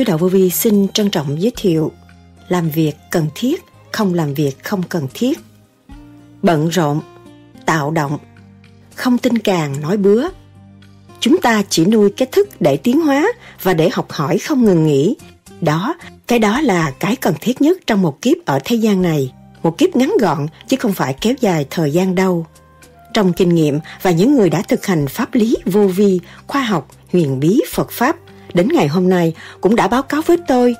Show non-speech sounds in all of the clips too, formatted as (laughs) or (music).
Sư Đạo Vô Vi xin trân trọng giới thiệu Làm việc cần thiết, không làm việc không cần thiết. Bận rộn, tạo động Không tin càng nói bứa Chúng ta chỉ nuôi cái thức để tiến hóa Và để học hỏi không ngừng nghỉ. Đó, cái đó là cái cần thiết nhất trong một kiếp ở thế gian này. Một kiếp ngắn gọn chứ không phải kéo dài thời gian đâu. Trong kinh nghiệm và những người đã thực hành pháp lý vô vi, khoa học, huyền bí Phật Pháp đến ngày hôm nay cũng đã báo cáo với tôi.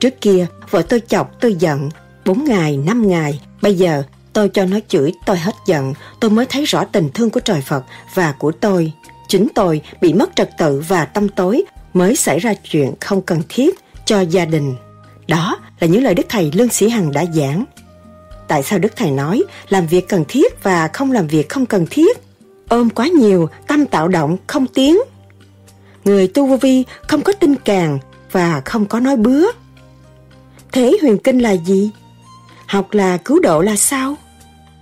Trước kia, vợ tôi chọc tôi giận, 4 ngày, 5 ngày, bây giờ tôi cho nó chửi tôi hết giận, tôi mới thấy rõ tình thương của trời Phật và của tôi. Chính tôi bị mất trật tự và tâm tối mới xảy ra chuyện không cần thiết cho gia đình. Đó là những lời Đức Thầy Lương Sĩ Hằng đã giảng. Tại sao Đức Thầy nói làm việc cần thiết và không làm việc không cần thiết? Ôm quá nhiều, tâm tạo động, không tiếng. Người tu vô vi không có tin càng và không có nói bứa. Thế huyền kinh là gì? Học là cứu độ là sao?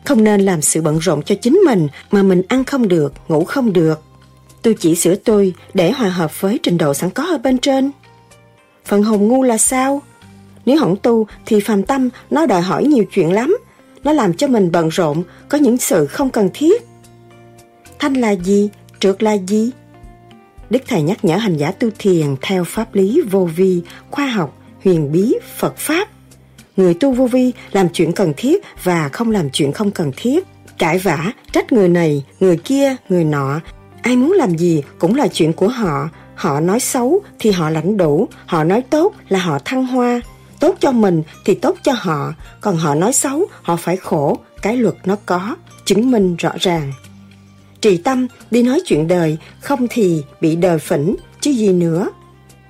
Không nên làm sự bận rộn cho chính mình mà mình ăn không được, ngủ không được. Tôi chỉ sửa tôi để hòa hợp với trình độ sẵn có ở bên trên. Phần hồn ngu là sao? Nếu hỏng tu thì phàm tâm nó đòi hỏi nhiều chuyện lắm. Nó làm cho mình bận rộn, có những sự không cần thiết. Thanh là gì? Trượt là gì? Đức Thầy nhắc nhở hành giả tu thiền theo pháp lý vô vi, khoa học, huyền bí, Phật Pháp. Người tu vô vi làm chuyện cần thiết và không làm chuyện không cần thiết. Cãi vã, trách người này, người kia, người nọ. Ai muốn làm gì cũng là chuyện của họ. Họ nói xấu thì họ lãnh đủ, họ nói tốt là họ thăng hoa. Tốt cho mình thì tốt cho họ, còn họ nói xấu, họ phải khổ, cái luật nó có, chứng minh rõ ràng. Trì tâm đi nói chuyện đời, không thì bị đời phỉnh, chứ gì nữa.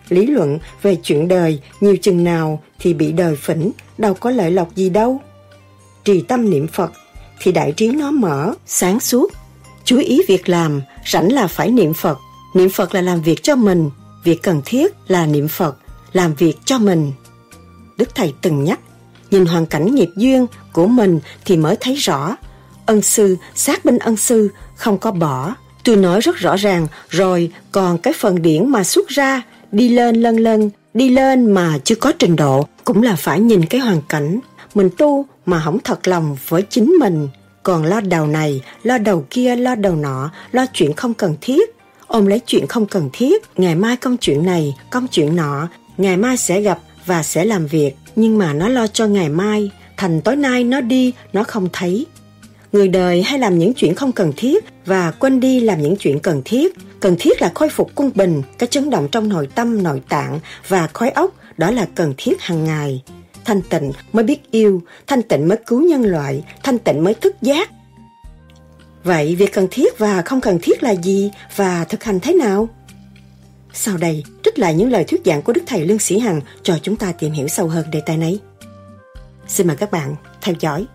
Lý luận về chuyện đời nhiều chừng nào thì bị đời phỉnh, đâu có lợi lộc gì đâu. Trì tâm niệm Phật thì đại trí nó mở, sáng suốt. Chú ý việc làm, rảnh là phải niệm Phật. Niệm Phật là làm việc cho mình, việc cần thiết là niệm Phật, làm việc cho mình. Đức Thầy từng nhắc, nhìn hoàn cảnh nghiệp duyên của mình thì mới thấy rõ. Ân sư, sát bên ân sư, không có bỏ. Tôi nói rất rõ ràng, rồi còn cái phần điển mà xuất ra, đi lên lân lân, đi lên mà chưa có trình độ, cũng là phải nhìn cái hoàn cảnh. Mình tu mà không thật lòng với chính mình, còn lo đầu này, lo đầu kia, lo đầu nọ, lo chuyện không cần thiết. Ôm lấy chuyện không cần thiết, ngày mai công chuyện này, công chuyện nọ, ngày mai sẽ gặp và sẽ làm việc, nhưng mà nó lo cho ngày mai, thành tối nay nó đi, nó không thấy. Người đời hay làm những chuyện không cần thiết và quên đi làm những chuyện cần thiết. Cần thiết là khôi phục cung bình, cái chấn động trong nội tâm, nội tạng và khói óc, đó là cần thiết hàng ngày. Thanh tịnh mới biết yêu, thanh tịnh mới cứu nhân loại, thanh tịnh mới thức giác. Vậy việc cần thiết và không cần thiết là gì và thực hành thế nào? Sau đây, trích lại những lời thuyết giảng của Đức Thầy Lương Sĩ Hằng cho chúng ta tìm hiểu sâu hơn đề tài này. Xin mời các bạn theo dõi.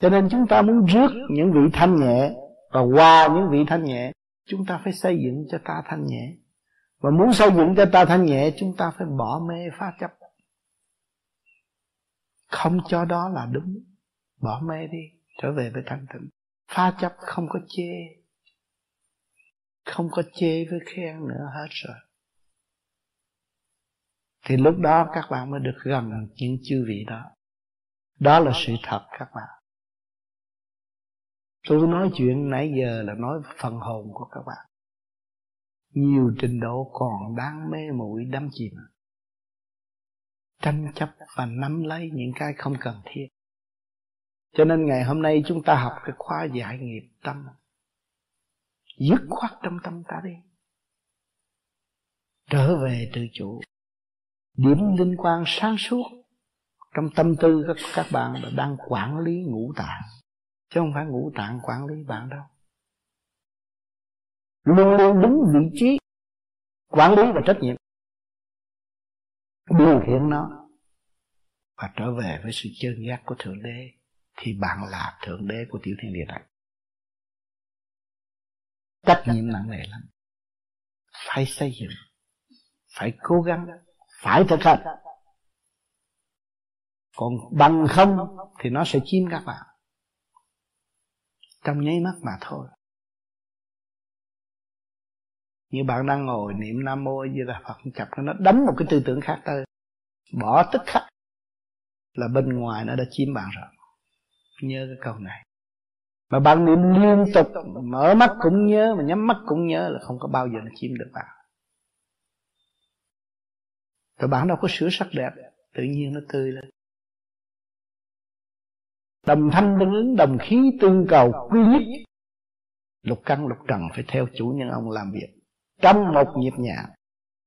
Cho nên chúng ta muốn rước những vị thanh nhẹ và qua những vị thanh nhẹ, chúng ta phải xây dựng cho ta thanh nhẹ. Và muốn xây dựng cho ta thanh nhẹ, chúng ta phải bỏ mê phá chấp. Không cho đó là đúng. Bỏ mê đi, trở về với thanh tịnh. Phá chấp không có chê. Không có chê với khen nữa hết rồi. Thì lúc đó các bạn mới được gần những chư vị đó. Đó là sự thật, các bạn. Tôi nói chuyện nãy giờ là nói phần hồn của các bạn. Nhiều trình độ còn đang mê muội đắm chìm. Tranh chấp và nắm lấy những cái không cần thiết. Cho nên ngày hôm nay chúng ta học cái khóa giải nghiệp tâm. Dứt khoát trong tâm ta đi. Trở về tự chủ. Điểm linh quan sáng suốt Trong tâm tư các, các bạn là đang quản lý ngũ tạng chứ không phải ngũ tạng quản lý bạn đâu. Luôn luôn đúng vị trí quản lý và trách nhiệm. Điều khiển nó. Và trở về với sự chân giác của thượng đế thì bạn là thượng đế của tiểu thiên địa này. Trách nhiệm nặng nề lắm. Phải xây dựng phải cố gắng phải thực hành. Còn bằng không thì nó sẽ chiếm các bạn trong nháy mắt mà thôi. Như bạn đang ngồi niệm nam mô như là phật chập nó đánh một cái tư tưởng khác tới. Bỏ tức khắc là bên ngoài nó đã chiếm bạn rồi. Nhớ cái câu này. Mà bạn niệm liên tục, mở mắt cũng nhớ, mà nhắm mắt cũng nhớ là không có bao giờ nó chiếm được bạn. Rồi bạn đâu có sửa sắc đẹp, tự nhiên nó tươi lên đồng thanh tương ứng, đồng khí tương cầu, quy nhất. Lục căn, lục trần phải theo chủ nhân ông làm việc. Trong một nhịp nhàng,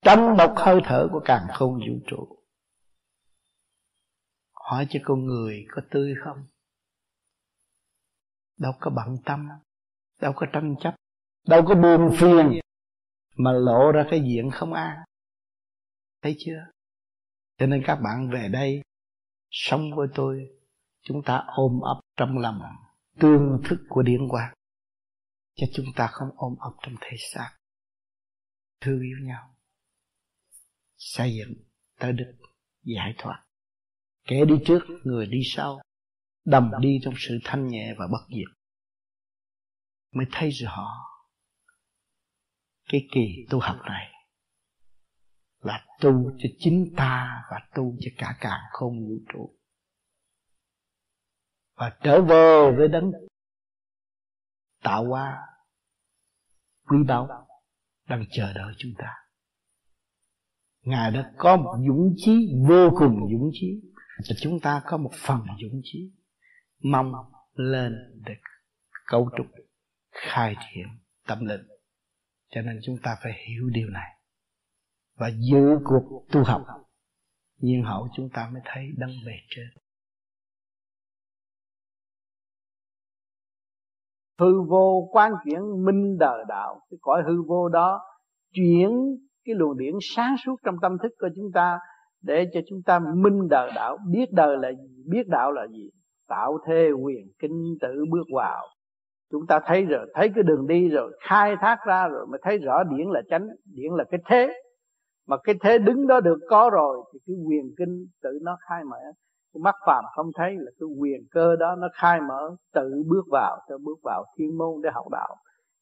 trong một hơi thở của càng không vũ trụ. Hỏi cho con người có tươi không? Đâu có bận tâm, đâu có tranh chấp, đâu có buồn phiền. Mà lộ ra cái diện không an. Thấy chưa? Cho nên các bạn về đây, sống với tôi chúng ta ôm ấp trong lòng tương thức của điển quang cho chúng ta không ôm ấp trong thể xác. Thương yêu nhau, xây dựng tới đức giải thoát kẻ đi trước, người đi sau, đầm đi trong sự thanh nhẹ và bất diệt, mới thấy rõ cái kỳ tu học này là tu cho chính ta và tu cho cả càng không vũ trụ và trở về với đấng tạo hóa quý báu đang chờ đợi chúng ta. Ngài đã có một dũng chí, vô cùng dũng chí. Và chúng ta có một phần dũng chí mong lên để cấu trúc, khai triển tâm linh. Cho nên chúng ta phải hiểu điều này và giữ cuộc tu học. Nhiên hậu chúng ta mới thấy đấng bề trên. Hư vô quan chuyển minh đời đạo, cái cõi hư vô đó chuyển cái luồng điển sáng suốt trong tâm thức của chúng ta để cho chúng ta minh đời đạo, biết đời là gì, biết đạo là gì, tạo thế quyền kinh tự bước vào. Chúng ta thấy rồi, thấy cái đường đi rồi, khai thác ra rồi mới thấy rõ điển là chánh, điển là cái thế. Mà cái thế đứng đó được có rồi thì cái quyền kinh tự nó khai mở mắt phàm không thấy là cái quyền cơ đó nó khai mở, tự bước vào, tự bước vào thiên môn để học đạo.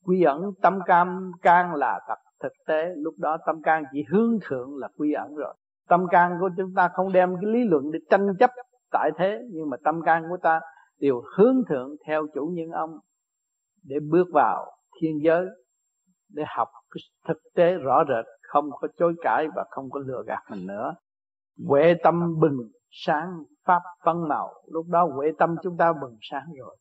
Quy ẩn tâm cam can là thật thực tế, lúc đó tâm can chỉ hướng thượng là quy ẩn rồi. Tâm can của chúng ta không đem cái lý luận để tranh chấp tại thế, nhưng mà tâm can của ta đều hướng thượng theo chủ nhân ông để bước vào thiên giới, để học cái thực tế rõ rệt, không có chối cãi và không có lừa gạt mình nữa. Huệ tâm bừng sáng pháp phân màu. Lúc đó huệ tâm chúng ta bừng sáng rồi.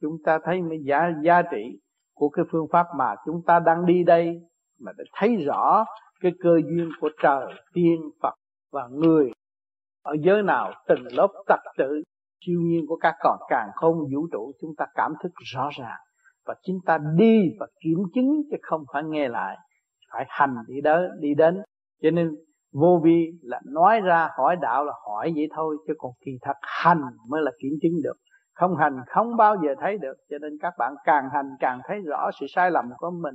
Chúng ta thấy mới giá giá trị của cái phương pháp mà chúng ta đang đi đây, mà để thấy rõ cái cơ duyên của trời tiên phật và người. Ở giới nào từng lớp tật tự, siêu nhiên của các còn càng không vũ trụ, chúng ta cảm thức rõ ràng. Và chúng ta đi và kiểm chứng chứ không phải nghe lại, phải hành đi đó, đi đến. Cho nên vô vi là nói ra hỏi đạo là hỏi vậy thôi, chứ còn kỳ thật hành mới là kiểm chứng được. Không hành không bao giờ thấy được, cho nên các bạn càng hành càng thấy rõ sự sai lầm của mình,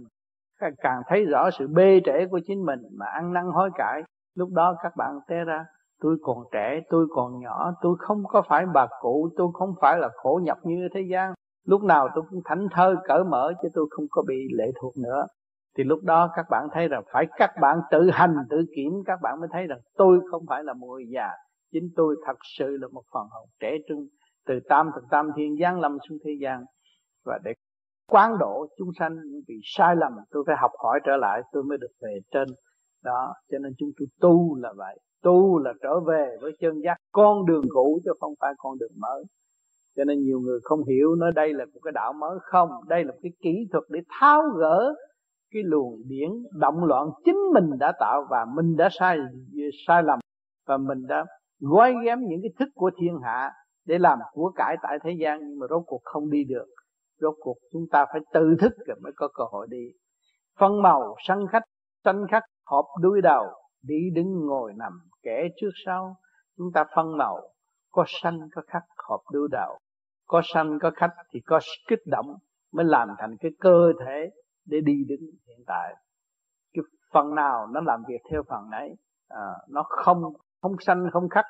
càng thấy rõ sự bê trễ của chính mình mà ăn năn hối cải. Lúc đó các bạn té ra, tôi còn trẻ, tôi còn nhỏ, tôi không có phải bà cụ, tôi không phải là khổ nhập như thế gian. Lúc nào tôi cũng thảnh thơ cởi mở, chứ tôi không có bị lệ thuộc nữa thì lúc đó các bạn thấy rằng phải các bạn tự hành, tự kiểm, các bạn mới thấy rằng tôi không phải là một người già. Chính tôi thật sự là một phần hồn trẻ trung, từ tam thực tam thiên giáng lâm xuống thế gian. Và để quán độ chúng sanh những vị sai lầm, tôi phải học hỏi trở lại, tôi mới được về trên. Đó, cho nên chúng tôi tu là vậy. Tu là trở về với chân giác, con đường cũ chứ không phải con đường mới. Cho nên nhiều người không hiểu nói đây là một cái đạo mới. Không, đây là một cái kỹ thuật để tháo gỡ cái luồng điển động loạn chính mình đã tạo và mình đã sai sai lầm và mình đã gói ghém những cái thức của thiên hạ để làm của cải tại thế gian. Nhưng mà rốt cuộc không đi được. Rốt cuộc chúng ta phải tự thức rồi mới có cơ hội đi. Phân màu, săn khách, sanh khách họp đuôi đầu, đi đứng ngồi nằm. Kẻ trước sau, chúng ta phân màu. Có sanh, có khách họp đuôi đầu. Có sanh, có khách thì có kích động mới làm thành cái cơ thể để đi đến hiện tại. Cái phần nào nó làm việc theo phần đấy à, nó không không xanh không khắc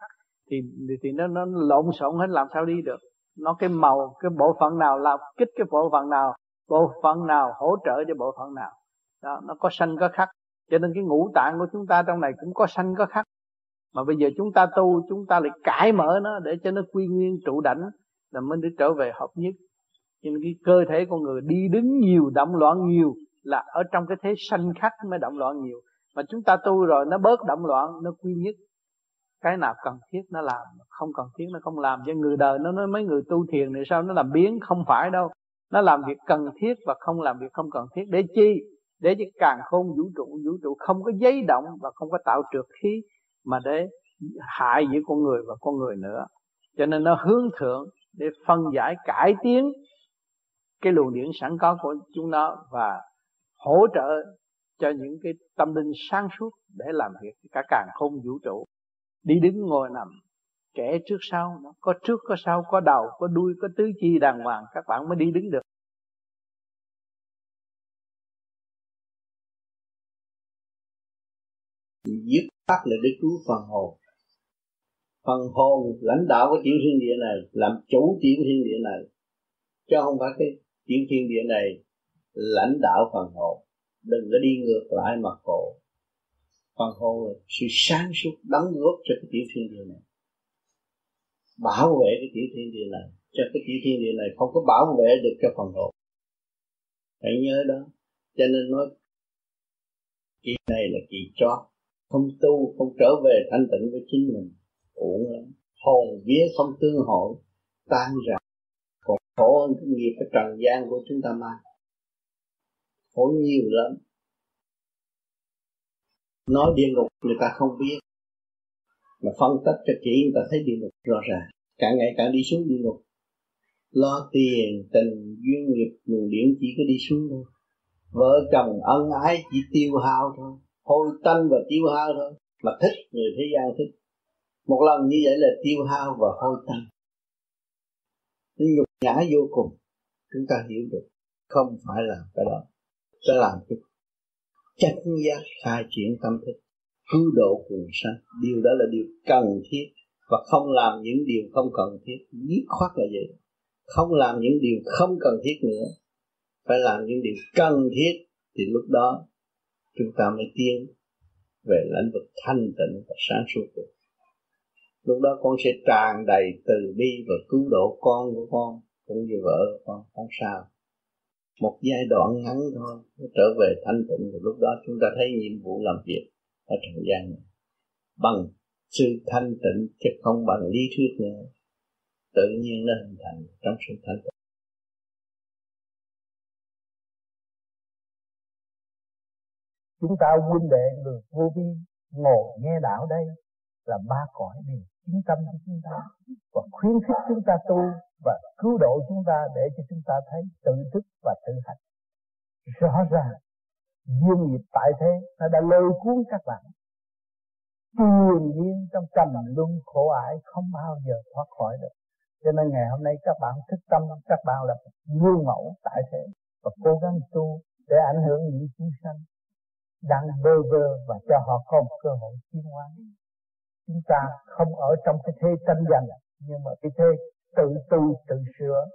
thì thì nó nó lộn xộn hết làm sao đi được. Nó cái màu cái bộ phận nào làm kích cái bộ phận nào bộ phận nào hỗ trợ cho bộ phận nào. Đó nó có xanh có khắc. Cho nên cái ngũ tạng của chúng ta trong này cũng có xanh có khắc. Mà bây giờ chúng ta tu chúng ta lại cải mở nó để cho nó quy nguyên trụ đảnh là mới được trở về hợp nhất cho nên cái cơ thể con người đi đứng nhiều, động loạn nhiều là ở trong cái thế sanh khắc mới động loạn nhiều. Mà chúng ta tu rồi, nó bớt động loạn, nó quy nhất. Cái nào cần thiết nó làm, không cần thiết nó không làm. Cho người đời nó nói mấy người tu thiền này sao nó làm biến? Không phải đâu. Nó làm việc cần thiết và không làm việc không cần thiết. Để chi? Để cho càng khôn vũ trụ vũ trụ không có giấy động và không có tạo trượt khí mà để hại giữa con người và con người nữa. Cho nên nó hướng thượng để phân giải, cải tiến cái luồng điển sẵn có của chúng nó và hỗ trợ cho những cái tâm linh sáng suốt để làm việc cả càng không vũ trụ. Đi đứng ngồi nằm, kẻ trước sau nó, có trước, có sau, có đầu, có đuôi, có tứ chi đàng hoàng, các bạn mới đi đứng được. Dứt khoát là để cứu phần hồn phần hồn lãnh đạo của tiểu thiên địa này, làm chủ tiểu thiên địa này, chứ không phải cái tiểu thiên địa này lãnh đạo phần hồn, đừng có đi ngược lại mặt cổ. Phần hồn là sự sáng suốt đóng góp cho cái tiểu thiên địa này. Bảo vệ cái tiểu thiên địa này. Cho cái tiểu thiên địa này không có bảo vệ được cho phần hồn. Hãy nhớ đó. Cho nên nói, kỳ này là kỳ cho không tu, không trở về thanh tịnh với chính mình. Uổng lắm. Hồn vía không tương hội, tan rã khổ hơn cái nghiệp, cái trần gian của chúng ta mang khổ nhiều lắm. Nói địa ngục người ta không biết. Mà phân tích cho kỹ người ta thấy địa ngục rõ ràng. Càng ngày càng đi xuống địa ngục. Lo tiền, tình, duyên nghiệp, nguồn điển chỉ có đi xuống thôi. Vợ chồng ân ái chỉ tiêu hao thôi. Hôi tanh và tiêu hao thôi. Mà thích người thế gian thích. Một lần như vậy là tiêu hao và hôi tanh. Nhục nhã vô cùng, chúng ta hiểu được không phải là cái đó. Sẽ làm cái chánh giác khai triển tâm thức, cứu độ quần sanh. Điều đó là điều cần thiết. Và không làm những điều không cần thiết, dứt khoát là vậy. Không làm những điều không cần thiết nữa, phải làm những điều cần thiết, thì lúc đó chúng ta mới tiến về lĩnh vực thanh tịnh và sáng suốt được. Lúc đó con sẽ tràn đầy từ bi và cứu độ con của con cũng như vợ con, không sao. Một giai đoạn ngắn thôi trở về thanh tịnh. Thì lúc đó chúng ta thấy nhiệm vụ làm việc ở trần gian này. Bằng sự thanh tịnh chứ không bằng lý thuyết nữa. Tự nhiên nó hình thành trong sự thanh tịnh. Chúng ta huynh đệ người vô vi ngồi nghe đạo đây là ba cõi đều chính tâm của chúng ta và khuyến khích chúng ta tu và cứu độ chúng ta để cho chúng ta thấy tự thức và tự hành. Rõ ràng, duyên nghiệp tại thế nó đã lôi cuốn các bạn. Triền nhiên trong trầm luân khổ ải không bao giờ thoát khỏi được. Cho nên ngày hôm nay các bạn thức tâm, các bạn là gương mẫu tại thế. Và cố gắng tu để ảnh hưởng những chúng sanh đang bơ vơ và cho họ có một cơ hội tiến hóa. Chúng ta không ở trong cái thế tranh giành, nhưng mà cái thế tự tu, tự sửa.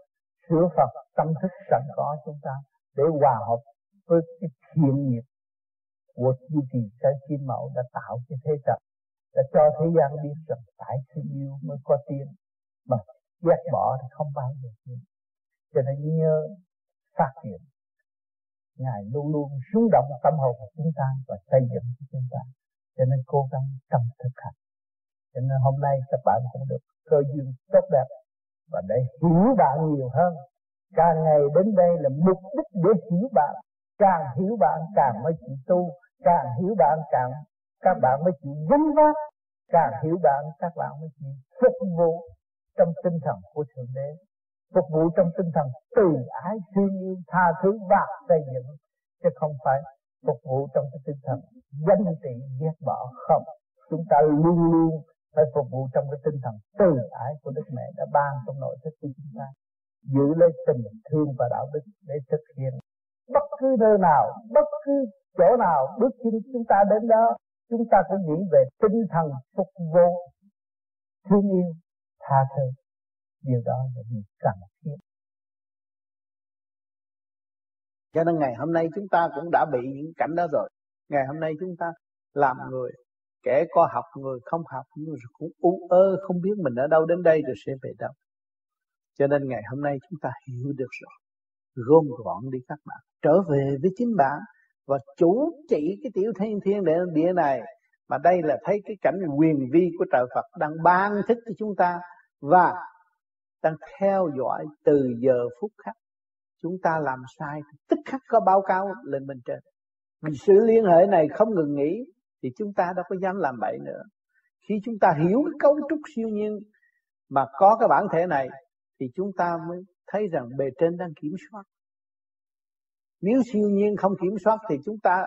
Sửa Phật, tâm thức sẵn có chúng ta để hòa hợp với cái thiện nghiệp của chư trì trái kim mẫu đã tạo cái thế trận đã cho thế gian biết rằng tại thương yêu mới có tiền mà ghét bỏ thì không bao giờ tiền cho nên nhớ, phát triển ngài luôn luôn rung động tâm hồn của chúng ta và xây dựng của chúng ta. Cho nên cố gắng tâm thực hành. Cho nên hôm nay các bạn cũng được cơ duyên tốt đẹp và để hiểu bạn nhiều hơn, càng ngày đến đây là mục đích để hiểu bạn. Càng hiểu bạn, càng mới chịu tu. Càng hiểu bạn, càng các bạn mới chịu gánh vác. Càng hiểu bạn, các bạn mới chịu phục vụ trong tinh thần của thượng đế. Phục vụ trong tinh thần từ ái, thương yêu, tha thứ và xây dựng. Chứ không phải phục vụ trong cái tinh thần danh trị ghét bỏ không. Chúng ta luôn luôn phải phục vụ trong cái tinh thần từ ái của Đức Mẹ đã ban trong nội thức của chúng ta. Giữ lấy tình thương và đạo đức để thực hiện bất cứ nơi nào, bất cứ chỗ nào bước chân chúng ta đến đó, chúng ta cũng nghĩ về tinh thần phục vụ, thương yêu, tha thứ. Điều đó là điều cần thiết. Cho nên ngày hôm nay chúng ta cũng đã bị những cảnh đó rồi. Ngày hôm nay chúng ta làm người kẻ có học người không học nhưng cũng u ơ không biết mình ở đâu đến đây rồi sẽ về đâu. Cho nên ngày hôm nay chúng ta hiểu được rồi. Gom gọn đi các bạn. Trở về với chính bạn và chủ trị cái tiểu thiên thiên địa, địa này. Mà đây là thấy cái cảnh quyền vi của trời Phật đang ban thức cho chúng ta và đang theo dõi từ giờ phút khắc. Chúng ta làm sai tức khắc có báo cáo lên bên trên. Vì sự liên hệ này không ngừng nghỉ thì chúng ta đâu có dám làm bậy nữa. Khi chúng ta hiểu cái cấu trúc siêu nhiên mà có cái bản thể này, thì chúng ta mới thấy rằng bề trên đang kiểm soát. Nếu siêu nhiên không kiểm soát thì chúng ta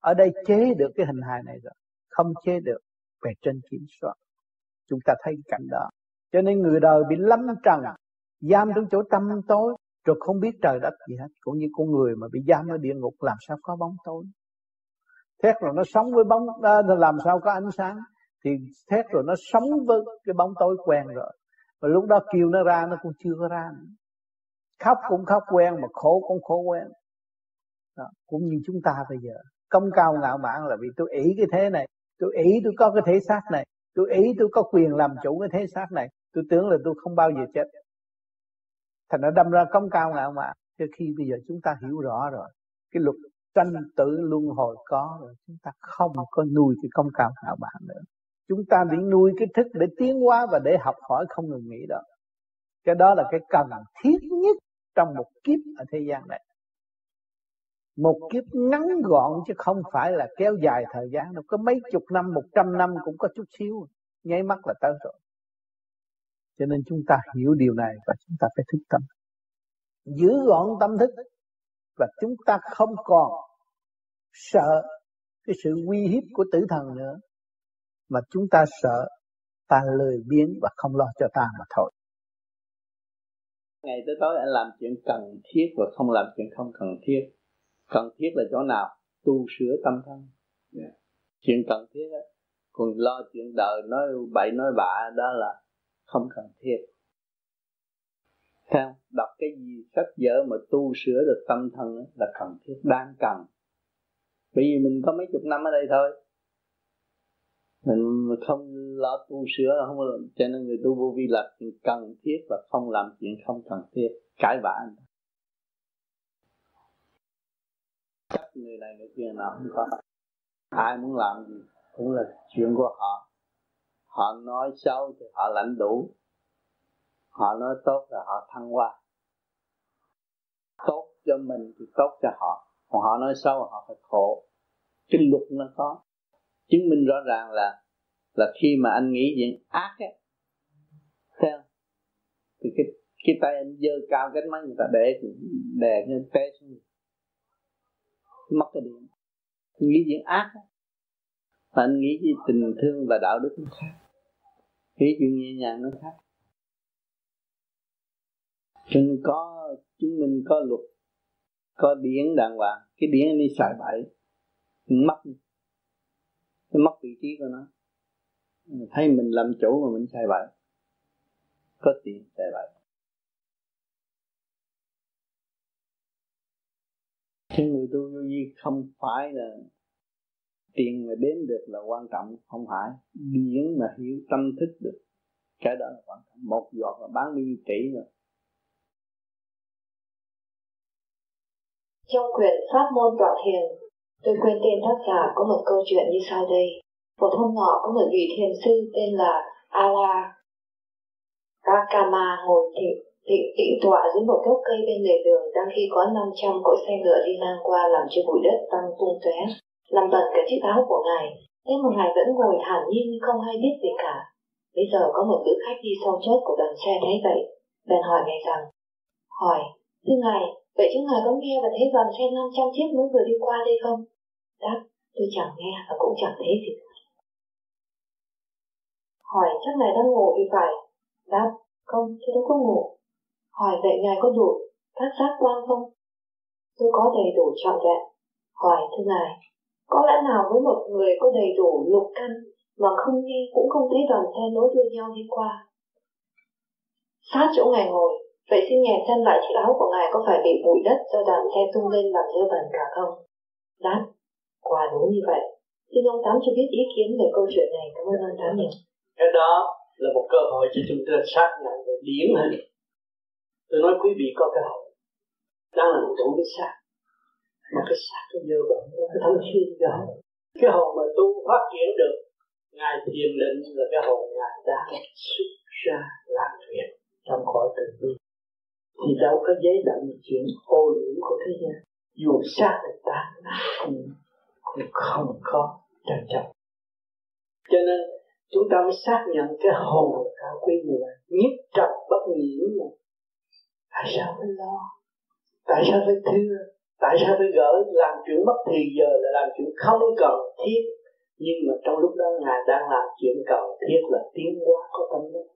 ở đây chế được cái hình hài này rồi. Không chế được, bề trên kiểm soát. Chúng ta thấy cảnh đó. Cho nên người đời bị lâm trần, giam trong chỗ tâm tối, rồi không biết trời đất gì hết. Cũng như con người mà bị giam ở địa ngục, làm sao có bóng tối? Thét rồi nó sống với bóng à, làm sao có ánh sáng. Thì thét rồi nó sống với cái bóng tối quen rồi. Và lúc đó kêu nó ra nó cũng chưa có ra nữa. khóc cũng khóc quen mà khổ cũng khổ quen. Đó. cũng như chúng ta bây giờ. Công cao ngạo mạn là vì tôi ý cái thế này tôi ý tôi có cái thể xác này tôi ý tôi có quyền làm chủ cái thế xác này. Tôi tưởng là tôi không bao giờ chết. Thành nó đâm ra công cao ngạo mạn cho khi bây giờ chúng ta hiểu rõ rồi cái luật tranh tử luân hồi có rồi, chúng ta không có nuôi cái công cao ngạo mạn nữa. Chúng ta bị nuôi cái thức để tiến hóa và để học hỏi không ngừng nghỉ đó. Cái đó là cái cần thiết nhất trong một kiếp ở thế gian này. Một kiếp ngắn gọn chứ không phải là kéo dài thời gian đâu, có mấy chục năm, một trăm năm cũng có chút xíu, nháy mắt là tới rồi. Cho nên chúng ta hiểu điều này và chúng ta phải thức tâm. Giữ gọn tâm thức và chúng ta không còn sợ cái sự uy hiếp của tử thần nữa, mà chúng ta sợ ta lười biếng và không lo cho ta mà thôi. Ngày tới tối anh làm chuyện cần thiết và không làm chuyện không cần thiết. Cần thiết là chỗ nào? Tu sửa tâm thân. Yeah. Chuyện cần thiết đó còn lo chuyện đời nói bậy nói bạ, đó là không cần thiết theo đọc cái gì sách vở mà tu sửa được tâm thân là cần thiết, đang cần. Bởi vì mình có mấy chục năm ở đây thôi. Mình không lo tu sửa, không cho nên người tu vô vi là cần thiết và không làm chuyện không cần thiết, cãi vã. Chắc người này người kia nào không có. Ai muốn làm gì cũng là chuyện của họ. Họ nói xấu thì họ lãnh đủ họ nói tốt là họ thăng hoa. Tốt cho mình thì tốt cho họ. Còn họ nói xấu họ phải khổ. Cái luật nó có. Chứng minh rõ ràng là là khi mà anh nghĩ chuyện ác ấy theo thì cái cái tay anh dơ cao cái mắt người ta để đè lên té xuống mất cái điện. Nghĩ chuyện ác ấy. và anh nghĩ gì tình thương và đạo đức nó khác. Nghĩ chuyện nhẹ nhàng nó khác. Đừng có chứng minh có luật, có điển đàng hoàng. Cái điển đi xài bậy mất mất vị trí của nó. Thấy mình làm chủ mà mình xài bậy. Có tiền xài bậy. Chứ người tu vô vi không phải là tiền mà đến được là quan trọng, không phải. Điển mà hiểu tâm thức được, cái đó là quan trọng. Một giọt là bán đi tỷ rồi. Trong quyển Pháp môn tọa thiền, tôi quên tên tác giả có một câu chuyện như sau đây. Một hôm nọ có một vị thiền sư tên là Ala Rakama ngồi thịnh tịnh tịnh tọa dưới một gốc cây bên lề đường đang khi có 500 cỗ xe ngựa đi ngang qua làm cho bụi đất tăng tung tóe làm bẩn cả chiếc áo của ngài thế mà ngài vẫn ngồi thản nhiên không hay biết gì cả bây giờ có một nữ khách đi sau chốt của đoàn xe thấy vậy bèn hỏi ngài rằng hỏi thưa ngài Vậy chứ ngài có nghe và thấy đoàn xe 500 chiếc mới vừa đi qua đây không? Đáp, tôi chẳng nghe và cũng chẳng thấy gì cả. Hỏi chắc ngài đang ngủ thì phải. Đáp, không, tôi đâu có ngủ. Hỏi vậy ngài có đủ các giác quan không? Tôi có đầy đủ trọn vẹn. Hỏi thưa ngài, có lẽ nào với một người có đầy đủ lục căn mà không nghe cũng không thấy đoàn xe nối đuôi nhau đi qua sát chỗ ngài ngồi vậy xin ngài xem lại chiếc áo của ngài có phải bị bụi đất do đoàn xe tung lên làm dơ bẩn cả không? Đáp, quả đúng như vậy. Xin ông tám cho biết ý kiến về câu chuyện này. Cảm ơn ông tám nhiều cái đó là một cơ hội cho chúng ta xác nhận về điển hình. Tôi nói quý vị có cái hồn đang là một cái xác. Mà cái xác nó dơ bẩn, nó thánh xuyên cái cái hồn mà tu phát triển được, ngài thiền định là cái hồn ngài đang xuất ra làm việc trong cõi tự bi thì đâu có giấy đậm chuyện ô nhiễm của thế gian. Dù xa là tan cũng, cũng không có trân trọng. Cho nên chúng ta mới xác nhận cái hồn cao quý như vậy nhất trọng bất nhiễm mà. tại sao phải lo? Tại sao phải thưa? Tại sao phải gỡ? Làm chuyện mất thì giờ là làm chuyện không cần thiết. Nhưng mà trong lúc đó ngài đang làm chuyện cần thiết là tiến hóa có tâm linh.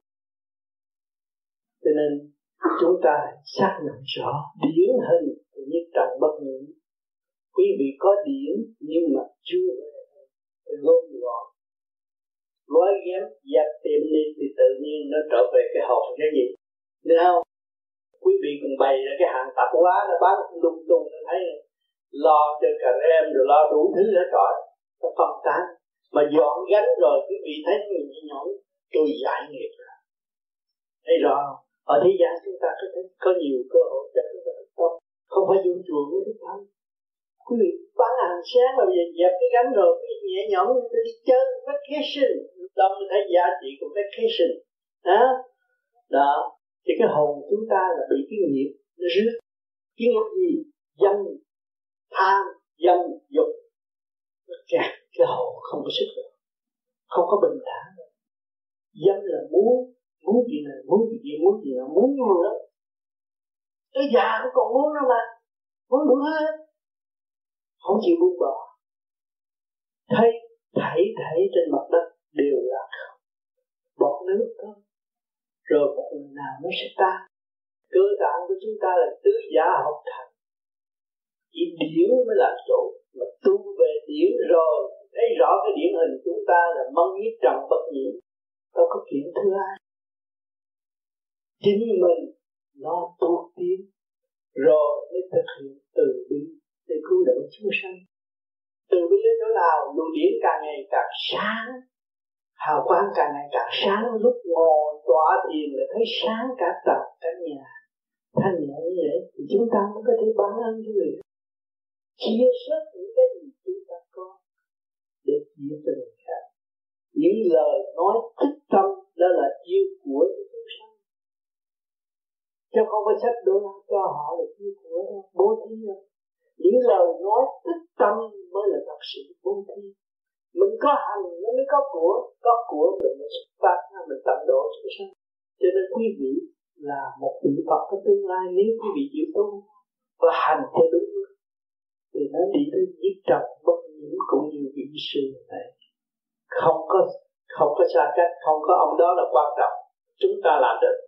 Cho nên chúng ta xác nhận rõ điển hình của nhất trần bất nhiễm quý vị có điển nhưng mà chưa gom gọn gói ghém dập tiệm đi thì tự nhiên nó trở về cái hồn cái gì? Được không? Quý vị còn bày ra cái hàng tạp hóa nó bán lung tung, nó thấy lo cho cả em rồi lo đủ thứ hết rồi. Nó phân tán. Mà dọn gánh rồi, quý vị thấy mình nhẹ tôi giải nghiệp rồi. Thấy rõ ở thế gian chúng ta có thể có nhiều cơ hội cho chúng ta thành công không phải dùng chùa với đức thánh. Quý vị bán hàng sáng mà bây giờ dẹp cái gánh rồi quý vị nhẹ nhõm đi chơi vacation. Đó mới thấy giá trị của vacation. Đó. Đó. Thì cái hồn chúng ta là bị cái nghiệp nó rước. Cái nghiệp gì? Dâm, tham, dâm, dục. Nó kẹt cái hồn không có sức được không có bình thản. Dâm là muốn muốn gì này muốn gì kia muốn gì là muốn luôn đó. tới già cũng còn muốn đâu mà muốn đủ hết. Không chịu buông bỏ. Thấy thảy thảy trên mặt đất đều là không. Bọt nước thôi rồi một lần nào nó sẽ tan. Cơ tạng của chúng ta là tứ giả học thành. Chỉ điển mới là chỗ mà tu về điển rồi. Thấy rõ cái điển hình chúng ta là mong nhất trần bất nhiễm. Đâu có chuyện thứ ai chính mình nó tu tiến, rồi mới thực hiện từ bi để cứu độ chúng sanh. Từ bi đến chỗ nào, luồng điển càng ngày càng sáng, hào quang càng ngày càng sáng. Lúc ngồi tọa thiền là thấy sáng cả tập cả nhà. Thanh nhẹ như vậy thì chúng ta mới có thể bán ơn cho người. Chia sớt những cái gì chúng ta có để chia cho người khác. Những lời nói thích tâm, đó là yêu của chứ không phải sách đổ la cho họ là như của đâu bố thí đâu những lời nói tích tâm mới là thật sự bố thí. Mình có hành nó mới có của có của mình mới xuất phát mình tận độ chúng sanh cho nên quý vị là một vị Phật có tương lai, nếu quý vị chịu tu và hành theo đúng thì nó đi tới giết trần bất nhiễm cũng như vị sư này. Không có không có xa cách, không có ông đó là quan trọng. Chúng ta làm được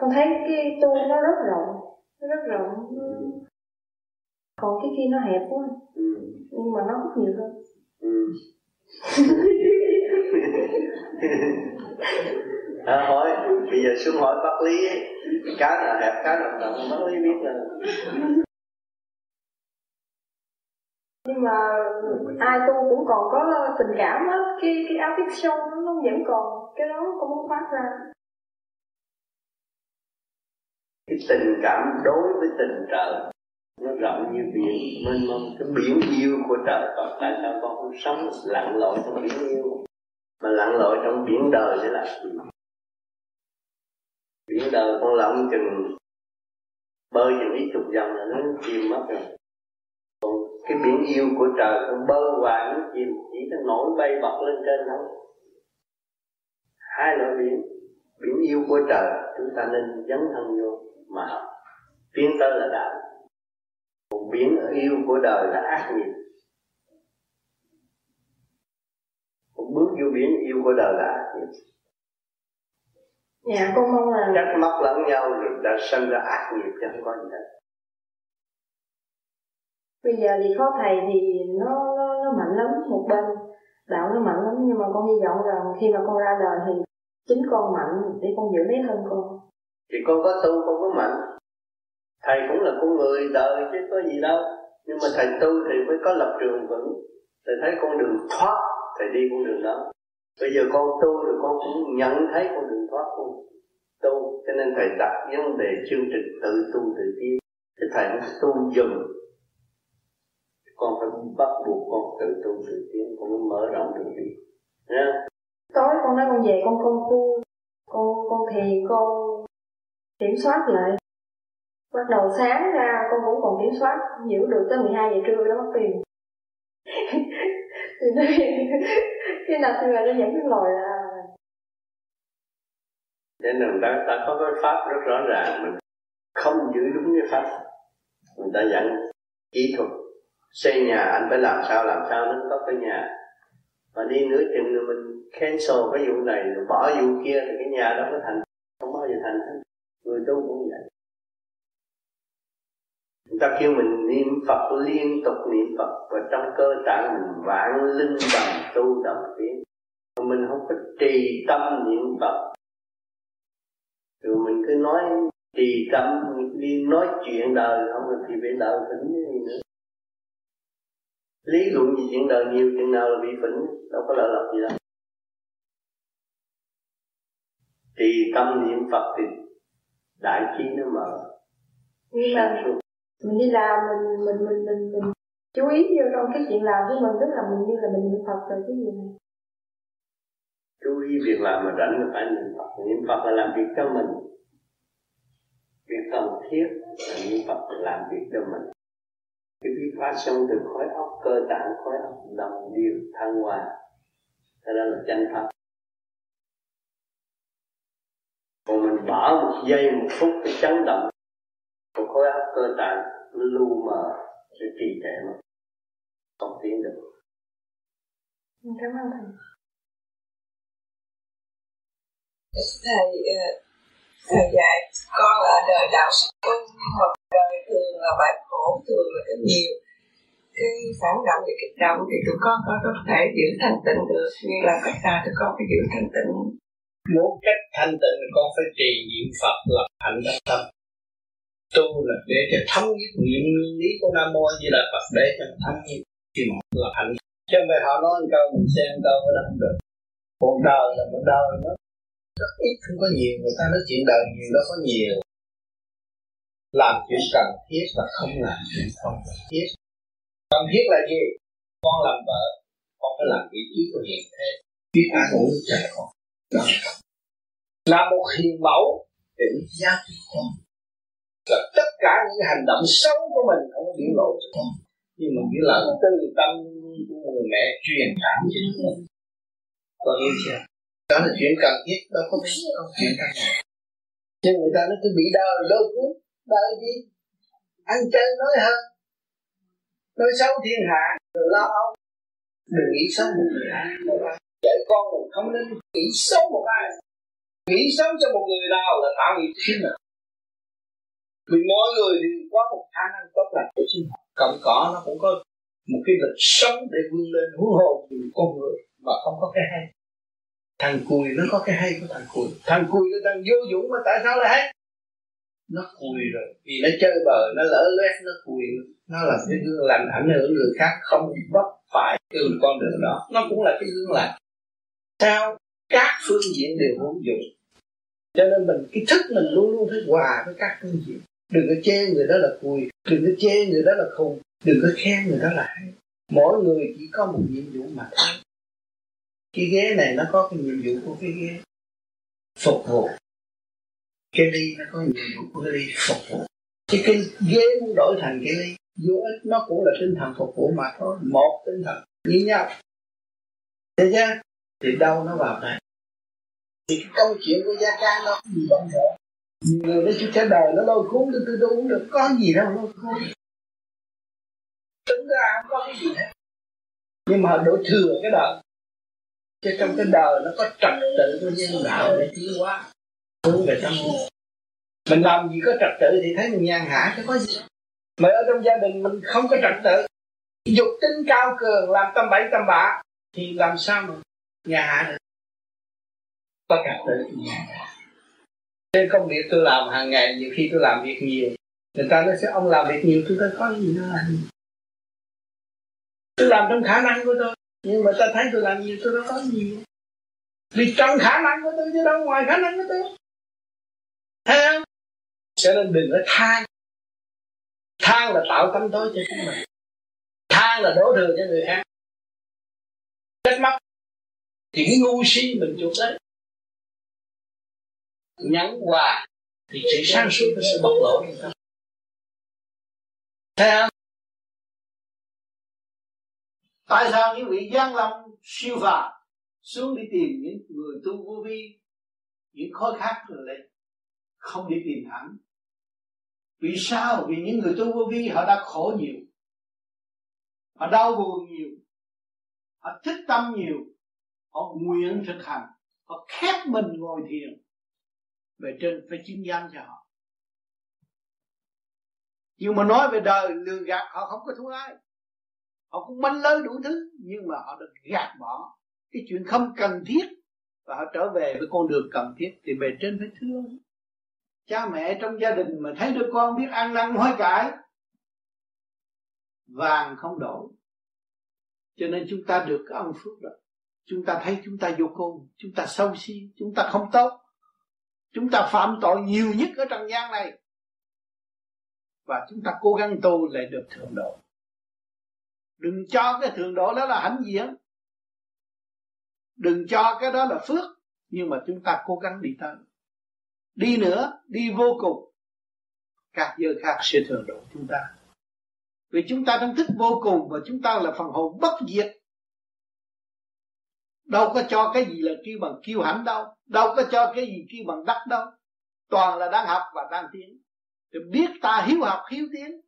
con thấy cái tu nó rất rộng nó rất rộng còn cái kia nó hẹp quá ừ. nhưng mà nó hút nhiều hơn ừ. (laughs) à, hỏi bây giờ xuống hỏi bác lý cá nào hẹp cá nào rộng bác lý biết là nhưng mà ai tu cũng còn có tình cảm á cái cái áo tiết sâu nó vẫn còn cái đó cũng muốn phát ra cái tình cảm đối với tình trời, nó rộng như biển, mênh mông. Cái biển yêu của trời còn tại sao con không sống lặn lội trong biển yêu. Mà lặn lội trong biển đời sẽ là gì? Biển đời con lặn chừng, bơi chừng ít chục dòng là nó chìm mất rồi. Còn cái biển yêu của trời con bơi hoài nó chìm, chỉ nó nổi bay bật lên trên thôi. Hai loại biển biển yêu của trời, chúng ta nên dấn thân vô mà học. Tiến tới là đạo. Còn biển yêu của đời là ác nghiệp. Còn bước vô biển yêu của đời là ác nghiệp. Dạ con mong là trách móc lẫn nhau rồi đã sinh ra ác nghiệp chứ không có gì hết. Bây giờ thì có thầy thì nó nó, nó mạnh lắm một bên. Đạo nó mạnh lắm nhưng mà con hy vọng rằng khi mà con ra đời thì chính con mạnh để con giữ lấy thân con thì con có tu, con có mạnh. Thầy cũng là con người đời chứ có gì đâu. Nhưng mà thầy tu thì mới có lập trường vững. Thầy thấy con đường thoát, thầy đi con đường đó. Bây giờ con tu rồi con cũng nhận thấy con đường thoát con tu, cho nên thầy đặt vấn đề chương trình tự tu tự tiến. Cái thầy nó tu dùm con phải bắt buộc con tự tu tự tiến. Con mới mở rộng đường đi. Nha. Tối con nói con về con công tu. Con con thiền, con kiểm soát lại. Bắt đầu sáng ra con cũng còn kiểm soát giữ được tới 12 giờ trưa đó mất tiền. (laughs) Thì nó (laughs) khi nào thì nó dẫn cái lòi ra nên là ta, ta có cái pháp rất rõ ràng mình không giữ đúng cái pháp. Người ta dặn kỹ thuật xây nhà anh phải làm sao làm sao nó có cái nhà. Mà đi nửa chừng rồi mình cancel cái vụ này rồi bỏ vụ kia thì cái nhà đó có thành không bao giờ thành. hết người tu cũng vậy. Người ta kêu mình niệm Phật liên tục, niệm Phật, và trong cơ tạng mình vạn linh đồng tu đồng tiến. Mà mình không có trì tâm niệm Phật. Rồi mình cứ nói trì tâm, đi nói chuyện đời, không thì bị đời phỉnh cái gì nữa. Lý luận gì chuyện đời nhiều, chuyện nào là bị phỉnh, đâu có lợi lộc gì đâu. Trì tâm niệm Phật thì đại trí nó mở. Nhưng mà mình đi làm mình mình mình mình mình chú ý vô trong cái chuyện làm của mình tức là mình như là mình niệm Phật rồi cái gì này chú ý việc làm mà rảnh là phải niệm Phật. Niệm Phật là làm việc cho mình. Việc cần thiết là niệm Phật là làm việc cho mình. Cái việc phát sinh từ khối óc cơ tạng khối óc đồng điều thăng hoa. Thế đó là chân pháp bỏ một giây một phút cái chấn động. Của khối óc cơ tạng nó lu mờ sự trì trệ mà không tiến được. Cảm ơn thầy. Thầy ờ, thầy dạy con là đời đạo tu nhưng mà đời thường là bãi khổ thường là cái nhiều. Cái phản động và kích động thì tụi con có có thể giữ thanh tịnh được như là cách nào tụi con phải giữ thanh tịnh muốn cách thanh tịnh con phải trì niệm phật lập hạnh đắc tâm. Tu là để cho thấm nhất niệm lý của nam mô như là phật để cho thấm nhất thì một lập hạnh. Chứ không phải họ nói một câu, mình xem câu đó không được. Còn đời là một đời nó rất ít không có nhiều, người ta nói chuyện đời nhiều đó có nhiều. Làm chuyện cần thiết và không làm chuyện không cần thiết. Cần thiết là gì? Con làm vợ, con phải làm vị trí của hiện thế. Biết ăn uống cho con đó là một hiền mẫu. Để giáo cho con. Là tất cả những hành động xấu của mình không có biểu lộ cho con. Nhưng mà biết là từ tâm của người mẹ truyền cảm cho con. Con hiểu chưa? Đó là chuyện cần thiết đâu có biết câu chuyện cần nhưng người ta nó cứ bị đời lôi cuốn đời gì ăn chơi nói hơn. Nói xấu thiên hạ rồi lo âu. Đừng nghĩ xấu một người ai dạy con mình không nên nghĩ xấu một ai. Nghĩ xấu cho một người nào là tạo nghiệp thiên nào vì mỗi người thì có một khả năng tốt lành của chính họ cộng cỏ nó cũng có một cái lịch sống để vươn lên huống hồ vì con người mà không có cái hay. Thằng cùi nó có cái hay của thằng cùi. Thằng cùi nó đang vô dụng mà tại sao lại hay? Nó cùi rồi. Vì nó chơi bờ nó lỡ loét, nó cùi. Nó là cái gương lành ảnh hưởng người khác, không bắt phải từ con đường đó. Nó cũng là cái gương lành sao các phương diện đều hữu dụng. Cho nên mình cái thức mình luôn luôn phải hòa với các phương diện. Đừng có chê người đó là cùi đừng có chê người đó là khùng đừng có khen người đó là hay. Mỗi người chỉ có một nhiệm vụ mà thôi. Cái ghế này nó có cái nhiệm vụ của cái ghế phục vụ. Cái ly nó có nhiệm vụ của cái ly phục vụ. Cái, cái ghế muốn đổi thành cái ly vô ích nó cũng là tinh thần phục vụ mà thôi. Một tinh thần như nhau. Thấy chưa? Thì đâu nó vào đây? Thì cái câu chuyện của gia ca nó không gì bận rộn nhiều người nó chỉ cả đời nó lôi cuốn tôi tôi uống được. Có gì đâu, lôi cuốn. Tính ra không có cái gì hết. Nhưng mà đổi thừa cái đời. Chứ trong cái đời nó có trật tự của nhân đạo để tiến hóa. Hướng về tâm mình làm gì có trật tự thì thấy mình nhàn hạ, chứ có gì. Mà ở trong gia đình mình không có trật tự. Dục tính cao cường, làm tâm bậy tâm bạ, thì làm sao mà nhà hạ được có trật tự nhà trên công việc tôi làm hàng ngày, nhiều khi tôi làm việc nhiều. Người ta nói sẽ, ông làm việc nhiều, tôi thấy có gì nữa làm tôi làm trong khả năng của tôi, nhưng mà ta thấy tôi làm nhiều, tôi đâu có gì vì trong khả năng của tôi chứ đâu ngoài khả năng của tôi. Thấy không? Cho nên đừng có than. Than là tạo tâm tối cho chính mình. Than là đổ thừa cho người khác. Trách móc thì cái ngu si mình chụp đấy. Nhắn quà, thì sự sáng suốt nó sẽ bộc lộ. Thấy không tại sao những vị gian lâm siêu phàm xuống đi tìm những người tu vô vi, những khó khác rồi lại không đi tìm hẳn? Vì sao? Vì những người tu vô vi, họ đã khổ nhiều. Họ đau buồn nhiều. Họ thích tâm nhiều họ nguyện thực hành họ khép mình ngồi thiền, về trên phải chứng danh cho họ. Nhưng mà nói về đời lừa gạt họ không có thua ai. Họ cũng manh lớn đủ thứ, nhưng mà họ được gạt bỏ. Cái chuyện không cần thiết, và họ trở về với con đường cần thiết, thì bề trên phải thương cha mẹ trong gia đình mà thấy đứa con biết ăn năn hối cải, vàng không đổi. Cho nên chúng ta được cái ông phước đó chúng ta thấy chúng ta vô cùng, chúng ta sâu si, chúng ta không tốt. Chúng ta phạm tội nhiều nhất ở trần gian này. Và chúng ta cố gắng tu lại được thượng độ. Đừng cho cái thượng độ đó là hãnh diện. Đừng cho cái đó là phước, nhưng mà chúng ta cố gắng đi tới. Đi nữa, đi vô cùng. Các giờ khác sẽ thượng độ chúng ta. Vì chúng ta đang thức vô cùng và chúng ta là phần hồn bất diệt đâu có cho cái gì là kêu bằng kiêu hãnh đâu. Đâu có cho cái gì kêu bằng đắc đâu. Toàn là đang học và đang tiến. Thì biết ta hiếu học, hiếu tiến.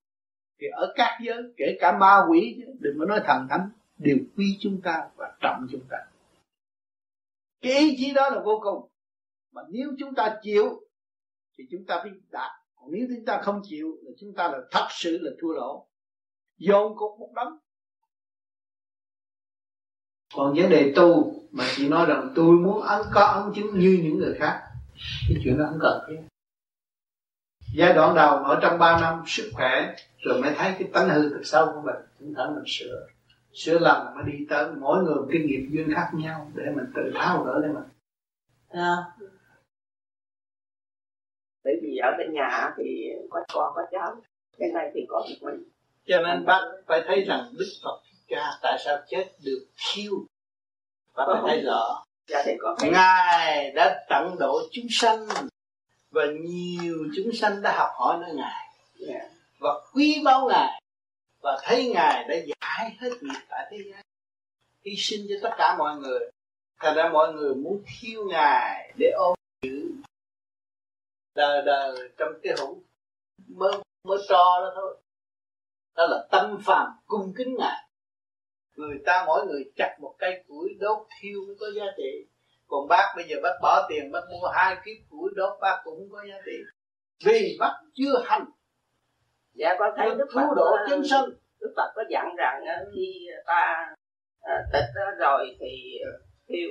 Thì ở các giới, kể cả ma quỷ đừng có nói thần thánh, đều quy chúng ta và trọng chúng ta. Cái ý chí đó là vô cùng. Mà nếu chúng ta chịu, thì chúng ta biết đạt. Còn nếu chúng ta không chịu thì chúng ta là thật sự là thua lỗ. Dồn cục một đống còn vấn đề tu mà chỉ nói rằng tôi muốn ấn có ấn chứng như những người khác cái chuyện đó không cần thiết. Giai đoạn đầu ở trong 3 năm sức khỏe rồi mới thấy cái tánh hư từ sâu của mình chúng ta mình sửa. Sửa lầm mới đi tới mỗi người cái nghiệp duyên khác nhau để mình tự tháo gỡ lên mình. À. bởi vì ở bên nhà thì có con có cháu. Bên này thì có một mình. Cho nên bác phải thấy rằng đức phật cha tại sao chết được thiêu bác phải thấy rõ ngài đã tận độ chúng sanh và nhiều chúng sanh đã học hỏi nơi ngài. Yeah. Và quý báu ngài và thấy ngài đã giải hết nghiệp tại thế gian. Hy sinh cho tất cả mọi người. Thành ra mọi người muốn thiêu ngài để ôm giữ đời đời trong cái hũ mơ mơ trò đó thôi. Đó là tâm phàm cung kính ngài người ta mỗi người chặt một cây củi đốt thiêu mới có giá trị. Còn bác bây giờ bác bỏ tiền bác mua hai kiếp củi đốt bác cũng có giá trị. Vì bác chưa hành. Dạ có thấy đức phật độ chân sanh. Đức phật có dặn rằng khi ta à, tịch rồi thì thiêu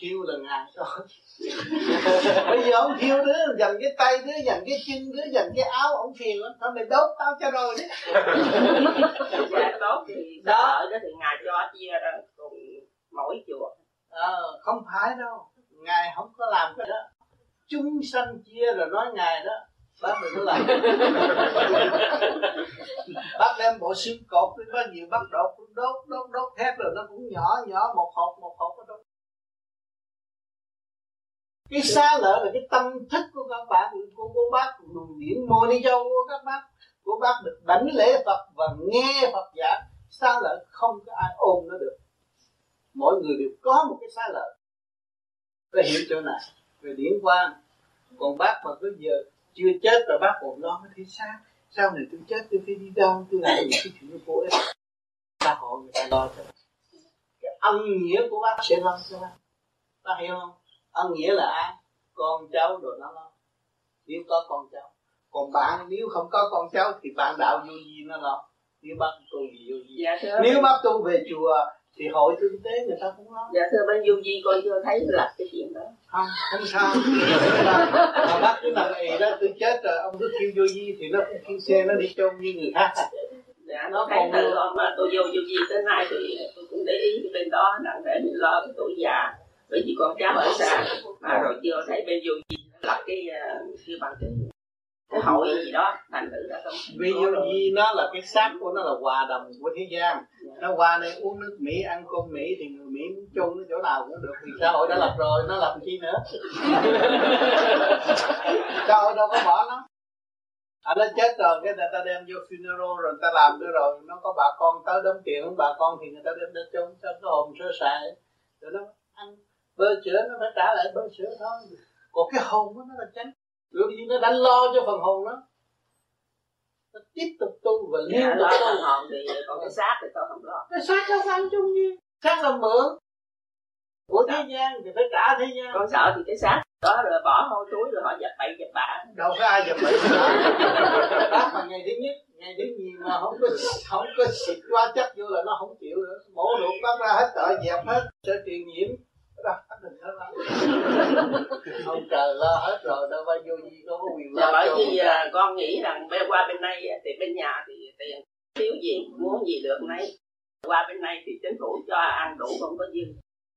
thiêu là ngàn thôi (laughs) bây giờ ông thiêu đứa dành cái tay đứa dành cái chân đứa dành cái áo ông phiền lắm thôi mày đốt tao cho rồi đấy. (laughs) Tốt thì đó. đó thì ngài cho chia ra cùng mỗi chùa. Ờ không phải đâu. Ngài không có làm cái đó. Chúng sanh chia rồi nói ngài đó bác đừng có làm. (laughs) Bác đem bộ xương cột đi bao nhiêu bác đốt đốt đốt đốt thép rồi nó cũng nhỏ nhỏ một hộp một hộp. đốt cái xa lỡ là cái tâm thức của các bạn của cô bác luồng điển mô đi dâu của các bác. Của bác được đánh lễ phật và nghe phật giảng. Xa lỡ không có ai ôm nó được. Mỗi người đều có một cái xa lỡ. Phải hiểu chỗ này. Về điển quan còn bác mà cứ giờ chưa chết rồi bác còn lo thế sao sau này tôi chết, tôi phải đi đâu, tôi làm những cái chuyện vô ích xã hội người ta lo cho. Cái ân nghĩa của bác sẽ lo cho bác. Bác hiểu không? Ân nghĩa là ai? Con cháu đồ nó lo. Nếu có con cháu. Còn bạn nếu không có con cháu thì bạn đạo vô gì nó lo? Nếu bác tu gì vô gì? Dạ, thưa. Nếu bác tu về chùa thì hội kinh tế người ta cũng lo. Dạ thưa bên du di con chưa thấy là cái chuyện đó. Không không sao. Mà bác cứ nằm ì đó tôi chết rồi. Ông cứ kêu vô di thì nó cũng kêu xe nó đi chôn như người khác. Dạ nó thấy từ mà tôi vô du di tới nay thì tôi cũng để ý cái bên đó nặng để mình lo cái tuổi già bởi vì con cháu ở xa mà rồi chưa thấy bên du di lập cái kêu bằng cái cái hội gì đó thành thử ra không vì vô di nó là cái xác của nó là hòa đồng của thế gian. Nó qua đây uống nước mỹ ăn cơm mỹ thì người mỹ muốn chôn nó chỗ nào cũng được. Thì xã hội đã lập rồi nó làm chi nữa? (laughs) Xã hội đâu có bỏ nó. À nó chết rồi cái người ta đem vô funeral rồi người ta làm nữa rồi. Nó có bà con tới đóng tiền bà con thì người ta đem đến chôn cho cái hồn sơ sài. Rồi nó ăn bơ sữa nó phải trả lại bơ sữa thôi. Còn cái hồn nó là tránh. Bởi vì nó đã lo cho phần hồn nó nó tiếp tục tu và liên dạ, tục lo tu. hồn thì còn cái xác thì tôi không lo. Cái xác nó quan chung như xác là mượn của thế gian thì phải trả thế gian. Con sợ thì cái xác đó rồi bỏ hôi túi rồi họ dập bậy dập bạ. Đâu có ai dập bậy bác mà ngày thứ nhất ngày thứ nhì mà không có không có xịt qua chất vô là nó không chịu nữa. Mổ ruột bác ra hết tợ dẹp hết sợ truyền nhiễm đó (laughs) lắm ông trời lo hết rồi đâu phải vô gì có quyền lo bởi cho vì à, con nghĩ rằng bên qua bên này thì bên nhà thì tiền thiếu gì muốn gì được nấy. Qua bên này thì chính phủ cho ăn đủ không có dư.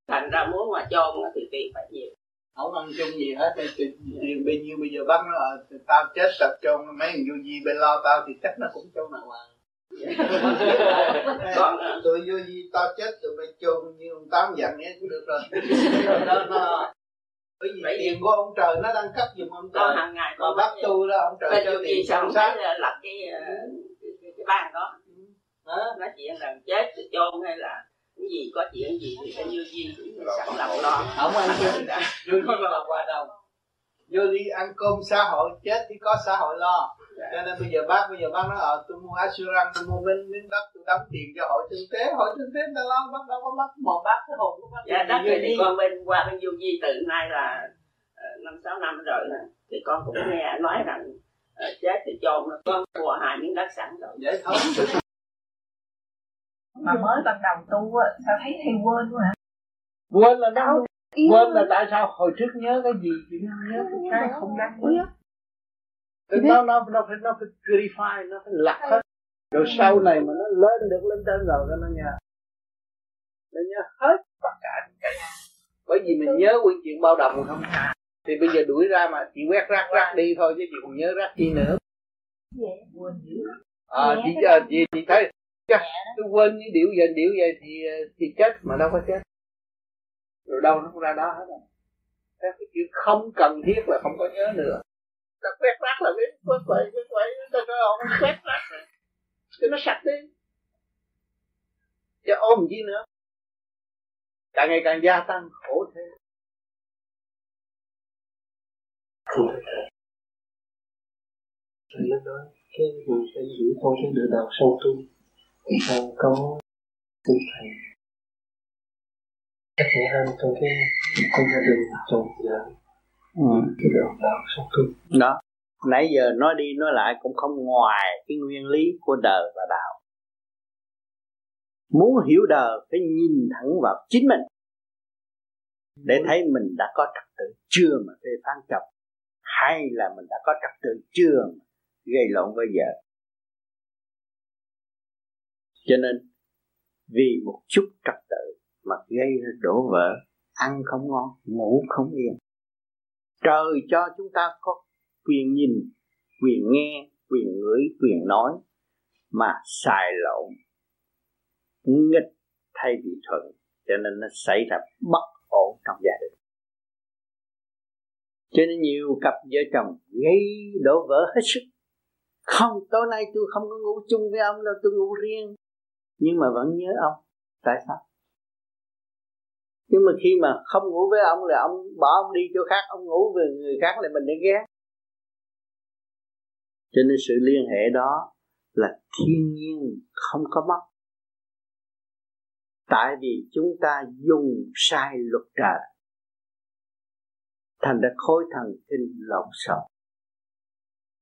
Thành ra muốn mà chôn thì tiền phải nhiều. Không ăn chung gì hết thì tiền bao nhiêu bây giờ bắt nó tao chết tập chôn mấy thằng vô gì bên lo tao thì chắc nó cũng chôn nào hoàng à, tụi vô gì tao chết tụi bay chôn như ông tám dặn nghe cũng được rồi. Đó nó bởi vì tiền của ông trời nó đang cấp giùm ông trời. hàng ngày mà bắt tu đó ông trời cho tiền xong sát là lập cái, à, cái, cái, cái ban đó. Đó nói chuyện rằng chết thì chôn hay là cái gì có chuyện gì thì bên du di cũng sẵn lòng lo. Không ăn chung (laughs) vô gì là hòa đồng. Vô đi ăn cơm xã hội chết thì có xã hội lo cho nên bây giờ bác bây giờ bác nói ờ tôi mua assurance tôi mua minh miếng đất tôi đóng tiền cho hội kinh tế. Hội kinh tế ta lo bác đâu có mất. Một bác cái hồn của bác dạ đất thì con bên qua bên du di từ nay là ờ, năm sáu năm rồi nè. Thì con cũng nghe nói rằng ờ, chết thì chôn con mua hai miếng đất sẵn rồi. Dễ thôi. (laughs) Mà mới ban đầu tu á sao thấy hay quên quá hả? Quên là đâu quên là tại sao? Hồi trước nhớ cái gì? Thì nó nhớ cái cái không đáng nhớ Thì nó nó nó phải nó phải purify nó phải lặt hết. Rồi sau này mà nó lên được lên trên rồi cái nó nhớ nó nhớ hết tất cả cái bởi vì mình nhớ quyển chuyện bao đồng không thì bây giờ đuổi ra mà chị quét rác rác đi thôi chứ chị còn nhớ rác chi nữa. Dữ à chị giờ chị chị thấy Chà, tôi quên những điệu vậy điệu vậy thì thì chết mà đâu có chết. Rồi đâu nó cũng ra đó hết rồi. Thế cái chuyện không cần thiết là không có nhớ nữa ta quét rác là biết quét quậy quét quậy ta nói ông quét rác cho nó sạch đi. Chứ ôm gì nữa. Càng ngày càng gia tăng, khổ thế. Thầy nó nói, cái người phải giữ con cái đường đạo sâu tu sao có tinh thần các thể ham trong cái trong gia đình chồng vợ cái đó. Nãy giờ nói đi nói lại cũng không ngoài cái nguyên lý của đời và đạo. Muốn hiểu đời phải nhìn thẳng vào chính mình. Để thấy mình đã có trật tự, chưa mà phê phán chồng hay là mình đã có trật tự, chưa mà gây lộn với vợ. Cho nên, vì một chút trật tự mà gây ra đổ vỡ, ăn không ngon, ngủ không yên trời cho chúng ta có quyền nhìn, quyền nghe, quyền ngửi, quyền nói mà xài lộn, nghịch thay vì thuận. Cho nên nó xảy ra bất ổn trong gia đình. Cho nên nhiều cặp vợ chồng gây đổ vỡ hết sức. Không, tối nay tôi không có ngủ chung với ông đâu, tôi ngủ riêng. Nhưng mà vẫn nhớ ông. Tại sao? Nhưng mà khi mà không ngủ với ông là ông bỏ ông đi chỗ khác, ông ngủ với người khác là mình để ghét. Cho nên sự liên hệ đó là thiên nhiên không có mất. Tại vì chúng ta dùng sai luật trời, thành ra khối thần kinh lộn xộn.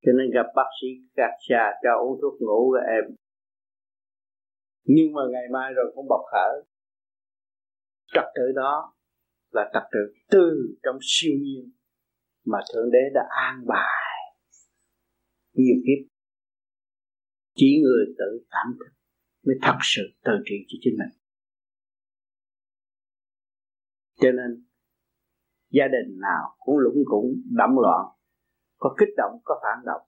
Cho nên gặp bác sĩ gạt xa cho uống thuốc ngủ rồi em. Nhưng mà ngày mai rồi cũng bọc khởi trật tự đó là trật tự từ trong siêu nhiên mà thượng đế đã an bài nhiều kiếp. Chỉ người tự cảm thức mới thật sự tự trị cho chính mình. Cho nên gia đình nào cũng lũng cũng đậm loạn có kích động có phản động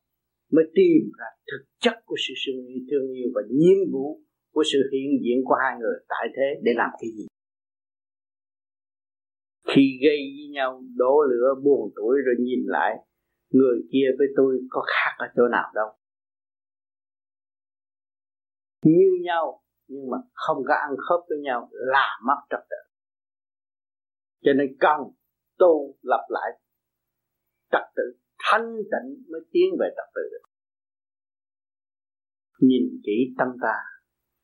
mới tìm ra thực chất của sự thương yêu, thương yêu và nhiệm vụ của sự hiện diện của hai người tại thế để làm cái gì? Khi gây với nhau đổ lửa, buồn tuổi rồi nhìn lại, người kia với tôi có khác ở chỗ nào đâu. Như nhau, nhưng mà không có ăn khớp với nhau, là mất trật tự. Cho nên cần tu lập lại trật tự, thanh tịnh mới tiến về trật tự. Được nhìn kỹ tâm ta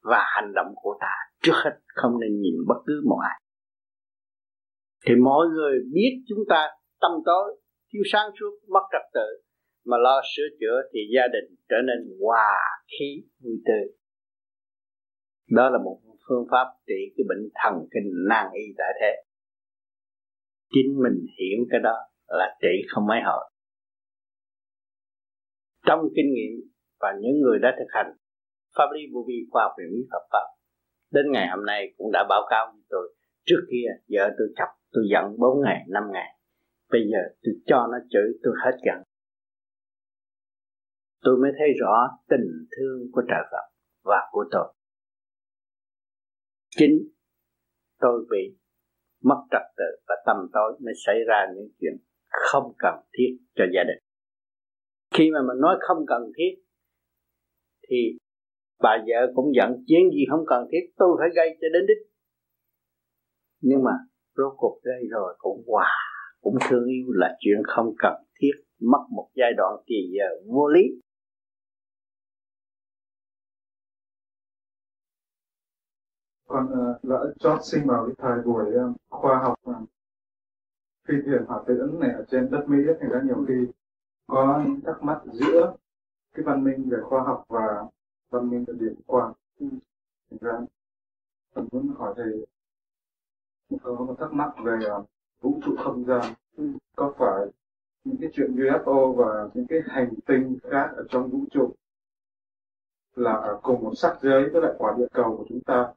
và hành động của ta, trước hết không nên nhìn bất cứ một ai thì mọi người biết chúng ta tâm tối, thiếu sáng suốt, mất trật tự, mà lo sửa chữa thì gia đình trở nên hòa khí, vui tươi đó là một phương pháp trị cái bệnh thần kinh nan y tại thế chính mình hiểu cái đó là trị không mấy hội. trong kinh nghiệm và những người đã thực hành pháp lý vô vi khoa học về lý Phật pháp, đến ngày hôm nay cũng đã báo cáo với tôi, trước kia vợ tôi chọc tôi giận 4 ngày 5 ngày. Bây giờ tôi cho nó chửi tôi hết giận. Tôi mới thấy rõ tình thương của trời Phật và của tôi. Chính tôi bị mất trật tự và tâm tối mới xảy ra những chuyện không cần thiết cho gia đình. Khi mà mình nói không cần thiết, thì bà vợ cũng giận chuyện gì không cần thiết, tôi phải gây cho đến đích. Nhưng mà rốt cuộc đây rồi cũng hòa cũng thương yêu là chuyện không cần thiết mất một giai đoạn kỳ giờ vô lý. Con uh, lỡ chót sinh vào cái thời buổi uh, khoa học uh, phi thuyền hỏa tiễn này ở trên đất Mỹ thành ra nhiều khi có thắc mắc giữa cái văn minh về khoa học và văn minh về điện quang. Thành ra mình muốn hỏi thầy có một thắc mắc về uh, vũ trụ không gian. Có phải những cái chuyện UFO và những cái hành tinh khác ở trong vũ trụ là ở cùng một sắc giới với lại quả địa cầu của chúng ta?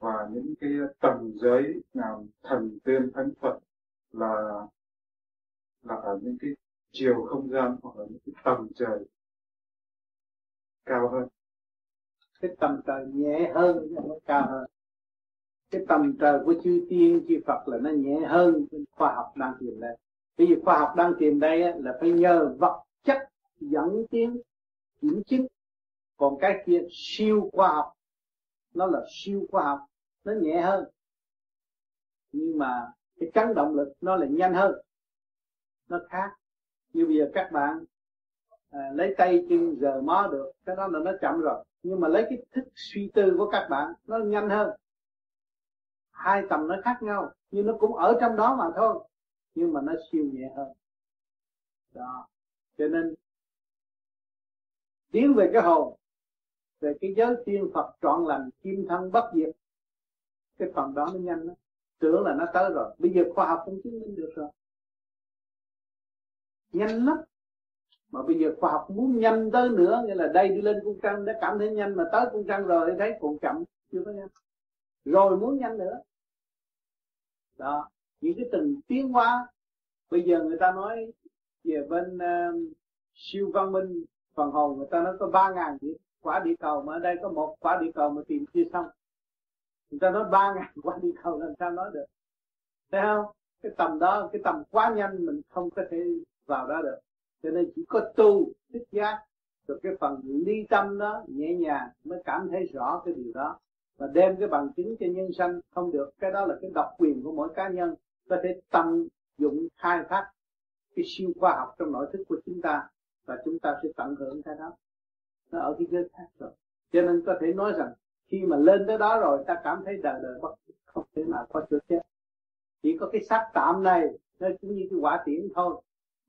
Và những cái tầng giới nào thần tiên thánh phật là là ở những cái chiều không gian hoặc là những cái tầng trời cao hơn? Cái tầng trời nhẹ hơn nhưng nó cao hơn cái tầm trời của chư tiên chư Phật là nó nhẹ hơn khoa học đang tìm đây. Bởi vì khoa học đang tìm đây á là phải nhờ vật chất dẫn tiến kiểm chứng. Còn cái kia siêu khoa học nó là siêu khoa học nó nhẹ hơn. Nhưng mà cái chấn động lực nó là nhanh hơn nó khác. Như bây giờ các bạn à, lấy tay chân giờ mó được cái đó là nó chậm rồi. Nhưng mà lấy cái thức suy tư của các bạn nó nhanh hơn hai tầm nó khác nhau, nhưng nó cũng ở trong đó mà thôi. Nhưng mà nó siêu nhẹ hơn. Đó. Cho nên, tiến về cái hồn, về cái giới tiên Phật trọn lành, kim thân bất diệt, cái phần đó nó nhanh lắm. Tưởng là nó tới rồi. Bây giờ khoa học cũng chứng minh được rồi. Nhanh lắm. Mà bây giờ khoa học muốn nhanh tới nữa, nghĩa là đây đi lên cung trăng, đã cảm thấy nhanh mà tới cung trăng rồi, thấy còn chậm, chưa có nhanh rồi muốn nhanh nữa. Đó những cái từng tiến hóa bây giờ người ta nói về bên uh, siêu văn minh phần hồn người ta nói có ba ngàn quả địa cầu mà ở đây có một quả địa cầu mà tìm chưa xong. Người ta nói ba ngàn quả địa cầu làm sao nói được. Thấy không? Cái tầm đó cái tầm quá nhanh mình không có thể vào đó được. Cho nên chỉ có tu thích giác rồi cái phần ly tâm đó nhẹ nhàng mới cảm thấy rõ cái điều đó và đem cái bằng chứng cho nhân sanh không được. Cái đó là cái độc quyền của mỗi cá nhân. Có thể tận dụng khai thác cái siêu khoa học trong nội thức của chúng ta và chúng ta sẽ tận hưởng cái đó. Nó ở cái giới khác rồi. Cho nên có thể nói rằng khi mà lên tới đó rồi, ta cảm thấy đời đời bất không thể nào có chỗ chết. Chỉ có cái xác tạm này, nó cũng như cái quả tiễn thôi.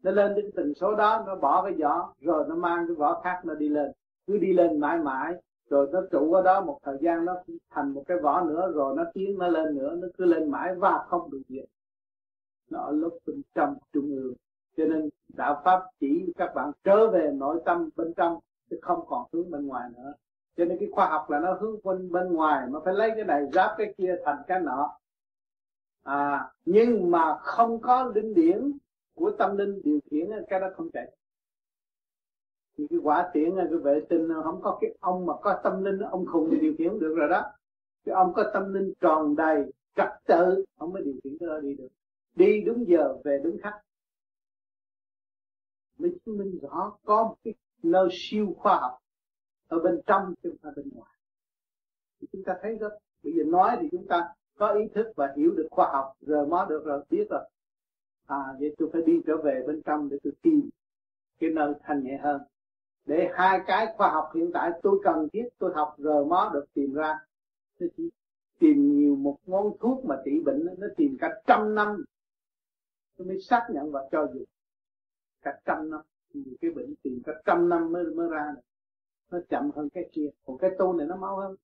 Nó lên đến tần số đó, nó bỏ cái vỏ, rồi nó mang cái vỏ khác nó đi lên. Cứ đi lên mãi mãi rồi nó trụ ở đó một thời gian, nó thành một cái vỏ nữa, rồi nó tiến nó lên nữa, nó cứ lên mãi và không được diệt. Nó ở lúc bên trong trung ương. Cho nên đạo pháp chỉ các bạn trở về nội tâm bên trong, chứ không còn hướng bên ngoài nữa. Cho nên cái khoa học là nó hướng bên bên ngoài, mà phải lấy cái này giáp cái kia thành cái nọ. À nhưng mà không có linh điển của tâm linh điều khiển, cái đó không chạy thì cái quả tiễn cái vệ tinh không có cái ông mà có tâm linh, ông khùng thì điều khiển được rồi đó. Cái ông có tâm linh tròn đầy, trật tự ông mới điều khiển cái đó đi được. Đi đúng giờ, về đúng khắc. Mới chứng minh rõ có một cái nơi siêu khoa học ở bên trong chứ không phải bên ngoài. Thì chúng ta thấy rất bây giờ nói thì chúng ta có ý thức và hiểu được khoa học rồi mới được rồi, biết rồi. À vậy tôi phải đi trở về bên trong để tôi tìm cái nơi thanh nhẹ hơn để hai cái khoa học hiện tại tôi cần thiết, tôi học rờ mó được tìm ra. Chỉ tìm nhiều một ngón thuốc mà trị bệnh nó tìm cả trăm năm. Tôi mới xác nhận và cho dùng cả trăm năm. Nhiều cái bệnh tìm cả trăm năm mới mới ra được. Nó chậm hơn cái kia. Còn cái tu này nó mau hơn.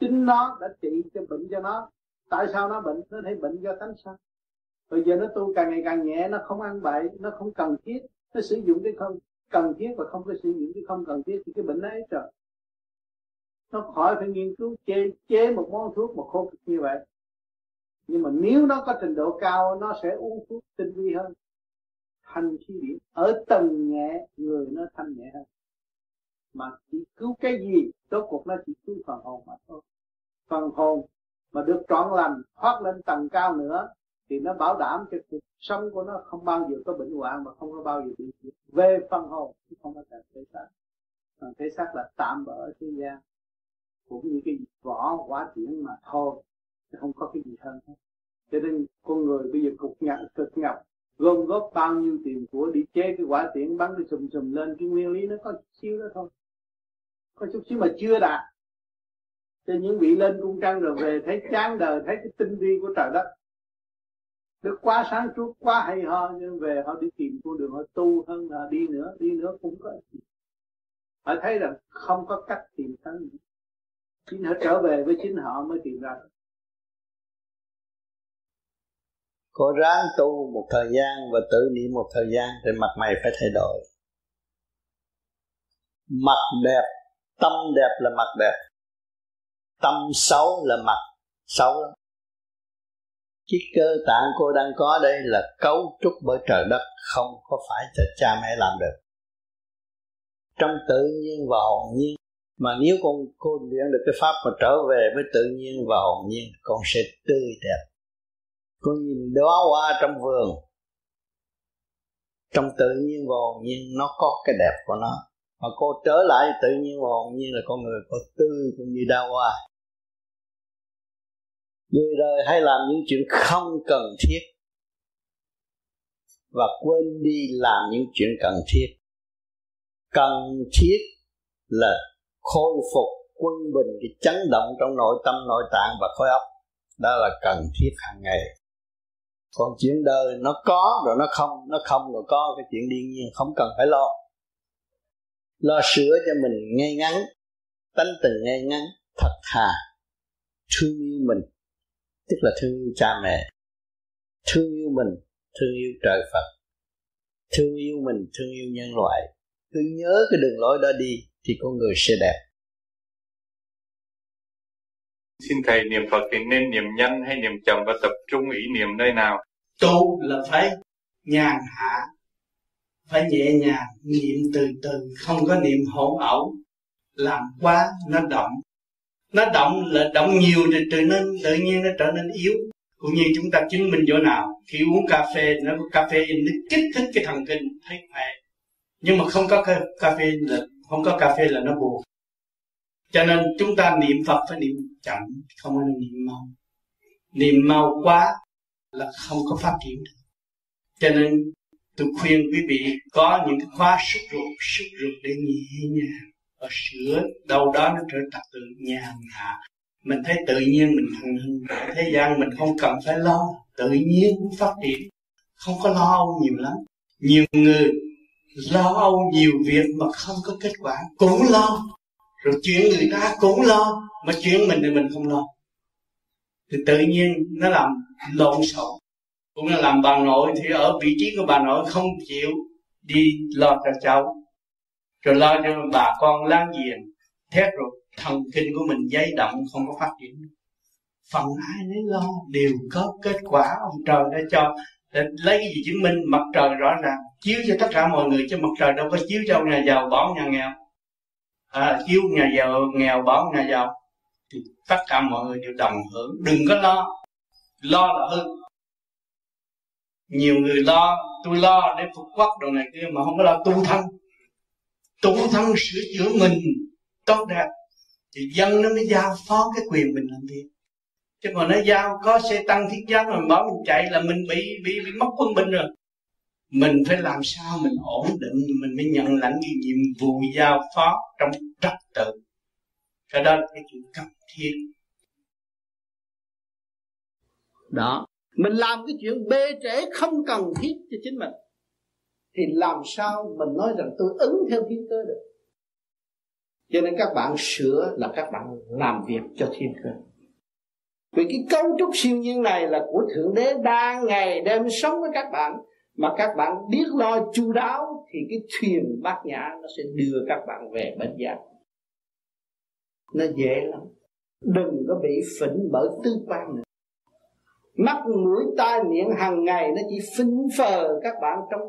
Chính nó đã trị cho bệnh cho nó. Tại sao nó bệnh? Nó thấy bệnh do tánh sao? Bây giờ nó tu càng ngày càng nhẹ, nó không ăn bậy, nó không cần thiết, nó sử dụng cái không cần thiết và không có sử dụng cái không cần thiết thì cái bệnh nó ấy trời nó khỏi phải nghiên cứu, chế chế một món thuốc mà khô như vậy. Nhưng mà nếu nó có trình độ cao, nó sẽ uống thuốc tinh vi hơn. Thanh khí điển. Ở tầng nhẹ, người nó thanh nhẹ hơn. Mà chỉ cứu cái gì, rốt cuộc nó chỉ cứu phần hồn mà thôi. Phần hồn mà được trọn lành, thoát lên tầng cao nữa thì nó bảo đảm cho cuộc sống của nó không bao giờ có bệnh hoạn và không có bao giờ bị về phần hồn, chứ không có thể xác. Còn thể xác là tạm bỡ ở thế gian, cũng như cái vỏ quả triển mà thôi không có cái gì hơn hết. Cho nên con người bây giờ cục nhặt cực nhọc, gom góp bao nhiêu tiền của đi chế cái quả tiễn, bắn cái sùm sùm lên, cái nguyên lý nó có chút xíu đó thôi. Có chút xíu mà chưa đạt. Cho những vị lên cung trăng rồi về, thấy chán đời, thấy cái tinh vi của trời đất được quá sáng suốt quá hay ho nhưng về họ đi tìm con đường họ tu hơn là đi nữa đi nữa cũng có gì họ thấy rằng không có cách tìm tới nữa chính họ trở về với chính họ mới tìm ra Có ráng tu một thời gian và tự niệm một thời gian thì mặt mày phải thay đổi. Mặt đẹp, tâm đẹp là mặt đẹp. Tâm xấu là mặt xấu lắm. Cái cơ tạng cô đang có đây là cấu trúc bởi trời đất, không có phải cho cha mẹ làm được. Trong tự nhiên và hồn nhiên, mà nếu con cô luyện được cái pháp mà trở về với tự nhiên và hồn nhiên, con sẽ tươi đẹp. Con nhìn đóa hoa trong vườn, trong tự nhiên và hồn nhiên, nó có cái đẹp của nó. Mà cô trở lại tự nhiên và hồn nhiên là con người có tươi cũng như đa hoa người đời hay làm những chuyện không cần thiết và quên đi làm những chuyện cần thiết. Cần thiết là khôi phục quân bình, cái chấn động trong nội tâm, nội tạng và khối óc. Đó là cần thiết hàng ngày. Còn chuyện đời nó có rồi nó không nó không rồi có cái chuyện đương nhiên, không cần phải lo. Lo sửa cho mình ngay ngắn, tánh tình ngay ngắn, thật thà, thương yêu mình tức là thương yêu cha mẹ thương yêu mình thương yêu trời phật thương yêu mình thương yêu nhân loại cứ nhớ cái đường lối đó đi thì con người sẽ đẹp Xin Thầy niệm Phật thì nên niệm nhanh hay niệm chậm và tập trung ý niệm nơi nào? Tu là phải nhàn hạ, phải nhẹ nhàng, niệm từ từ, không có niệm hỗn ẩu. Làm quá nó động. Nó động là động nhiều thì tự nên tự nhiên nó trở nên yếu. Cũng như chúng ta chứng minh chỗ nào, Khi uống cà phê, Nó có cà phê nó kích thích cái thần kinh, Thấy khỏe. Nhưng mà không có cà phê là, Không có cà phê là nó buồn. Cho nên chúng ta niệm Phật phải niệm chậm, không nên niệm mau. Niệm mau quá là không có phát triển được. Cho nên tôi khuyên quý vị có những cái khóa sức ruột sức ruột để nhẹ nhàng và sửa đâu đó nó trở thành tự nhàn hạ mình thấy tự nhiên mình thăng hưng thế gian mình không cần phải lo, tự nhiên phát triển. Không có lo âu nhiều lắm. Nhiều người lo âu nhiều việc mà không có kết quả, cũng lo. Rồi chuyện người ta cũng lo, mà chuyện mình thì mình không lo. Thì tự nhiên nó làm lộn xộn, cũng là làm bà nội thì ở vị trí của bà nội không chịu đi lo cho cháu rồi lo cho bà con láng giềng. Thét rồi thần kinh của mình dây động không có phát triển. Phần ai nấy lo đều có kết quả. Ông trời đã cho để lấy cái gì chứng minh mặt trời rõ ràng chiếu cho tất cả mọi người chứ mặt trời đâu có chiếu cho nhà giàu bỏ nhà nghèo. À, chiếu nhà giàu nghèo bỏ nhà giàu. Thì tất cả mọi người đều đồng hưởng. Đừng có lo. Lo là hư. Nhiều người lo tôi lo để phục quốc đồ này kia mà không có lo tu thân tu thân sửa chữa mình tốt đẹp, thì dân nó mới giao phó cái quyền mình làm việc. Chứ còn nó giao có xe tăng thiết giáp mà bảo mình chạy là mình bị bị bị mất quân bình rồi. Mình phải làm sao mình ổn định, mình mới nhận lãnh cái nhiệm vụ giao phó trong trật tự. Cái đó là cái chuyện cần thiết. Đó. Mình làm cái chuyện bê trễ không cần thiết cho chính mình thì làm sao mình nói rằng tôi ứng theo thiên cơ được? Cho nên các bạn sửa là các bạn làm việc cho thiên cơ. Vì cái cấu trúc siêu nhiên này là của thượng đế đang ngày đêm sống với các bạn, mà các bạn biết lo chu đáo thì cái thuyền bát nhã nó sẽ đưa các bạn về bến giác. Nó dễ lắm. Đừng có bị phỉnh bởi tư quan nữa. Mắt mũi tai miệng hàng ngày nó chỉ phình phờ các bạn trong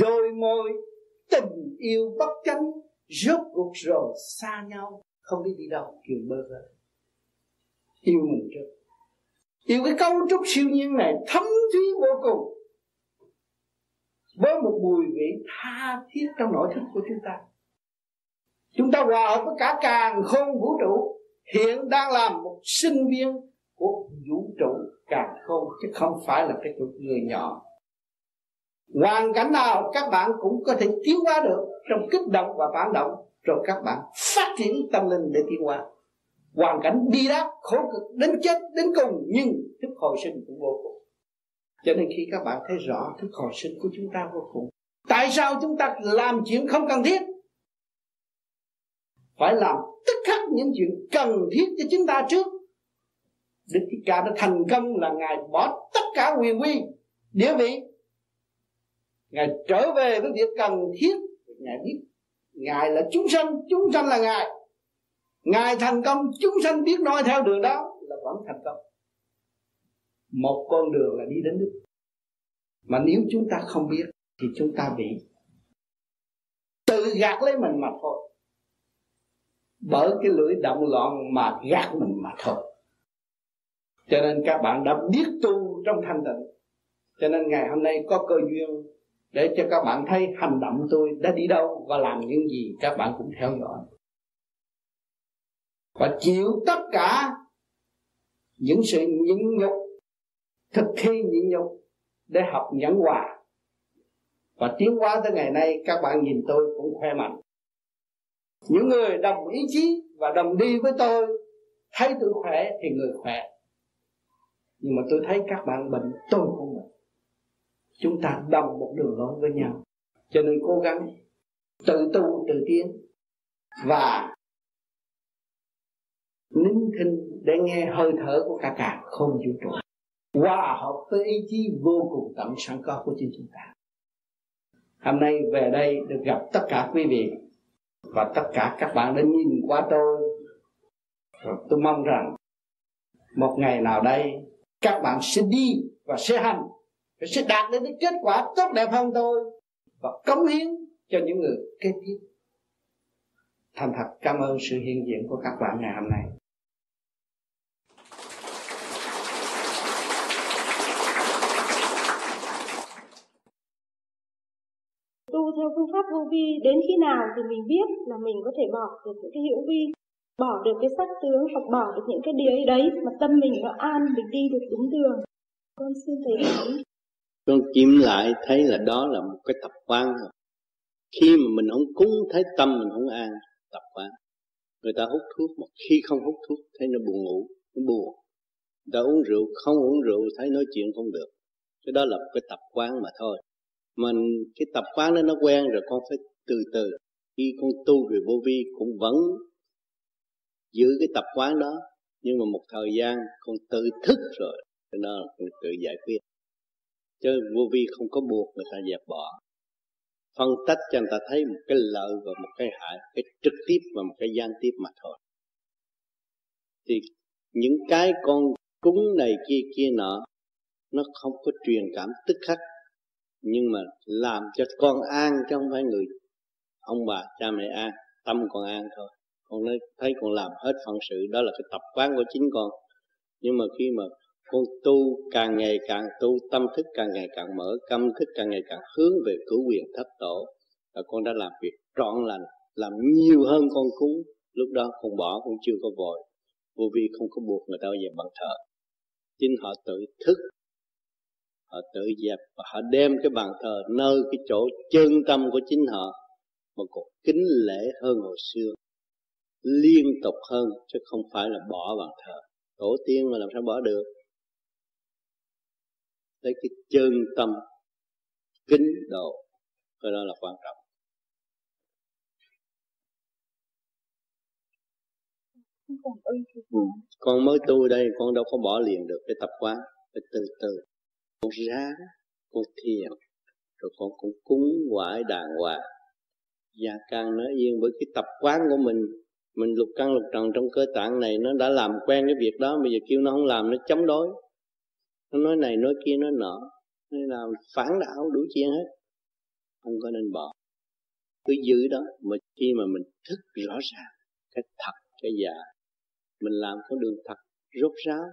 đôi môi tình yêu bất chánh rốt cuộc rồi xa nhau, không biết đi đâu, kiểu bơ vơ. Yêu mình trước. Yêu cái cấu trúc siêu nhiên này, thấm thúy vô cùng. Với một mùi vị tha thiết trong nội thức của chúng ta. Chúng ta hòa hợp với cả càng khôn vũ trụ, hiện đang làm một sinh viên của vũ trụ càng khôn, chứ không phải là cái người nhỏ hoàn cảnh nào các bạn cũng có thể tiến hóa được trong kích động và phản động. Rồi các bạn phát triển tâm linh để tiến hóa. Hoàn cảnh bi đát, khổ cực, đến chết, đến cùng, nhưng thức hồi sinh cũng vô cùng. Cho nên khi các bạn thấy rõ thức hồi sinh của chúng ta vô cùng, tại sao chúng ta làm chuyện không cần thiết? Phải làm tất cả những chuyện cần thiết cho chúng ta trước. Đức Thích Ca đã thành công là Ngài bỏ tất cả quyền quy, địa vị Ngài trở về với việc cần thiết. Ngài biết. Ngài là chúng sanh. Chúng sanh là Ngài. Ngài thành công. Chúng sanh biết nói theo đường đó Là vẫn thành công. Một con đường là đi đến Đức. Mà nếu chúng ta không biết Thì chúng ta bị Tự gạt lấy mình mà thôi. Bởi cái lưỡi động loạn Mà gạt mình mà thôi. Cho nên các bạn đã biết tu trong thanh tịnh. Cho nên ngày hôm nay có cơ duyên để cho các bạn thấy hành động tôi đã đi đâu và làm những gì các bạn cũng theo dõi. Và chịu tất cả những sự nhịn nhục, thực thi nhịn nhục để học nhẫn hòa. Và tiến hóa tới ngày nay, các bạn nhìn tôi cũng khỏe mạnh. Những người đồng ý chí và đồng đi với tôi, thấy tôi khỏe thì người khỏe. Nhưng mà tôi thấy các bạn bệnh, tôi cũng bệnh chúng ta đồng một đường lối với nhau. Cho nên cố gắng tự tu, tự tiến. Và nín thinh để nghe hơi thở của cả cả không vũ trụ. Hòa hợp với ý chí vô cùng tận sẵn có của chính chúng ta. Hôm nay về đây được gặp tất cả quý vị và tất cả các bạn đã nhìn qua tôi. Tôi mong rằng một ngày nào đây, các bạn sẽ đi và sẽ hành. Rồi sẽ đạt đến cái kết quả tốt đẹp hơn tôi và cống hiến cho những người kế tiếp. Thành thật, cảm ơn sự hiện diện của các bạn ngày hôm nay. Tu theo phương pháp vô vi, đến khi nào thì mình biết là mình có thể bỏ được những cái hữu vi, bỏ được cái sắc tướng hoặc bỏ được những cái điều ấy đấy, mà tâm mình nó an, mình đi được đúng đường. Con xin thấy con kiểm lại thấy là đó là một cái tập quán. Rồi khi mà mình không cúng, thấy tâm mình không an, tập quán. Người ta hút thuốc, mà khi không hút thuốc, thấy nó buồn ngủ, nó buồn. Người ta uống rượu, không uống rượu, thấy nói chuyện không được. Cái đó là một cái tập quán mà thôi. Mình, cái tập quán đó nó quen rồi, con phải từ từ. Khi con tu về vô vi cũng vẫn giữ cái tập quán đó. Nhưng mà một thời gian, con tự thức rồi. Cho nó là tự giải quyết chứ vô vi không có buộc người ta dẹp bỏ. Phân tách cho người ta thấy một cái lợi và một cái hại cái trực tiếp và một cái gian tiếp mà thôi. Thì những cái con cúng này kia kia nọ, nó không có truyền cảm tức khắc, nhưng mà làm cho con an chứ không phải người ông bà, cha mẹ an, tâm con an thôi. Con nói, thấy con làm hết phận sự, đó là cái tập quán của chính con. Nhưng mà khi mà con tu càng ngày càng tu, tâm thức càng ngày càng mở tâm thức càng ngày càng hướng về cửu quyền thất tổ. Và con đã làm việc trọn lành, làm nhiều hơn con cúng. Lúc đó con bỏ, con chưa có vội. Vô vi không có buộc người ta về bàn thờ. Chính họ tự thức, họ tự dẹp và họ đem cái bàn thờ nơi cái chỗ chân tâm của chính họ mà còn kính lễ hơn hồi xưa, liên tục hơn, chứ không phải là bỏ bàn thờ. Tổ tiên mà làm sao bỏ được? Lấy cái chân tâm kính độ. Cái đó là quan trọng. Ừ. con mới tu đây con đâu có bỏ liền được cái tập quán. Phải từ từ. Con ráng con thiền rồi con cũng cúng quải đàng hoàng. Và càng nói yên với cái tập quán của mình mình lục căn lục trần trong cơ tạng này nó đã làm quen cái việc đó bây giờ kêu nó không làm nó chống đối nó nói này nói kia nói nọ. Nó làm phản đạo đủ chuyện hết. Không có nên bỏ. Cứ giữ đó mà khi mà mình thức rõ ràng cái thật cái giả mình làm có đường thật rốt ráo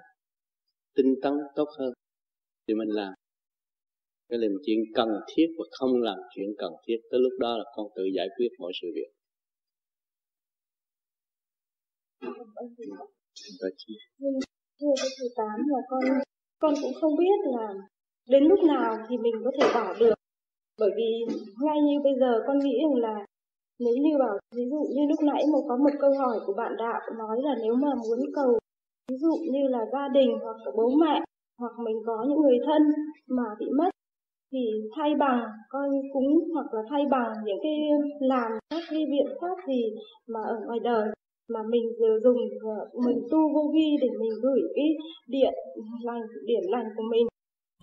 tinh tấn tốt hơn thì mình làm. Cái làm chuyện cần thiết và không làm chuyện cần thiết. Tới lúc đó là con tự giải quyết mọi sự việc. Thưa thầy tám là con con cũng không biết là đến lúc nào thì mình có thể bỏ được. Bởi vì ngay như bây giờ con nghĩ rằng là nếu như bảo, ví dụ như lúc nãy mà có một câu hỏi của bạn đạo nói là nếu mà muốn cầu, ví dụ như là gia đình hoặc là bố mẹ hoặc mình có những người thân mà bị mất thì thay bằng coi cúng hoặc là thay bằng những cái làm các cái biện pháp gì mà ở ngoài đời mà mình vừa dùng mình tu vô vi để mình gửi cái điện lành điện lành của mình.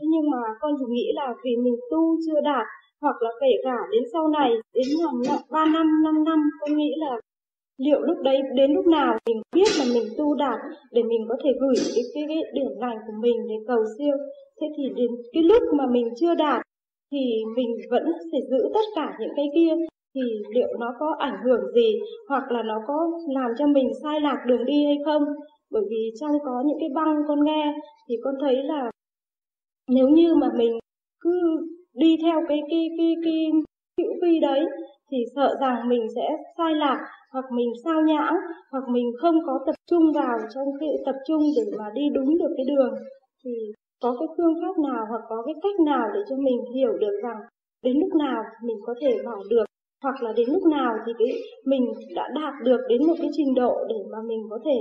Thế nhưng mà con chỉ nghĩ là vì mình tu chưa đạt hoặc là kể cả đến sau này đến hàng ba năm năm năm con nghĩ là liệu lúc đấy đến lúc nào mình biết là mình tu đạt để mình có thể gửi cái cái, cái điểm lành của mình để cầu siêu. Thế thì đến cái lúc mà mình chưa đạt thì mình vẫn phải giữ tất cả những cái kia thì liệu nó có ảnh hưởng gì hoặc là nó có làm cho mình sai lạc đường đi hay không? Bởi vì trong có những cái băng con nghe thì con thấy là nếu như mà mình cứ đi theo cái cái cái cái hữu vi đấy thì sợ rằng mình sẽ sai lạc hoặc mình sao nhãng hoặc mình không có tập trung vào trong cái tập trung để mà đi đúng được cái đường. Thì có cái phương pháp nào hoặc có cái cách nào để cho mình hiểu được rằng đến lúc nào mình có thể bỏ được? Hoặc là đến lúc nào thì cái mình đã đạt được đến một cái trình độ để mà mình có thể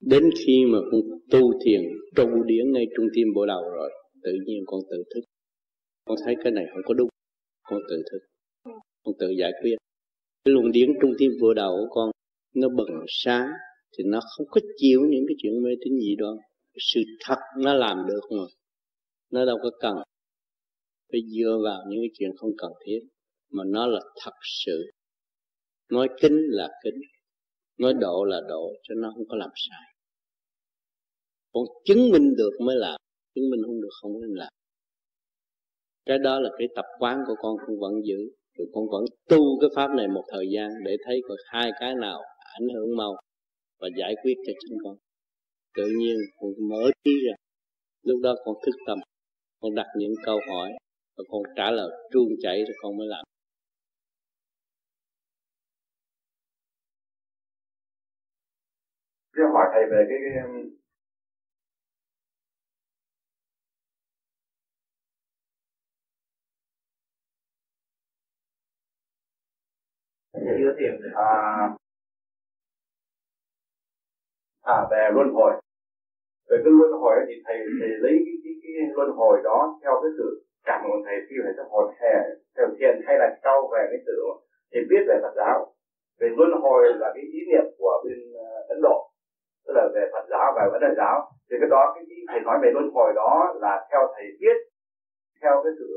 đến khi mà con tu thiền trụ điển ngay trung tim bộ đầu rồi, tự nhiên con tự thức. Con thấy cái này không có đúng, con tự thức. Con tự giải quyết. Cái luồng điển trung tim bộ đầu của con, nó bừng sáng, thì nó không có chịu những cái chuyện mê tín gì đó sự thật nó làm được mà. Nó đâu có cần phải dựa vào những cái chuyện không cần thiết, mà nó là thật sự. Nói kính là kính, nói độ là độ cho nó không có làm sai. Còn chứng minh được mới làm, chứng minh không được không nên làm. Cái đó là cái tập quán của con cũng vẫn giữ. Rồi con vẫn tu cái pháp này một thời gian để thấy có hai cái nào ảnh hưởng mau và giải quyết cho chính con. Tự nhiên con mở trí ra lúc đó con thức tâm, con đặt những câu hỏi và con trả lời truông chảy rồi con mới làm. Tôi hỏi thầy về cái, cái chưa tìm à, à về luân hồi. Về cái luân hồi thì thầy thầy lấy cái, cái, cái luân hồi đó theo cái sự cảm ơn thầy, khi phải rất hồn hè, theo thiền hay là sau về cái sự thì biết về Phật giáo. Về luân hồi là cái ý niệm của bên ờ, Ấn Độ, tức là về Phật giáo và Ấn Độ giáo. Thì cái đó, cái thầy nói về luân hồi đó là theo thầy biết, theo cái sự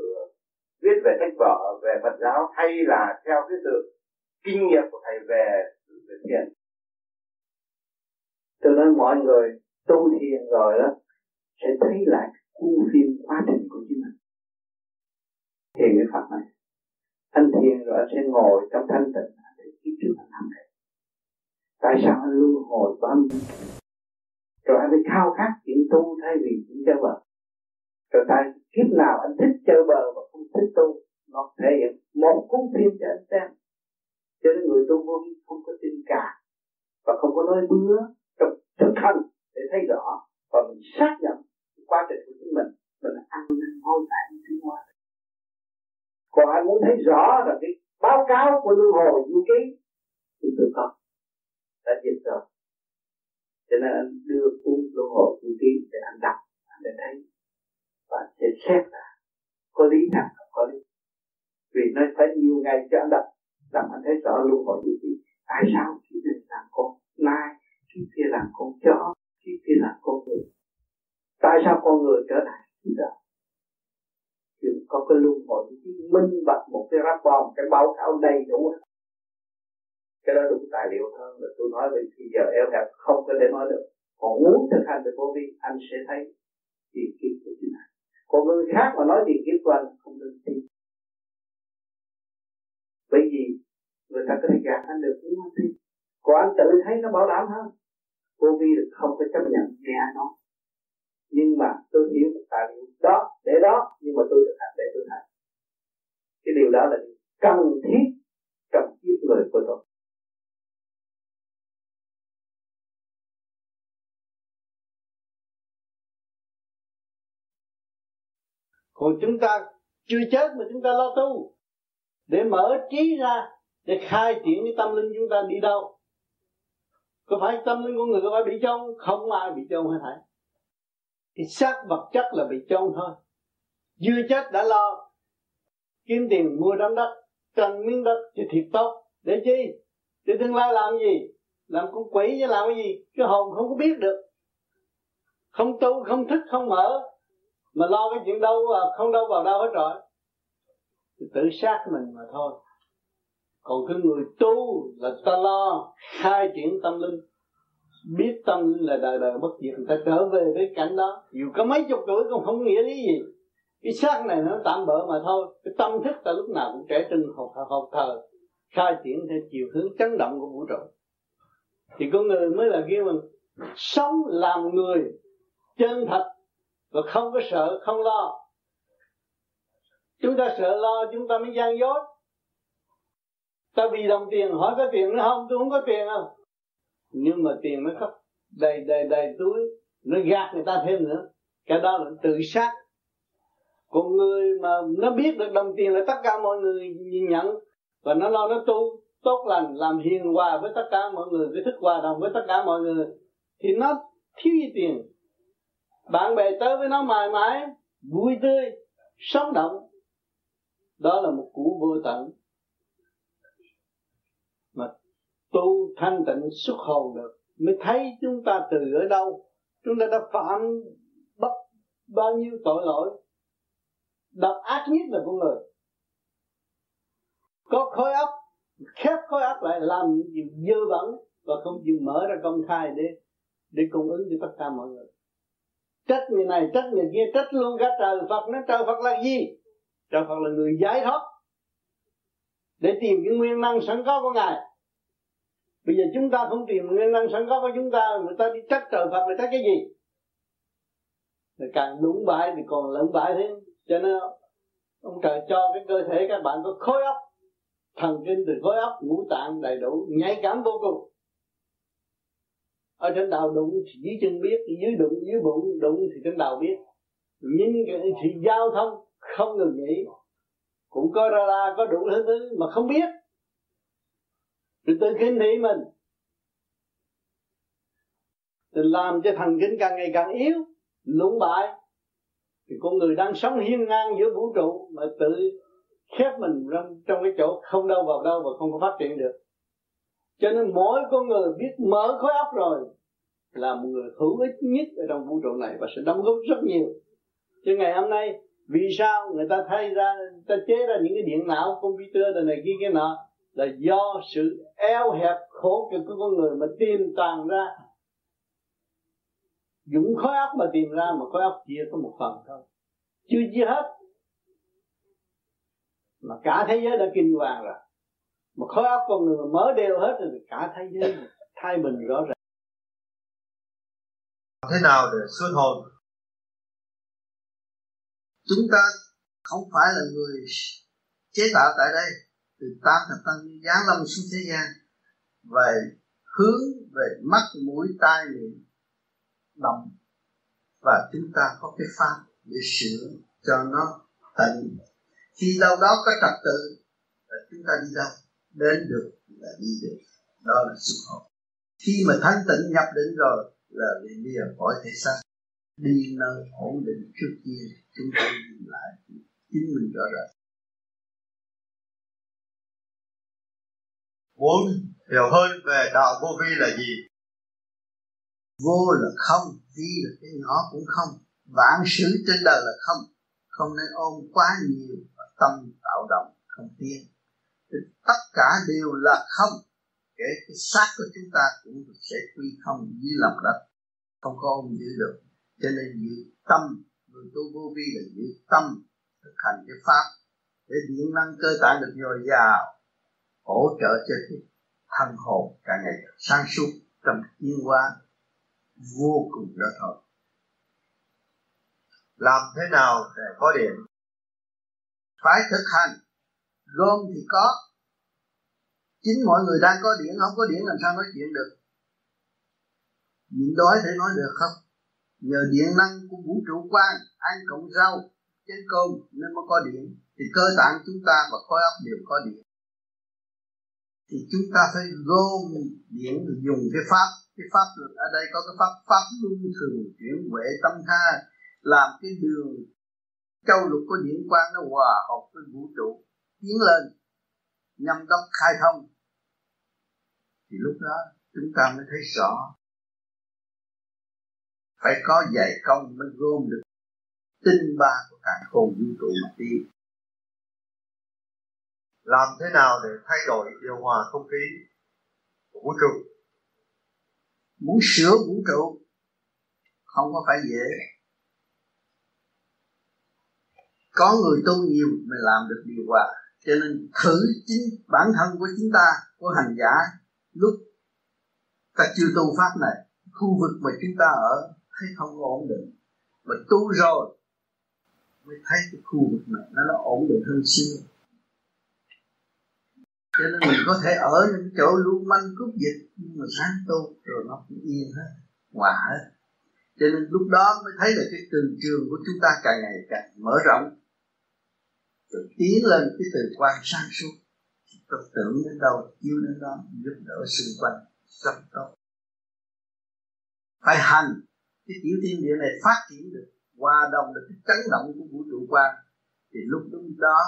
viết về sách vở về Phật giáo hay là theo cái sự kinh nghiệm của thầy về về thiền. Tôi nói mọi người tu thiền rồi đó, sẽ thấy lại cuốn phim quá trình của chính thiền cái Phật này anh thiền rồi anh sẽ ngồi trong thanh tịnh anh sẽ kiếp trước anh làm này tại sao anh luôn hồi bao nhiêu rồi anh mới khao khát chuyện tu thay vì chuyện chơi bờ rồi tại kiếp nào anh thích chơi bờ và không thích tu, nó thể hiện một cuốn phim cho anh xem. Cho nên người tu vô vi không có tin cả và không có nói bứa trong thực hành để thấy rõ. Và mình xác nhận quá trình của chính mình mình ăn năn hối tại tiến hóa còn anh muốn thấy rõ là cái báo cáo của luân hồi vũ ký thì tôi có. Đã dịch rồi. Cho nên anh đưa cuốn luân hồi vũ ký để anh đọc, anh để thấy. Và sẽ xét là có lý nào không có lý. Vì nó phải nhiều ngày cho anh đọc, làm anh thấy rõ luân hồi vũ ký. Tại sao? Khi này làm con nai khi kia làm con chó, khi kia làm con người. Tại sao con người trở lại như vậy chứ có cái luân hồi minh bạch một cái rap bom cái báo cáo đầy đủ. Cái đó đúng tài liệu hơn là tôi nói về khi giờ eo hẹp không có thể nói được. Còn muốn thực hành được vô vi, anh sẽ thấy tiền kiếp của chính anh còn người khác mà nói tiền kiếp của anh không nên tin. Bởi vì người ta có thể gạt anh được, nhưng không tin. Còn anh tự thấy nó bảo đảm hơn. Vô vi được không có chấp nhận nghe ai nói nhưng mà tôi hiểu một tài liệu đó, để đó, nhưng mà tôi thực hành để tôi hành. Cái điều đó là cần thiết trong kiếp người của tôi. Còn chúng ta chưa chết mà chúng ta lo tu. Để mở trí ra, để khai triển cái tâm linh chúng ta đi đâu. Có phải tâm linh của người có phải bị trông không ai bị trông hay thảy thì xác vật chất là bị chôn thôi. Chưa chết đã lo, kiếm tiền mua đám đất, cần miếng đất cho thiệt tốt. Để chi? Để tương lai làm gì? Làm con quỷ chứ làm cái gì? Cái hồn không có biết được. Không tu, không thức, không mở. Mà lo cái chuyện đâu à, không đâu vào đâu hết rồi. Thì tự sát mình mà thôi. Còn cái người tu là ta lo khai triển tâm linh biết tâm là đời đời bất diệt, người ta trở về với cảnh đó. Dù có mấy chục tuổi cũng không nghĩa lý gì. Cái xác này nó tạm bỡ mà thôi. Cái tâm thức ta lúc nào cũng trẻ trưng học học thờ khai triển theo chiều hướng chấn động của vũ trụ. Thì con người mới là kêu mình sống làm người, chân thật, và không có sợ, không lo. Chúng ta sợ lo, chúng ta mới gian dối. Ta vì đồng tiền, hỏi có tiền nữa không? Tôi không có tiền không nhưng mà tiền nó khắp đầy đầy đầy túi. Nó gạt người ta thêm nữa. Cái đó là tự sát. Còn người mà nó biết được đồng tiền là tất cả mọi người nhìn nhận. Và nó lo nó tu, tốt lành, làm hiền hòa với tất cả mọi người cái thức hòa đồng, với tất cả mọi người, thì nó thiếu gì tiền? Bạn bè tới với nó mãi mãi, vui tươi, sống động. Đó là một củ vô tận mà tu thanh tịnh xuất hồn được, mới thấy chúng ta từ ở đâu. Chúng ta đã phạm bất bao nhiêu tội lỗi. Độc ác nhất là con người. Có khối óc, khép khối óc lại, làm những gì dơ bẩn và không chịu mở ra công khai để để cung ứng cho tất cả mọi người. Trách người này, trách người kia, trách luôn cả trời Phật. Nó trời Phật là gì? Trời Phật là người giải thoát. Để tìm cái nguyên năng sẵn có của ngài bây giờ chúng ta không tìm nguyên năng sẵn có của chúng ta, người ta đi trách trời Phật là trách cái gì? Người càng đúng bại thì còn lẫn bại thêm cho nên ông trời cho cái cơ thể các bạn có khối óc, thần kinh từ khối óc, ngũ tạng đầy đủ, nhạy cảm vô cùng. Ở trên đầu đụng thì dưới chân biết, dưới đụng, dưới bụng, đụng thì trên đầu biết. Nhưng thì giao thông không ngừng nghỉ, cũng có ra la có đủ thứ thứ mà không biết rồi tự kính thị mình. Thì làm cho thần kinh càng ngày càng yếu lũng bại. Thì con người đang sống hiên ngang giữa vũ trụ mà tự khép mình trong cái chỗ không đâu vào đâu và không có phát triển được. Cho nên mỗi con người biết mở khối óc rồi là một người hữu ích nhất ở trong vũ trụ này và sẽ đóng góp rất nhiều. Chứ ngày hôm nay vì sao người ta thay ra người ta chế ra những cái điện não computer này, này kia kia nọ là do sự eo hẹp khổ cực của con người mà tìm tàng ra. Dũng khối óc mà tìm ra mà khối óc chia có một phần thôi chưa chia hết. Mà cả thế giới đã kinh hoàng rồi. Mà khối óc con người mà mở đều hết rồi cả thế giới thay mình rõ ràng. Thế nào để xuất hồn chúng ta không phải là người chế tạo tại đây từ tam thập tăng như giáng lâm xuống thế gian về hướng, về mắt, mũi, tai, miệng động và chúng ta có cái pháp để sửa cho nó tận. Khi đâu đó có trật tự, là chúng ta đi đâu? Đến được là đi được. Đó là sự hồn khi mà thanh tịnh nhập định rồi, là liền lìa khỏi thể xác. Đi nơi ổn định trước kia, chúng ta nhìn lại chính mình rõ ràng. Muốn hiểu hơn về đạo vô vi là gì? Vô là không, vi là cái nhỏ cũng không. Vạn sự trên đời là không. Không nên ôm quá nhiều và tâm tạo động, không tiến tất cả đều là không. Kể cái xác của chúng ta cũng sẽ quy không dưới lòng đất. Không có ôm giữ được. Cho nên giữ tâm, người tu vô vi là giữ tâm thực hành cái pháp. Để điện năng cơ tạng được dồi dào hỗ trợ cho cái thân hồn càng ngày càng sáng suốt trong tiến hóa vô cùng đó thôi. Làm thế nào để có điện phải thực hành. Gom thì có. Chính mọi người đang có điện không có điện làm sao nói chuyện được. Nhịn đói để nói được không? Nhờ điện năng của vũ trụ quan ăn cộng rau trên cơm nên mới có điện thì cơ tạng chúng ta và khối óc đều có điện thì chúng ta phải gom điện dùng cái pháp cái pháp ở đây có cái pháp pháp luân thường, chuyển huệ tâm tha, làm cái đường. Châu lục của diễn quang nó hòa hợp với vũ trụ, tiến lên nhằm đốc khai thông. Thì lúc đó, chúng ta mới thấy rõ. Phải có dạy công mới gom được tinh ba của cả khôn vũ trụ mà đi làm thế nào để thay đổi điều hòa không khí của vũ trụ? Muốn sửa vũ trụ không có phải dễ. Có người tu nhiều mới làm được điều hòa. Cho nên thử chính bản thân của chúng ta, của hành giả, lúc ta chưa tu pháp này, khu vực mà chúng ta ở thấy không có ổn định. Mà tu rồi mới thấy cái khu vực này nó nó ổn định hơn xưa cho nên mình có thể ở những chỗ lưu manh cướp dịch, nhưng mà sáng tu rồi nó cũng yên hết, hòa hết. Cho nên lúc đó mới thấy là cái từ trường của chúng ta càng ngày càng mở rộng. Rồi tiến lên cái từ quan sáng suốt. Tập tưởng đến đâu, chiếu đến đó, giúp đỡ xung quanh rất tốt. Phải hành. Cái tiểu thiên địa này phát triển được, hòa đồng được cái chấn động của vũ trụ quan. Thì lúc đó,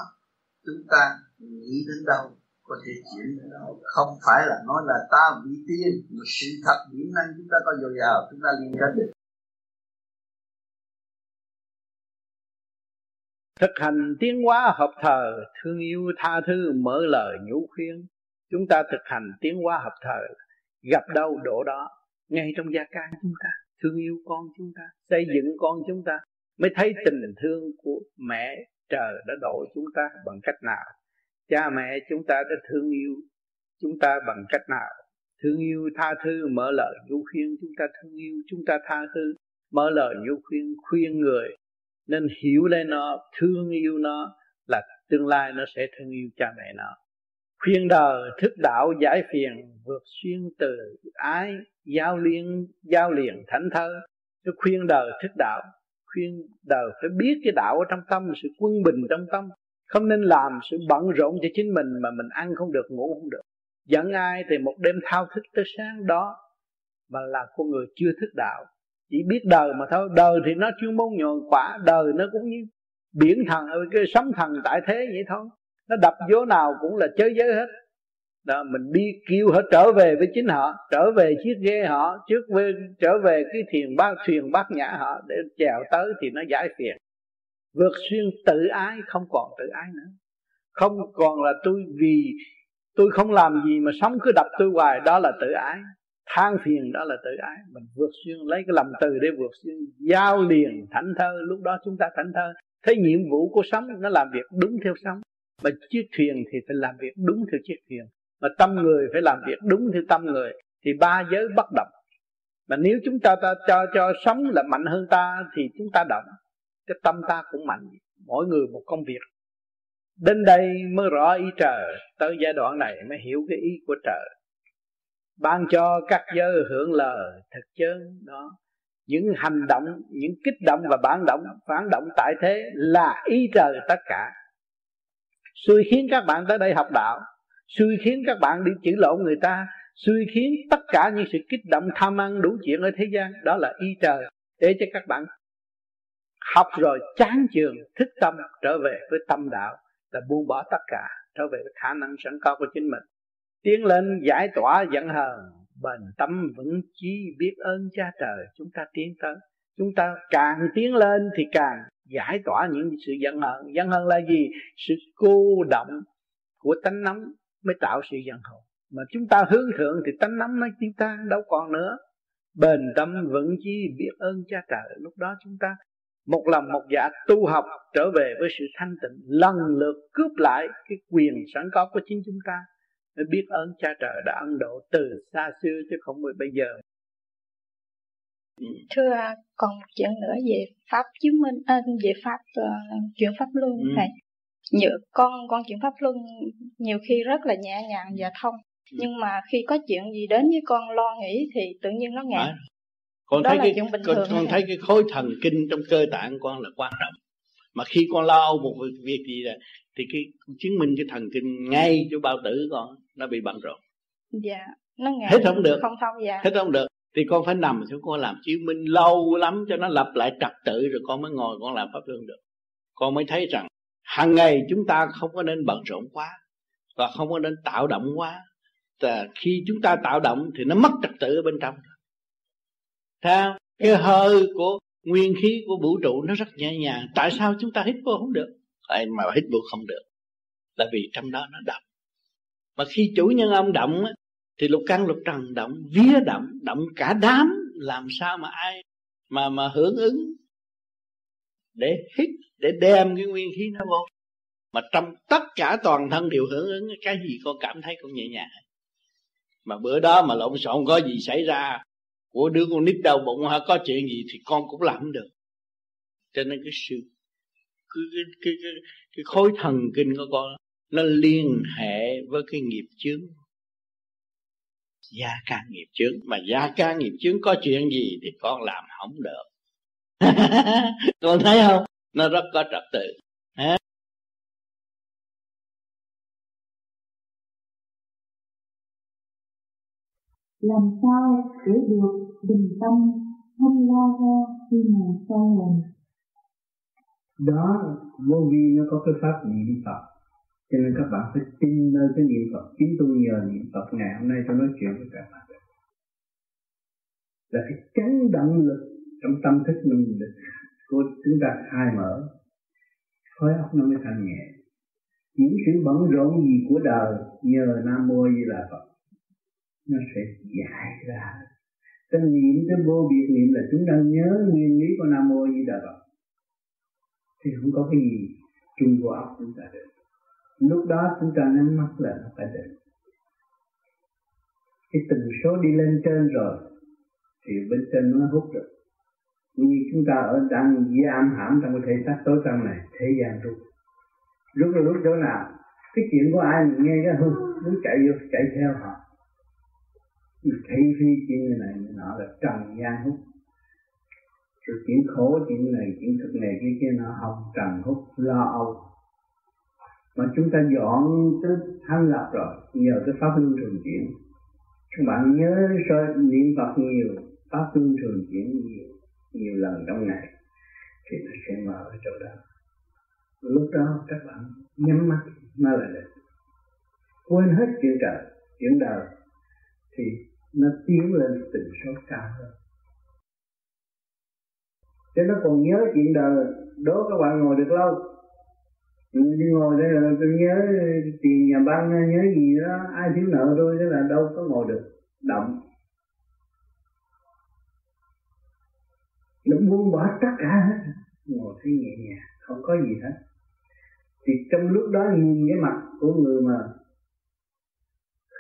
chúng ta nghĩ đến đâu? Có thể chuyển đâu không phải là nói là ta vị tiên, mà sự thật điểm năng chúng ta có dồi dào, chúng ta liên kết được. Thực hành tiến hóa hợp thờ, thương yêu tha thứ, mở lời nhủ khuyên chúng ta thực hành tiến hóa hợp thờ, gặp đâu đổ đó. Ngay trong gia can chúng ta, thương yêu con chúng ta, xây dựng con chúng ta, mới thấy tình thương của mẹ trời đã độ chúng ta bằng cách nào cha mẹ chúng ta đã thương yêu, chúng ta bằng cách nào? Thương yêu tha thứ, mở lời nhu khuyên chúng ta thương yêu, chúng ta tha thứ. Mở lời nhu khuyên khuyên người, nên hiểu lấy nó, thương yêu nó, là tương lai nó sẽ thương yêu cha mẹ nó. Khuyên đời, thức đạo giải phiền, vượt xuyên từ ái, giao liên, giao liền thánh thơ. Nó khuyên đời thức đạo khuyên đời phải biết cái đạo ở trong tâm, sự quân bình trong tâm không nên làm sự bận rộn cho chính mình mà mình ăn không được, ngủ không được. Giận ai thì một đêm thao thức tới sáng đó mà là con người chưa thức đạo. Chỉ biết đời mà thôi. Đời thì nó chuyên môn nhồi quả, đời nó cũng như biển thần, cái sấm thần tại thế vậy thôi. Nó đập vô nào cũng là chơi giới hết. Đó, mình đi kêu họ trở về với chính họ, trở về chiếc ghe họ, trước về, trở về cái thuyền bát thuyền bát nhã họ để chèo tới thì nó giải phiền vượt xuyên tự ái không còn tự ái nữa. Không còn là tôi vì tôi không làm gì mà sống cứ đập tôi hoài đó là tự ái. Than phiền đó là tự ái. Mình vượt xuyên lấy cái lòng từ để vượt xuyên. Giao liền thảnh thơ lúc đó chúng ta thảnh thơ. Thấy nhiệm vụ của sống nó làm việc đúng theo sống. Mà chiếc thuyền thì phải làm việc đúng theo chiếc thuyền. Mà tâm người phải làm việc đúng theo tâm người. Thì ba giới bất động. Mà nếu chúng ta, ta cho cho sống là mạnh hơn ta thì chúng ta động cái tâm ta cũng mạnh. Mỗi người một công việc. Đến đây mới rõ ý trời. Tới giai đoạn này mới hiểu cái ý của trời. Ban cho các giới hưởng lời thật chân đó. Những hành động, những kích động và bản động, phản động tại thế là ý trời tất cả. Xui khiến các bạn tới đây học đạo. Xui khiến các bạn đi chữ lộn người ta. Xui khiến tất cả những sự kích động tham ăn đủ chuyện ở thế gian. Đó là ý trời. Để cho các bạn học rồi chán trường thức tâm, trở về với tâm đạo là buông bỏ tất cả, trở về với khả năng sẵn có của chính mình. Tiến lên giải tỏa giận hờn, bền tâm vững chí biết ơn cha trời. Chúng ta tiến tới, chúng ta càng tiến lên thì càng giải tỏa những sự giận hờn. Giận hờn là gì? Sự cô động của tánh nóng mới tạo sự giận hờn. Mà chúng ta hướng thượng thì tánh nóng nó chúng ta đâu còn nữa. Bền tâm vững chí biết ơn cha trời. Lúc đó chúng ta một lòng một dạ tu học trở về với sự thanh tịnh lần lượt cướp lại cái quyền sẵn có của chính chúng ta. Để biết ơn cha trời đã ân độ từ xa xưa chứ không phải bây giờ. Thưa còn một chuyện nữa về pháp chứng minh à, về pháp uh, chuyện pháp luân ừ. thầy nhiều con con chuyện pháp luân nhiều khi rất là nhẹ nhàng và thông. Ừ. nhưng mà khi có chuyện gì đến với con lo nghĩ thì tự nhiên nó ngạt à, con Đó thấy cái con, con, thấy cái khối thần kinh trong cơ tạng con là quan trọng. Mà khi con lo một việc, việc gì là thì cái chứng minh cái thần kinh ngay chỗ bao tử con nó bị bận rộn. Dạ nó ngại hết không được. không thông dạ. Hết không được. Thì con phải nằm xuống con làm chứng minh lâu lắm cho nó lập lại trật tự rồi con mới ngồi con làm pháp luân được. Con mới thấy rằng hàng ngày chúng ta không có nên bận rộn quá và không có nên tạo động quá. Và khi chúng ta tạo động thì nó mất trật tự ở bên trong Thấy Cái hơi của nguyên khí của vũ trụ nó rất nhẹ nhàng. Tại sao chúng ta hít vô không được? Tại mà hít vô không được. Là vì trong đó nó động. Mà khi chủ nhân ông động thì lục căn lục trần động, vía động, động cả đám. Làm sao mà ai mà mà hưởng ứng để hít để đem cái nguyên khí nó vô mà trong tất cả toàn thân đều hưởng ứng cái gì con cảm thấy con nhẹ nhàng mà bữa đó mà lộn xộn có gì xảy ra của đứa con nít đau bụng hả? Có chuyện gì thì con cũng làm được. Cho nên cái sự cái, cái, cái, cái, cái khối thần kinh của con nó liên hệ với cái nghiệp chướng. Gia ca nghiệp chướng. Mà gia ca nghiệp chướng có chuyện gì thì con làm không được. (laughs) Con thấy không? Nó rất có trật tự. Làm sao để được bình tâm, không lo ra khi mà sai lầm đó, vô vi nó có cái pháp niệm phật. Cho nên các bạn phải tin nơi cái niệm phật. Chính tôi nhờ niệm phật, ngày hôm nay tôi nói chuyện với các bạn. Là cái chấn động lực trong tâm thức mình của chúng ta khai mở. Khối óc nó mới thanh nhẹ. Những sự bận rộn gì của đời, nhờ nam mô di đà phật nó sẽ giải ra. Cái niệm, cái vô biệt niệm là chúng ta nhớ nguyên lý của nam mô di đà phật. Thì không có cái gì chung vô óc chúng ta được. Lúc đó chúng ta nhắm mắt là nó phải định. Cái tần số đi lên trên rồi, thì bên trên nó hút được. Như chúng ta ở đang giam hãm trong cái thể xác tối tâm này, thế gian rút rút là rút chỗ nào cái chuyện của ai mình nghe cái hư, muốn chạy vô, chạy theo họ thị phi chuyện này này nọ là trần gian hút. Rồi chuyện khổ chuyện này, chuyện thực này kia kia nọ học trần hút, lo âu. Mà chúng ta dọn tới thanh lập rồi, nhờ cái pháp luân thường chuyển. Các bạn nhớ soi niệm phật nhiều, pháp luân thường chuyển nhiều nhiều lần trong ngày, thì nó sẽ mở ở chỗ đó. Lúc đó các bạn nhắm mắt, nó là được quên hết chuyện trời, chuyện đời, thì nó tiến lên tình số cao hơn. Chứ nó còn nhớ chuyện đời, đố các bạn ngồi được lâu. Ừ, đi ngồi đây là tôi nhớ tiền nhà băng nhớ gì đó, ai thiếu nợ tôi thế là đâu có ngồi được động nó buông bỏ tất cả hết, ngồi thấy nhẹ nhàng, không có gì hết. Thì trong lúc đó nhìn cái mặt của người mà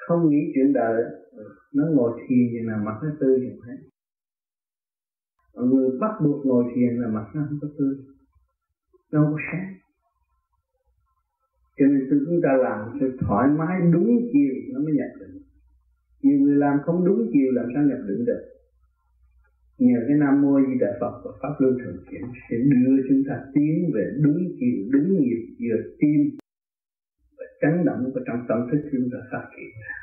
không nghĩ chuyện đời nó ngồi thiền thì là mặt nó tươi như thế. Người bắt buộc ngồi thiền là mặt nó không có tươi. Nó không có sáng. Cho nên chúng ta làm sự thoải mái đúng chiều, nó mới nhập định. Nhiều người làm không đúng chiều làm sao nhập định được? Nhờ cái nam mô di đà phật và pháp luân thường chuyển sẽ đưa chúng ta tiến về đúng chiều, đúng nhịp, vừa tim. Và chấn động của trong tâm thức chúng ta phát triển ra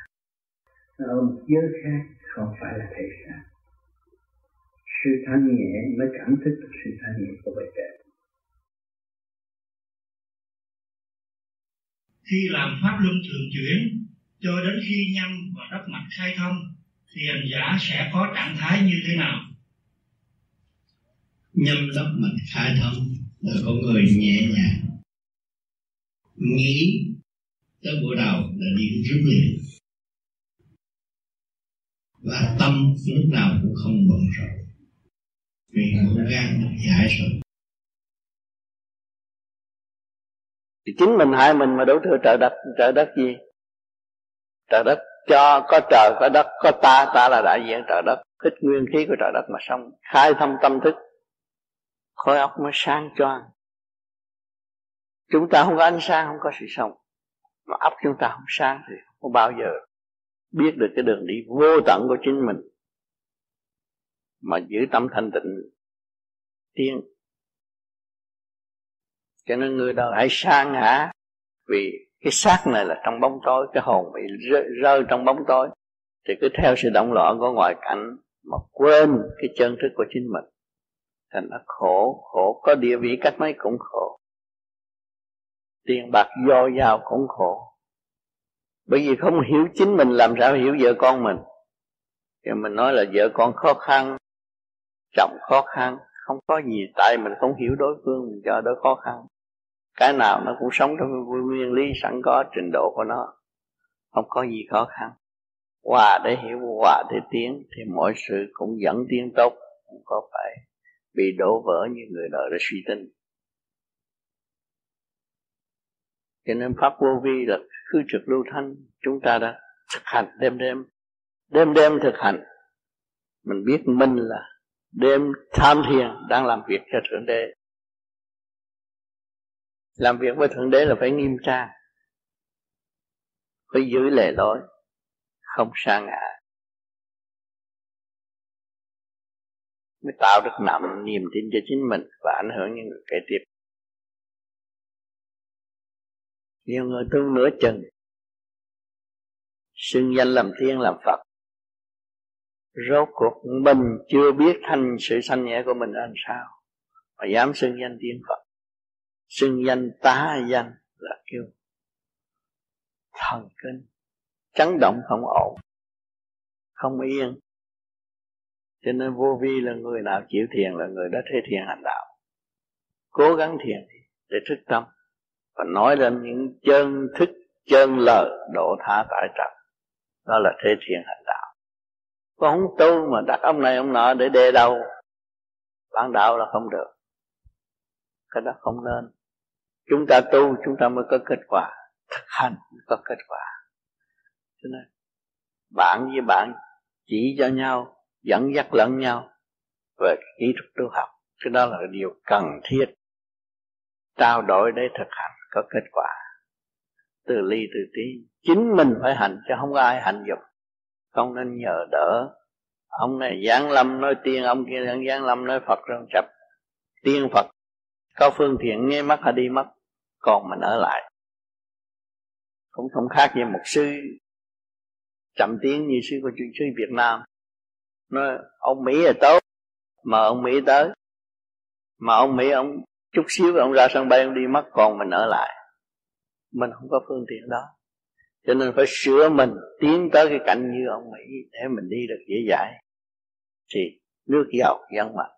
ở một giới khác không phải là thể xác sự thanh nhẹ mới cảm thức được sự thanh nhẹ của bề trên. Khi làm pháp luân thường chuyển cho đến khi nhâm và đất mạch khai thông thì hành giả sẽ có trạng thái như thế nào? Nhâm đất mạch khai thông là con người nhẹ nhàng. Nghĩ tới buổi đầu là đi rút liền và tâm lúc nào cũng không bận rộn. Vì cố gắng giải rồi. Thì chính mình hại mình mà đổ thừa trợ đất trợ đất gì? Trợ đất cho có trời có đất có ta ta là đại diện trời đất. Thích nguyên khí của trời đất mà xong, khai thông tâm thức. Khối óc mới sáng choang. Chúng ta không có ánh sáng không có sự sống. Mà óc chúng ta không sáng thì không bao giờ biết được cái đường đi vô tận của chính mình mà giữ tâm thanh tịnh tiên. Cho nên người đời hãy sang hả vì cái xác này là trong bóng tối cái hồn bị rơi, rơi trong bóng tối thì cứ theo sự động loạn của ngoại cảnh mà quên cái chân thức của chính mình. Thành nó khổ khổ. Có địa vị cách mấy cũng khổ. Tiền bạc do giao cũng khổ. Bởi vì không hiểu chính mình làm sao hiểu vợ con mình? Thì mình nói là vợ con khó khăn trọng khó khăn, không có gì, tại mình không hiểu đối phương, mình cho đối khó khăn. Cái nào nó cũng sống trong nguyên lý sẵn có, trình độ của nó. Không có gì khó khăn. Hòa để hiểu, hòa để tiến, thì mọi sự cũng dẫn tiến tốt, không có phải bị đổ vỡ như người đời đã suy tính. Cho nên pháp vô vi là khư trực lưu thanh, chúng ta đã thực hành đêm đêm. Đêm đêm thực hành, mình biết mình là đêm tham thiền đang làm việc cho thượng đế. Làm việc với thượng đế là phải nghiêm trang, phải giữ lề lối, không sa ngã. Mới tạo được nặng niềm tin cho chính mình và ảnh hưởng những người kế tiếp. Nhiều người tu nửa chừng, xưng danh làm thiên, làm phật rốt cuộc mình chưa biết thanh sự sanh nhẹ của mình làm sao, mà dám xưng danh tiên phật. Xưng danh tá danh là kêu thần kinh, chấn động không ổn, không yên. Cho nên vô vi là người nào chịu thiền là người đó thế thiền hành đạo. Cố gắng thiền để thức tâm và nói lên những chân thức, chân lời độ tha tại trần. Đó là thế thiền hành đạo con không tu mà đặt ông này ông nọ để đè đầu. Bản đạo là không được. Cái đó không nên. Chúng ta tu, chúng ta mới có kết quả. Thực hành mới có kết quả. Cho nên, bạn với bạn chỉ cho nhau, dẫn dắt lẫn nhau về kỹ thuật tu học. Cái đó là điều cần thiết. Trao đổi để thực hành có kết quả. Từ ly từ tí. Chính mình phải hành, chứ không có ai hành dục không nên nhờ đỡ. Ông này giáng lâm nói tiên, ông kia giáng lâm nói phật trong chập tiên phật. Có phương thiện nghe mắt hay đi mất, còn mình ở lại. Cũng không khác như một sư chậm tiếng như sư của sư Việt Nam. Nói, ông Mỹ là tốt, mà ông Mỹ tới. Mà ông Mỹ, ông chút xíu, ông ra sân bay, ông đi mất, còn mình ở lại. Mình không có phương tiện đó cho nên phải sửa mình, tiến tới cái cảnh như ông Mỹ để mình đi được dễ dãi. Thì nước giàu, dân mạnh.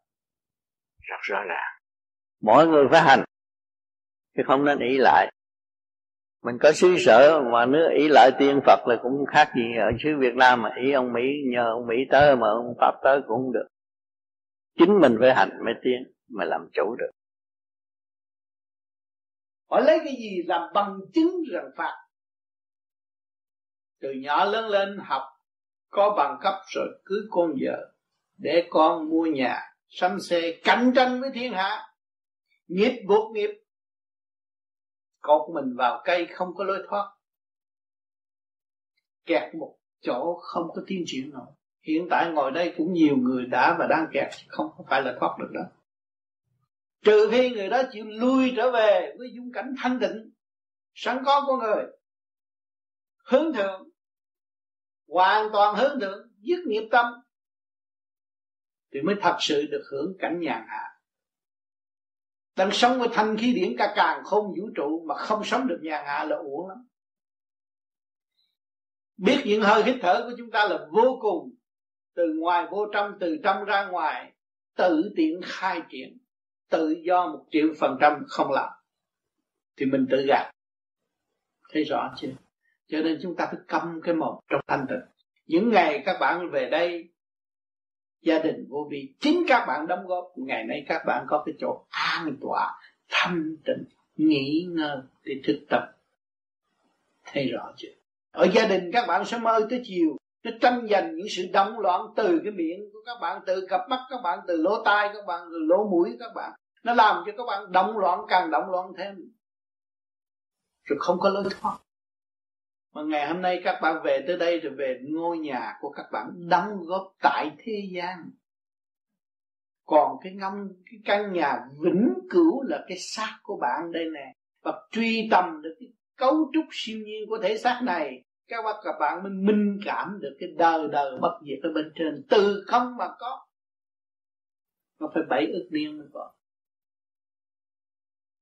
Rất rõ ràng. Mỗi người phải hành. Chứ không nên ý lại. Mình có xứ sở, mà nếu ý lại tiên Phật là cũng khác gì ở xứ Việt Nam mà ý ông Mỹ, nhờ ông Mỹ tới mà ông Pháp tới cũng không được. Chính mình phải hành mới tiên mà làm chủ được. Họ lấy cái gì làm bằng chứng rằng Phật? Từ nhỏ lớn lên học có bằng cấp rồi cưới con vợ, để con mua nhà, sắm xe, cạnh tranh với thiên hạ. Nghiệp buộc nghiệp. Cột mình vào cây không có lối thoát. Kẹt một chỗ không có tiến triển nổi hiện tại ngồi đây cũng nhiều người đã và đang kẹt, không phải là thoát được đó. Trừ khi người đó chịu lui trở về với dung cảnh thanh định sẵn có của người. Hướng thượng hoàn toàn hướng thượng dứt nghiệp tâm, thì mới thật sự được hưởng cảnh nhàn hạ. Đang sống với thanh khí điển cả càng không vũ trụ mà không sống được nhàn hạ là uổng lắm. Biết những hơi hít thở của chúng ta là vô cùng, từ ngoài vô trong, từ trong ra ngoài, tự tiện khai triển, tự do một triệu phần trăm không làm. Thì mình tự gạt. Thấy rõ chưa? Cho nên chúng ta phải câm cái mồm trong thanh tịnh. Những ngày các bạn về đây, gia đình vô vi, chính các bạn đóng góp. Ngày nay các bạn có cái chỗ an tọa, thanh tịnh, nghỉ ngơi để thực tập. Thấy rõ chưa? Ở gia đình các bạn sẽ mơ tới chiều, nó tranh giành những sự động loạn từ cái miệng của các bạn, từ cặp mắt các bạn, từ lỗ tai các bạn, từ lỗ mũi các bạn. Nó làm cho các bạn động loạn, càng động loạn thêm. Rồi không có lối thoát mà ngày hôm nay các bạn về tới đây rồi về ngôi nhà của các bạn đóng góp tại thế gian. Còn cái ngâm, cái căn nhà vĩnh cửu là cái xác của bạn đây nè. Và truy tầm được cái cấu trúc siêu nhiên của thể xác này, các bạn các bạn mới minh cảm được cái đời đời bất diệt ở bên trên. Từ không mà có. Nó phải bảy ước niên mới có.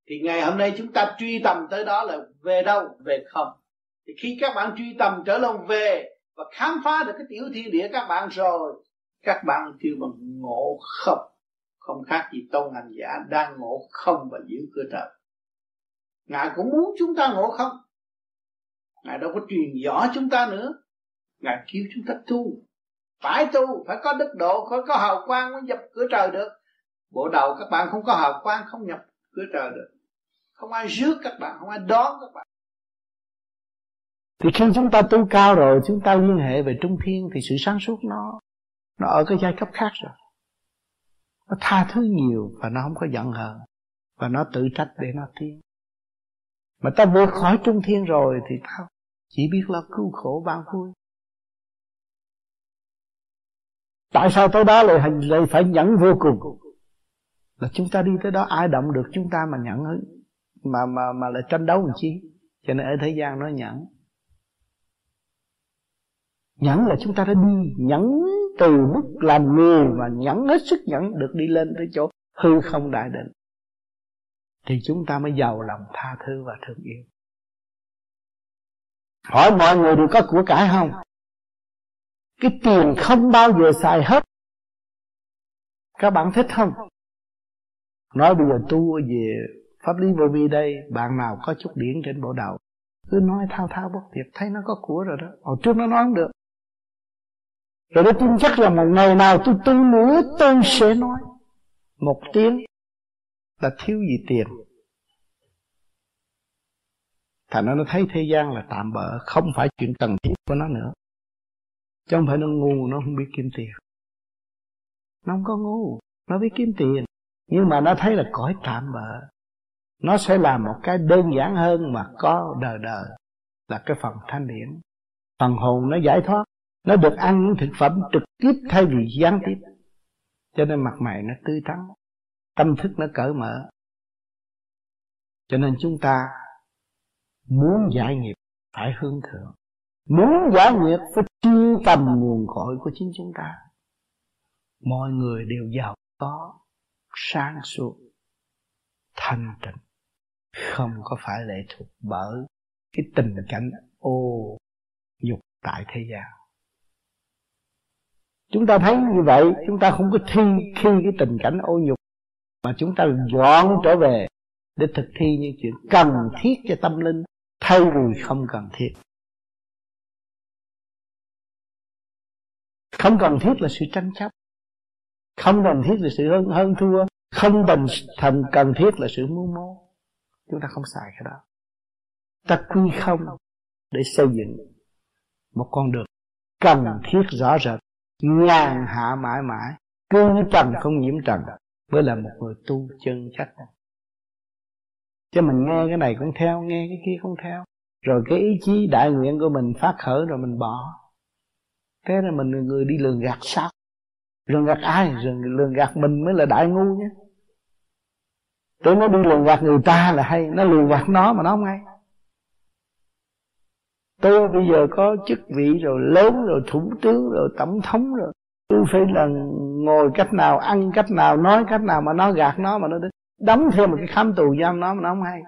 Thì ngày hôm nay chúng ta truy tầm tới đó là về đâu? Về không thì khi các bạn truy tầm trở lòng về và khám phá được cái tiểu thiên địa các bạn rồi, các bạn kêu bằng ngộ không. Không khác gì tôn hành giả đang ngộ không và giữ cửa trời ngài cũng muốn chúng ta ngộ không? Ngài đâu có truyền rõ chúng ta nữa. Ngài kêu chúng ta tu. Phải tu, phải có đức độ, phải có hào quang mới nhập cửa trời được. Bộ đầu các bạn không có hào quang, không nhập cửa trời được. Không ai rước các bạn, không ai đón các bạn thì khi chúng ta tu cao rồi, chúng ta liên hệ về trung thiên, thì sự sáng suốt nó nó ở cái giai cấp khác rồi. Nó tha thứ nhiều và nó không có giận hờn, và nó tự trách để nó tiến. Mà ta vượt khỏi trung thiên rồi, thì ta chỉ biết là cứu khổ ban vui. Tại sao tới đó lại lại phải nhẫn vô cùng? Là chúng ta đi tới đó, ai động được chúng ta mà nhẫn mà mà mà lại tranh đấu làm chi cho nên ở thế gian nó nhẫn nhẫn là chúng ta đã đi nhẫn từ mức làm người mà nhẫn hết sức nhẫn được đi lên tới chỗ hư không đại định. Thì chúng ta mới giàu lòng tha thứ và thương yêu. Hỏi mọi người đều có của cải không? Cái tiền không bao giờ xài hết. Các bạn thích không? Nói bây giờ tu về pháp lý vô vi đây, bạn nào có chút điển trên bộ đầu, cứ nói thao thao bất tuyệt, thấy nó có của rồi đó. Hồi trước nó nói không được rồi tôi tin chắc là một ngày nào tôi tu nữa tôi sẽ nói. Một tiếng là thiếu gì tiền. Thành nó nó thấy thế gian là tạm bỡ không phải chuyện cần thiết của nó nữa. Chứ không phải nó ngu, nó không biết kiếm tiền. Nó không có ngu, nó biết kiếm tiền. Nhưng mà nó thấy là cõi tạm bỡ nó sẽ làm một cái đơn giản hơn mà có đời đời là cái phần thanh điển. Phần hồn nó giải thoát nó được ăn những thực phẩm trực tiếp thay vì gián tiếp. Cho nên mặt mày nó tươi tắn tâm thức nó cởi mở. Cho nên chúng ta muốn giải nghiệp phải hướng thượng. Muốn giải nghiệp phải tri tầm nguồn cội của chính chúng ta. Mọi người đều giàu có, sáng suốt, thanh tịnh. Không có phải lệ thuộc bởi cái tình cảnh ô dục tại thế gian chúng ta thấy như vậy, chúng ta không có thi khi cái tình cảnh ô nhục, mà chúng ta dọn trở về để thực thi những chuyện cần thiết cho tâm linh, thay vì không cần thiết. Không cần thiết là sự tranh chấp. Không cần thiết là sự hơn hơn thua. Không cần thành cần thiết là sự mưu mô. Chúng ta không xài cái đó. Ta quy không để xây dựng một con đường cần thiết rõ rệt ngàn hạ mãi mãi cư trần không nhiễm trần. Mới là một người tu chân chắc. Chứ mình nghe cái này cũng theo nghe cái kia không theo. Rồi cái ý chí đại nguyện của mình phát khởi rồi mình bỏ. Thế là mình là người đi lường gạt sao? Lường gạt ai? Lường, lường gạt mình mới là đại ngu nhé. Tôi nó đi lường gạt người ta là hay Nó lường gạt nó mà nó không hay. Tôi bây giờ có chức vị rồi lớn rồi thủ tướng rồi tổng thống rồi. Tôi phải là ngồi cách nào ăn cách nào nói cách nào mà nó gạt nó mà nó đóng theo một cái khám tù giam nó mà nó không hay.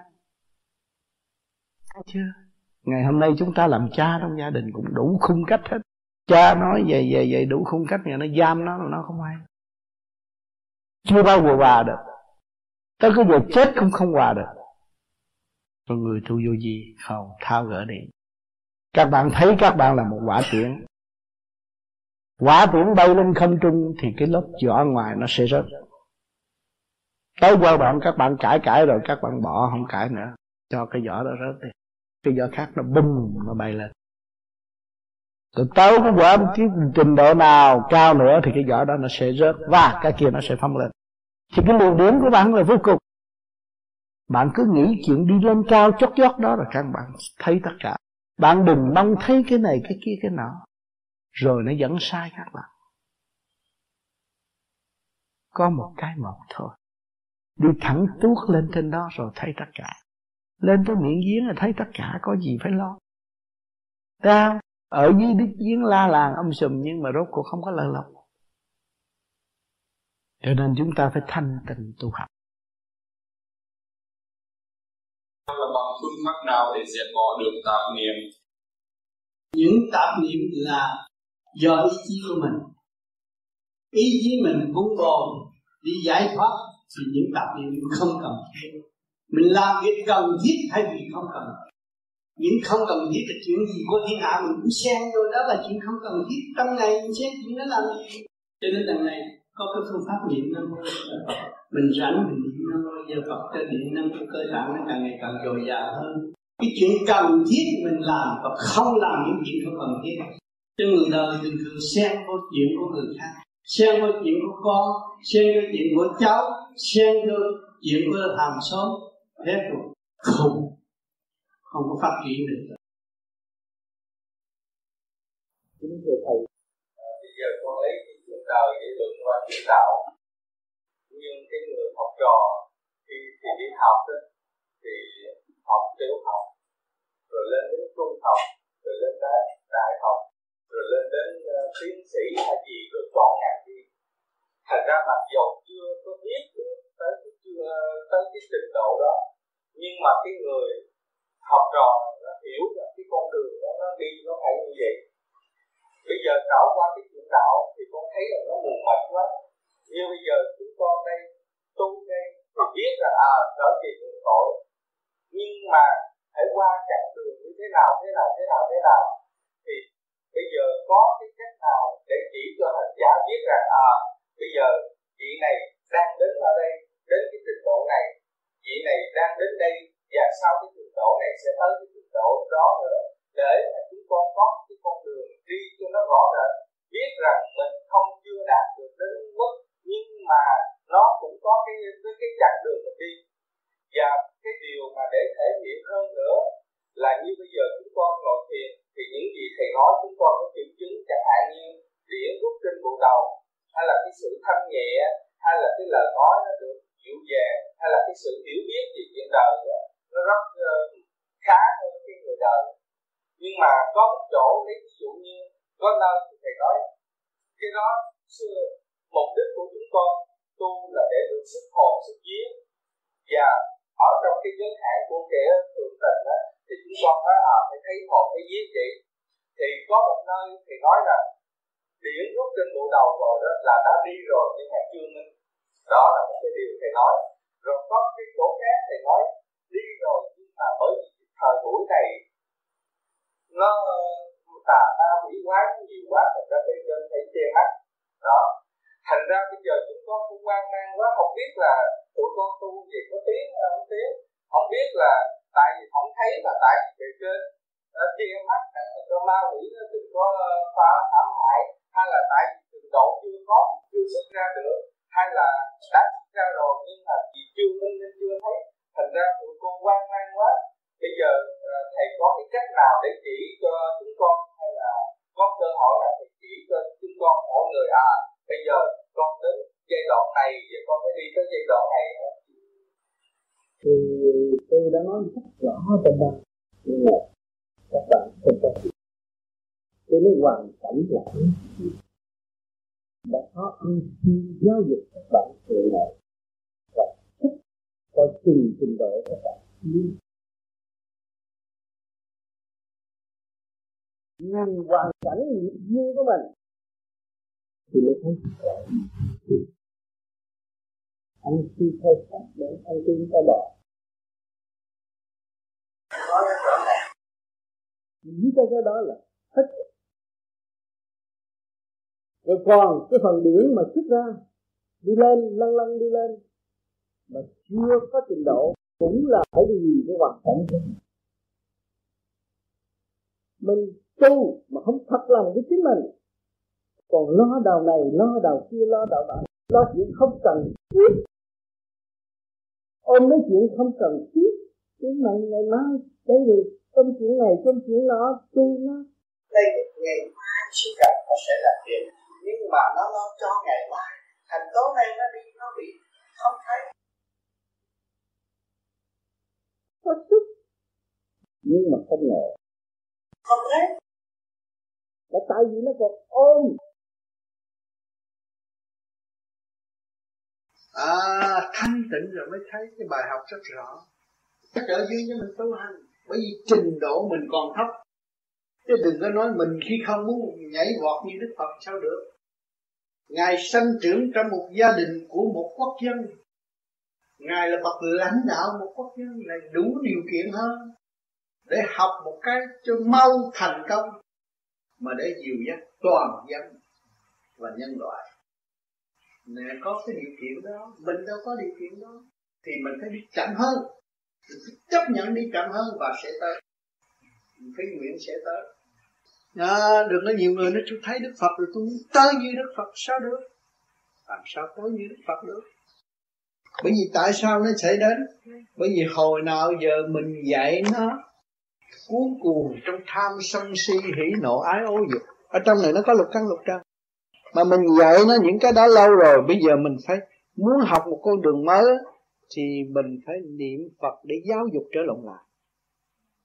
Chưa. Ngày hôm nay chúng ta làm cha trong gia đình cũng đủ khung cách hết. Cha nói về về về đủ khung cách mà nó giam nó nó không hay. Chưa bao giờ hòa được. Tới cái giờ chết cũng không hòa được. Con người tu vô gì? Không thao gỡ đi các bạn thấy các bạn là một quả tiễn. Quả tiễn bay lên không trung thì cái lớp vỏ ngoài nó sẽ rớt. Tới giai đoạn các bạn cãi cãi rồi, các bạn bỏ không cãi nữa. Cho cái vỏ đó rớt đi. Cái vỏ khác nó bung, nó bay lên. Rồi tới cái quả cái trình độ nào cao nữa thì cái vỏ đó nó sẽ rớt và cái kia nó sẽ phóng lên. Thì cái luồng điểm của bạn là vô cùng. Bạn cứ nghĩ chuyện đi lên cao chót chót đó là các bạn thấy tất cả bạn đừng mong thấy cái này, cái kia, cái nọ. Rồi nó dẫn sai các bạn. Có một cái một thôi. Đi thẳng tuốt lên trên đó rồi thấy tất cả. Lên tới miệng giếng là thấy tất cả, có gì phải lo. Ra ở dưới đích giếng la làng âm sùm nhưng mà rốt cuộc không có lợi lộc. Cho nên chúng ta phải thanh tịnh tu học là bằng phương pháp nào để diệt bỏ được tạp niệm? Những tạp niệm là do ý chí của mình. Ý chí mình vun bồi đi giải thoát thì những tạp niệm không cần thiết. Mình làm việc cần thiết hay vì không cần. Những không cần thiết là chuyện gì của thiên hạ mình cũng xen vô đó là chuyện không cần thiết. Trong ngày mình xen chuyện đó làm gì? Cho nên đằng này có cái phương pháp niệm nam mô mình rảnh mình niệm nam giờ phật cho niệm nam mô cơ tạng nó càng ngày càng dồi dào hơn. Cái chuyện cần thiết mình làm và không làm những chuyện không cần thiết. Cho người đời thường thường xen vô chuyện của người khác xen vô chuyện của con xen vô chuyện của cháu xen vô chuyện của hàng xóm. Hết rồi không. Không có phát triển được. Kính thưa thầy, à, bây giờ con lấy cái chuyện đời để luận qua chuyện đạo nhiên cái người học trò khi thì đi học đó, thì học tiểu học, rồi lên đến trung học, rồi lên đến đại học, rồi lên đến uh, tiến sĩ hay gì, rồi chọn ngành đi. Thành ra mặc dù chưa có biết được tới cái chưa tới cái trình độ đó, nhưng mà cái người học trò nó hiểu là cái con đường đó nó đi nó phải như vậy bây giờ trải qua cái chuyện đạo thì con thấy là nó mù mịt quá nhưng bây giờ chúng con đây, tu đây, thì biết là à trở về đường tội. Nhưng mà phải qua chặng đường như thế nào thế nào thế nào thế nào, thì bây giờ có cái cách nào để chỉ cho hành giả biết rằng à bây giờ chị này đang đến ở đây, đến cái trình độ này, chị này đang đến đây, và sau cái trình độ này sẽ tới cái trình độ đó nữa, để mà chúng con có cái con đường đi cho nó rõ rệt, biết rằng mình không chưa đạt được đến mức nhưng mà nó cũng có cái cái, cái chặng đường mình đi. Và cái điều mà để thể hiện hơn nữa là như bây giờ chúng con ngồi thiền thì những gì thầy nói chúng con có triệu chứng chẳng hạn như điểm rút trên bộ đầu hay là cái sự thanh nhẹ hay là cái lời nói nó được dịu dàng hay là cái sự hiểu biết về chuyện đời đó, nó rất uh, khá hơn cái người đời. Nhưng mà có một chỗ lấy ví dụ như có nơi thầy nói cái đó mục đích của chúng con, tu là để được sức hồn, sức vía và ở trong cái giới hạn của kẻ thượng tình á, thì chúng con nói à phải thấy hồn thấy vía chị. Thì có một nơi thì nói là, điển rút trên bộ đầu rồi đó là đã đi rồi, nhưng mà chưa minh. Đó là một cái điều thầy nói. Rồi có cái chỗ khác thầy nói, đi rồi, nhưng mà bởi vì thời buổi này nó ờ, tà ma quỷ quái nhiều quá, thành ra bên trên phải che mắt. Đó thành ra bây giờ chúng con cũng quan mang quá, không biết là tụi con tu gì có tiếng à, không tiếng. Không biết là tại vì không thấy là tại vì bề trên. Đã che mắt để cho ma quỷ nó đừng có ờ, phá thảm hại, hay là tại vì trình độ chưa có, chưa xuất ra được, hay là đã xuất ra rồi nhưng mà chỉ chưa minh nên chưa thấy. Thành ra tụi con quan mang quá. Bây giờ ờ, thầy có cái cách nào để chỉ cho chúng con, hay là có cơ hội là thầy chỉ cho chúng con mỗi người? À bây giờ con đến giai đoạn này và con phải đi tới giai đoạn này. Thì tôi đã nói rất rõ trong đó nhưng mà các bạn không có tôi nói hoàn cảnh là đã có ưu tiên giáo dục các bạn từ này và thích có trình trình độ các bạn ngăn hoàn cảnh nghiệp duyên của mình thì mới thấy rõ anh khi theo sát để anh tin ta bỏ nghĩ cho cái đó là hết. Rồi còn cái phần điển mà xuất ra, đi lên, lăn lăn đi lên, mà chưa có trình độ, cũng là phải đi gì cái hoàn cảnh của mình mình tu mà không thật lòng với chính mình còn lo đầu này lo đầu kia lo đầu đó lo chuyện không cần thiết. Ôm mấy chuyện không cần thiết chứ mà ngày mai cái người công chuyện này công chuyện đó tu nó. Đây ngày mai chỉ cần nó sẽ là tiền nhưng mà nó lo cho ngày mai. Thành tối nay nó đi nó bị không thấy. Có sức nhưng mà không ngờ. Không thấy. Là tại vì nó còn ôm à thanh tịnh rồi mới thấy cái bài học rất rõ. Chắc ở dưới cho mình tu hành, bởi vì trình độ mình còn thấp. Chứ đừng có nói mình khi không muốn nhảy vọt như đức phật, sao được? Ngài sanh trưởng trong một gia đình của một quốc dân. Ngài là bậc lãnh đạo một quốc dân, là đủ điều kiện hơn để học một cái cho mau thành công, mà để dìu dắt toàn dân và nhân loại nè có cái điều kiện đó. Mình đâu có điều kiện đó. Thì mình phải đi chậm hơn. Mình phải chấp nhận đi chậm hơn và sẽ tới. Mình phải nguyện sẽ tới. À, đừng có nhiều người nói tôi thấy Đức Phật rồi tôi muốn tới như Đức Phật. Sao được? Làm sao tới như Đức Phật được? Bởi vì tại sao nó xảy đến? Bởi vì hồi nào giờ mình dạy nó cuốn cuồng trong tham sân si hỉ nộ ái ố dục. Ở trong này nó có lục căn lục trần mà mình dạy nó những cái đó lâu rồi bây giờ mình phải muốn học một con đường mới thì mình phải niệm Phật để giáo dục trở lộn lại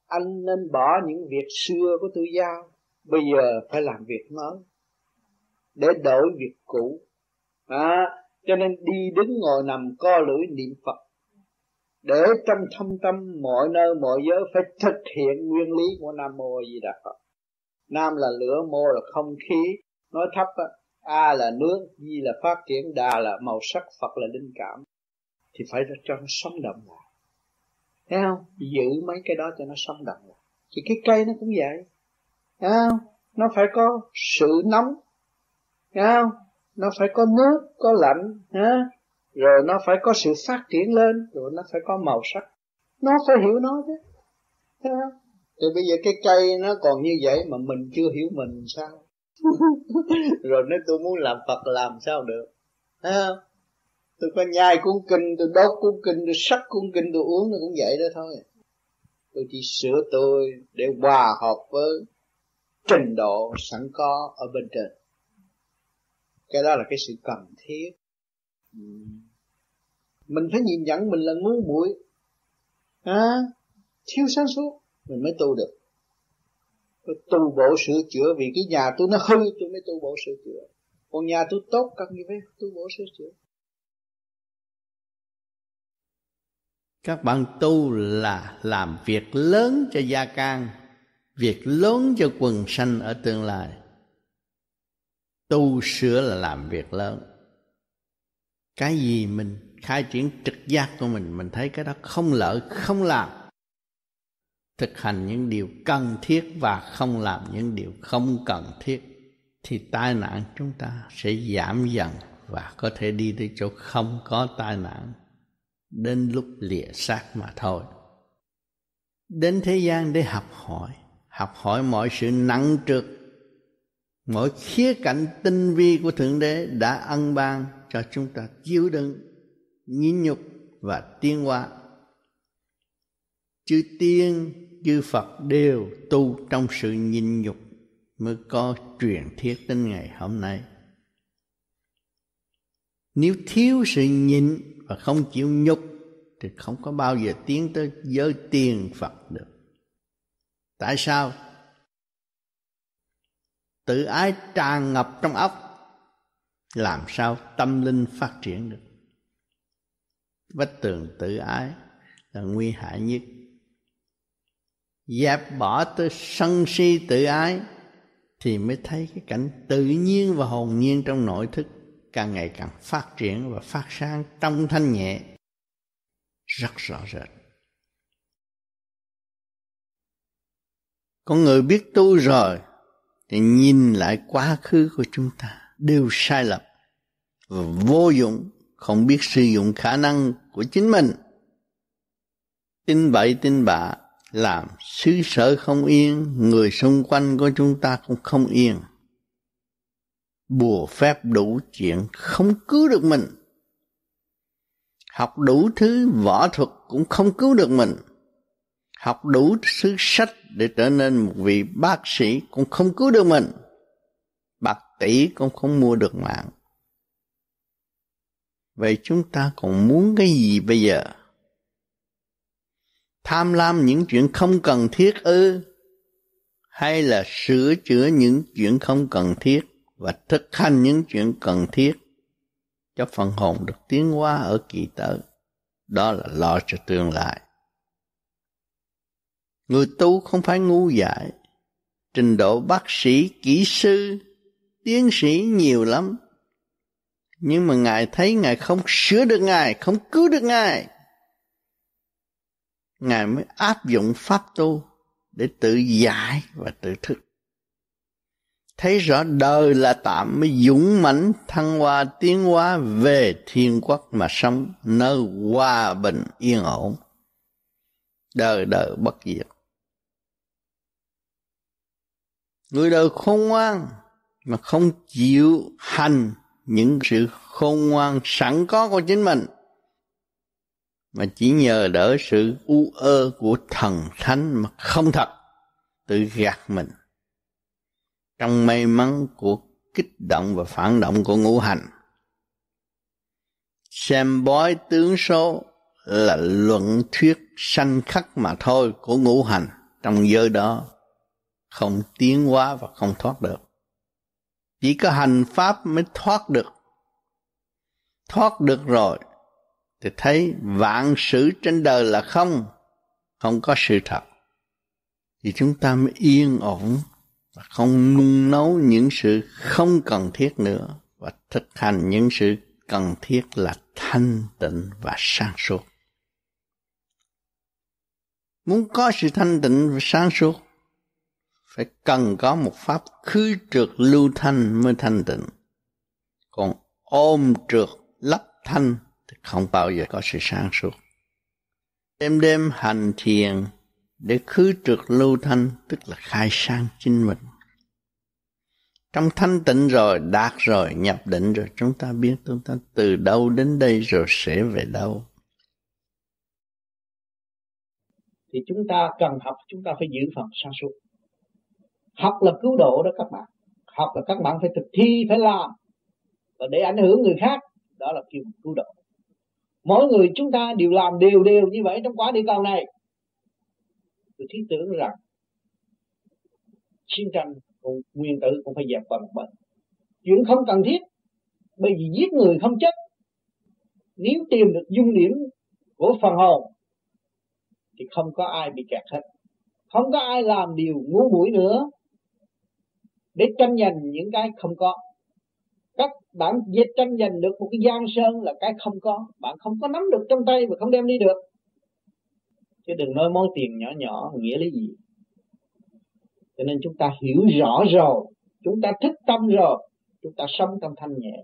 anh nên bỏ những việc xưa của tôi giao bây giờ phải làm việc mới để đổi việc cũ à, cho nên đi đứng ngồi nằm co lưỡi niệm Phật để trong thâm tâm mọi nơi mọi giới phải thực hiện nguyên lý của Nam Mô Di Đà Phật. Nam là lửa, mô là không khí, nói thấp á, A là nước, Di là phát triển, Đà là màu sắc, Phật là linh cảm. Thì phải cho nó sống động lại. Thấy không? Giữ mấy cái đó cho nó sống động lại. Thì cái cây nó cũng vậy. Thấy không? Nó phải có sự nóng. Thấy không? Nó phải có nước, có lạnh. Ha? rồi nó phải có sự phát triển lên rồi nó phải có màu sắc nó phải hiểu nó chứ thấy không thì bây giờ cái cây nó còn như vậy mà mình chưa hiểu mình sao (laughs) rồi nếu tôi muốn làm Phật làm sao được? Thấy không? Tôi có nhai cuốn kinh tôi đốt cuốn kinh tôi sắc cuốn kinh tôi uống nó cũng vậy đó thôi. Tôi chỉ sửa tôi để hòa hợp với trình độ sẵn có ở bên trên. Cái đó là cái sự cần thiết. Ừ. Mình phải nhìn nhận mình là ngu muội. À, thiếu sáng suốt mình mới tu được tôi tu bổ sửa chữa vì cái nhà tôi nó hư, tôi mới tu bổ sửa chữa. Còn nhà tôi tốt, cần gì phải tu bổ sửa chữa? Các bạn tu là làm việc lớn cho gia can việc lớn cho quần sanh ở tương lai. Tu sửa là làm việc lớn. Cái gì mình khai triển trực giác của mình mình thấy cái đó không lợi, không làm thực hành những điều cần thiết và không làm những điều không cần thiết, thì tai nạn chúng ta sẽ giảm dần và có thể đi tới chỗ không có tai nạn. Đến lúc lìa xác mà thôi. Đến thế gian để học hỏi. Học hỏi mọi sự nặng trược mọi khía cạnh tinh vi của thượng đế đã ân ban cho chúng ta chịu đựng nhịn nhục và tiến hóa. Chư tiên chư phật đều tu trong sự nhịn nhục mới có truyền thiết đến ngày hôm nay nếu thiếu sự nhịn và không chịu nhục, thì không có bao giờ tiến tới giới tiền Phật được. Tại sao? Tự ái tràn ngập trong óc, làm sao tâm linh phát triển được. Vách tường tự ái là nguy hại nhất. Dẹp bỏ tới sân si tự ái thì mới thấy cái cảnh tự nhiên và hồn nhiên trong nội thức càng ngày càng phát triển và phát sáng trong thanh nhẹ. Rất rõ rệt. Con người biết tu rồi thì nhìn lại quá khứ của chúng ta đều sai lầm và vô dụng, không biết sử dụng khả năng của chính mình. Tin bậy, tin bạ làm xứ sở không yên, người xung quanh của chúng ta cũng không yên. Bùa phép đủ chuyện không cứu được mình. Học đủ thứ võ thuật cũng không cứu được mình. Học đủ thứ sách để trở nên một vị bác sĩ cũng không cứu được mình. Bạc tỷ cũng không mua được mạng. Vậy chúng ta còn muốn cái gì bây giờ? Tham lam những chuyện không cần thiết ư hay là sửa chữa những chuyện không cần thiết và thực hành những chuyện cần thiết cho phần hồn được tiến hóa ở kỳ tới. Đó là lo cho tương lai. Người tu không phải ngu dại, trình độ bác sĩ, kỹ sư, tiến sĩ nhiều lắm. Nhưng mà Ngài thấy Ngài không sửa được Ngài, không cứu được Ngài. Ngài mới áp dụng pháp tu để tự giải và tự thức. Thấy rõ đời là tạm mới dũng mãnh, thăng hoa tiến hóa, về thiên quốc mà sống, nơi hòa bình, yên ổn. Đời đời bất diệt. Người đời khôn ngoan mà không chịu hành những sự khôn ngoan sẵn có của chính mình mà chỉ nhờ đỡ sự u ơ của thần thánh mà không thật, tự gạt mình trong may mắn của kích động và phản động của ngũ hành. Xem bói tướng số là luận thuyết sanh khắc mà thôi của ngũ hành trong giới đó, không tiến hóa và không thoát được. Chỉ có hành pháp mới thoát được. Thoát được rồi thì thấy vạn sự trên đời là không, không có sự thật. Thì chúng ta mới yên ổn và không nung nấu những sự không cần thiết nữa và thực hành những sự cần thiết là thanh tịnh và sáng suốt. Muốn có sự thanh tịnh và sáng suốt phải cần có một pháp khứ trượt lưu thanh mới thanh tịnh. Còn ôm trượt lấp thanh thì không bao giờ có sự sáng suốt. Đêm đêm hành thiền để khứ trượt lưu thanh, tức là khai sang chính mình. Trong thanh tịnh rồi, đạt rồi, nhập định rồi, chúng ta biết chúng ta từ đâu đến đây rồi sẽ về đâu. Thì chúng ta cần học, chúng ta phải giữ phần sáng suốt. Học là cứu độ đó các bạn. Học là các bạn phải thực thi, phải làm. Và để ảnh hưởng người khác, đó là kêu cứu độ mỗi người chúng ta đều làm đều đều như vậy trong quả địa cầu này. Tôi thiết tưởng rằng chiến tranh cũng, nguyên tử cũng phải dẹp qua một bên chuyện không cần thiết, bởi vì giết người không chết. Nếu tìm được dung điểm của phần hồn, thì không có ai bị kẹt hết. Không có ai làm điều ngu muội nữa để tranh giành những cái không có các bạn dịch tranh giành được một cái giang sơn là cái không có. Bạn không có nắm được trong tay và không đem đi được. Chứ đừng nói món tiền nhỏ nhỏ, nghĩa lý gì. Cho nên chúng ta hiểu rõ rồi, chúng ta thích tâm rồi, chúng ta sống trong thanh nhẹ.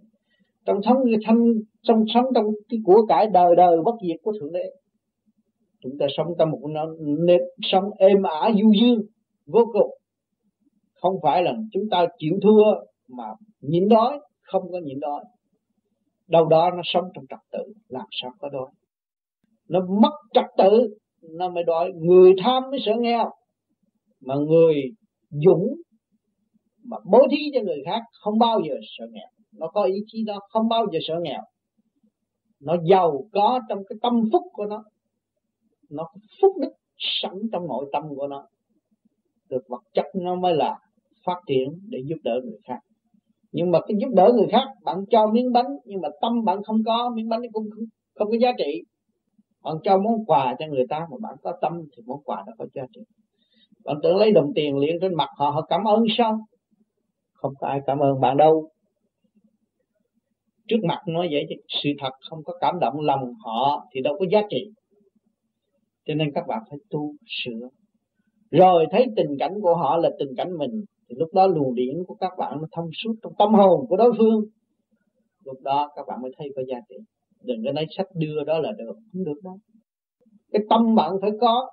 Trong sống, thanh, trong sống trong cái của cải đời đời bất diệt của thượng đế. Chúng ta sống trong một nếp sống êm ả, du dương, vô cùng. Không phải là chúng ta chịu thua mà nhịn đói không có nhịn đói đâu đó nó sống trong trật tự, làm sao có đói. Nó mất trật tự, nó mới đói. Người tham mới sợ nghèo. Mà người dũng, mà bố thí cho người khác không bao giờ sợ nghèo. Nó có ý chí đó, không bao giờ sợ nghèo. Nó giàu có trong cái tâm phúc của nó. Nó phúc đức sẵn trong nội tâm của nó. Được vật chất nó mới là phát triển để giúp đỡ người khác nhưng mà cái giúp đỡ người khác bạn cho miếng bánh nhưng mà tâm bạn không có miếng bánh cũng không, không có giá trị. Bạn cho món quà cho người ta mà bạn có tâm thì món quà đó có giá trị. Bạn tưởng lấy đồng tiền liền trên mặt họ họ cảm ơn sao? Không có ai cảm ơn bạn đâu. Trước mặt nói vậy chứ sự thật không có cảm động lòng họ thì đâu có giá trị. Cho nên các bạn phải tu sửa. Rồi thấy tình cảnh của họ là tình cảnh mình thì lúc đó luồng điển của các bạn nó thông suốt trong tâm hồn của đối phương. Lúc đó các bạn mới thấy có giá trị. Đừng có nói sách đưa đó là được, không được đâu. Cái tâm bạn phải có.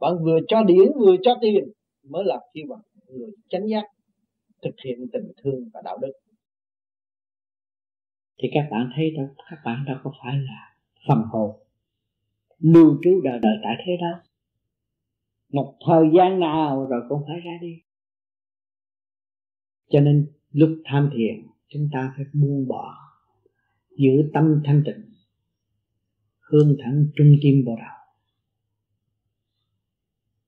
Bạn vừa cho điển, vừa cho tiền, mới là khi bạn người chánh giác, thực hiện tình thương và đạo đức. Thì các bạn thấy đó, các bạn đâu có phải là phần hồn. Lưu trú đời đời tại thế đâu một thời gian nào rồi cũng phải ra đi cho nên lúc tham thiền, chúng ta phải buông bỏ giữ tâm thanh tịnh, hướng thẳng trung tim bồ đầu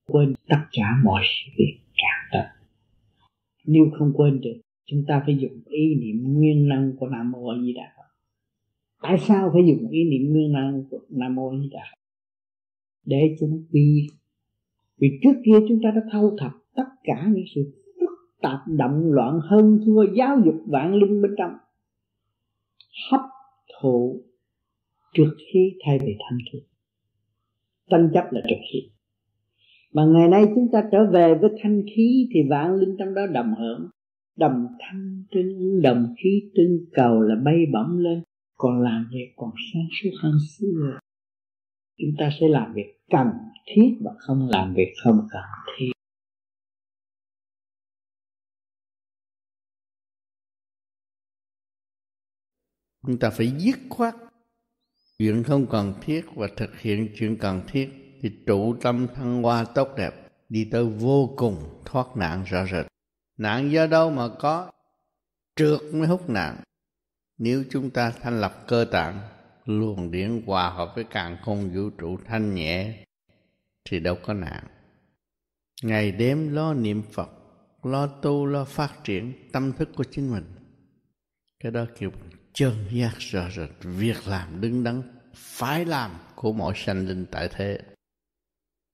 quên tất cả mọi sự việc càng tận nếu không quên được, chúng ta phải dùng ý niệm nguyên năng của nam mô a di đà phật. Tại sao phải dùng ý niệm nguyên năng của nam mô a di đà phật? Để cho nó quy vì trước kia chúng ta đã thâu thập tất cả những sự tạp động loạn hơn thua giáo dục vạn linh bên trong. Hấp thụ trước khi thay vì thanh khí tranh chấp là trước khi. Mà ngày nay chúng ta trở về với thanh khí thì vạn linh trong đó đồng hưởng. Đồng thanh trinh đồng khí tinh cầu là bay bổng lên. Còn làm việc, còn sáng suốt hơn xưa. Chúng ta sẽ làm việc cần thiết và không làm việc không cần thiết. Chúng ta phải dứt khoát. Chuyện không cần thiết và thực hiện chuyện cần thiết thì trụ tâm thăng hoa tốt đẹp, đi tới vô cùng thoát nạn rõ rệt. Nạn do đâu mà có? Trượt mới hút nạn. Nếu chúng ta thanh lập cơ tạng, luồng điển hòa hợp với càng không vũ trụ thanh nhẹ, thì đâu có nạn. Ngày đêm lo niệm phật, lo tu, lo phát triển tâm thức của chính mình. Cái đó kêu chân giác rõ rệt. Việc làm đứng đắn phải làm của mọi sanh linh tại thế.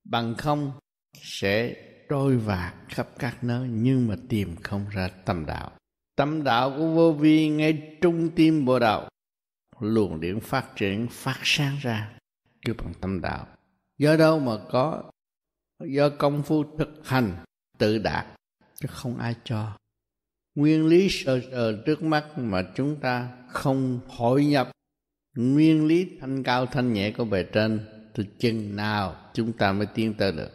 Bằng không, sẽ trôi vạt khắp các nơi, nhưng mà tìm không ra tâm đạo. Tâm đạo của vô vi ngay trung tim bộ đạo luồng điển phát triển, phát sáng ra kêu bằng tâm đạo. Do đâu mà có? Do công phu thực hành tự đạt, chứ không ai cho nguyên lý sờ sờ trước mắt mà chúng ta không hội nhập. Nguyên lý thanh cao thanh nhẹ của bề trên, thì chừng nào chúng ta mới tiến tới được.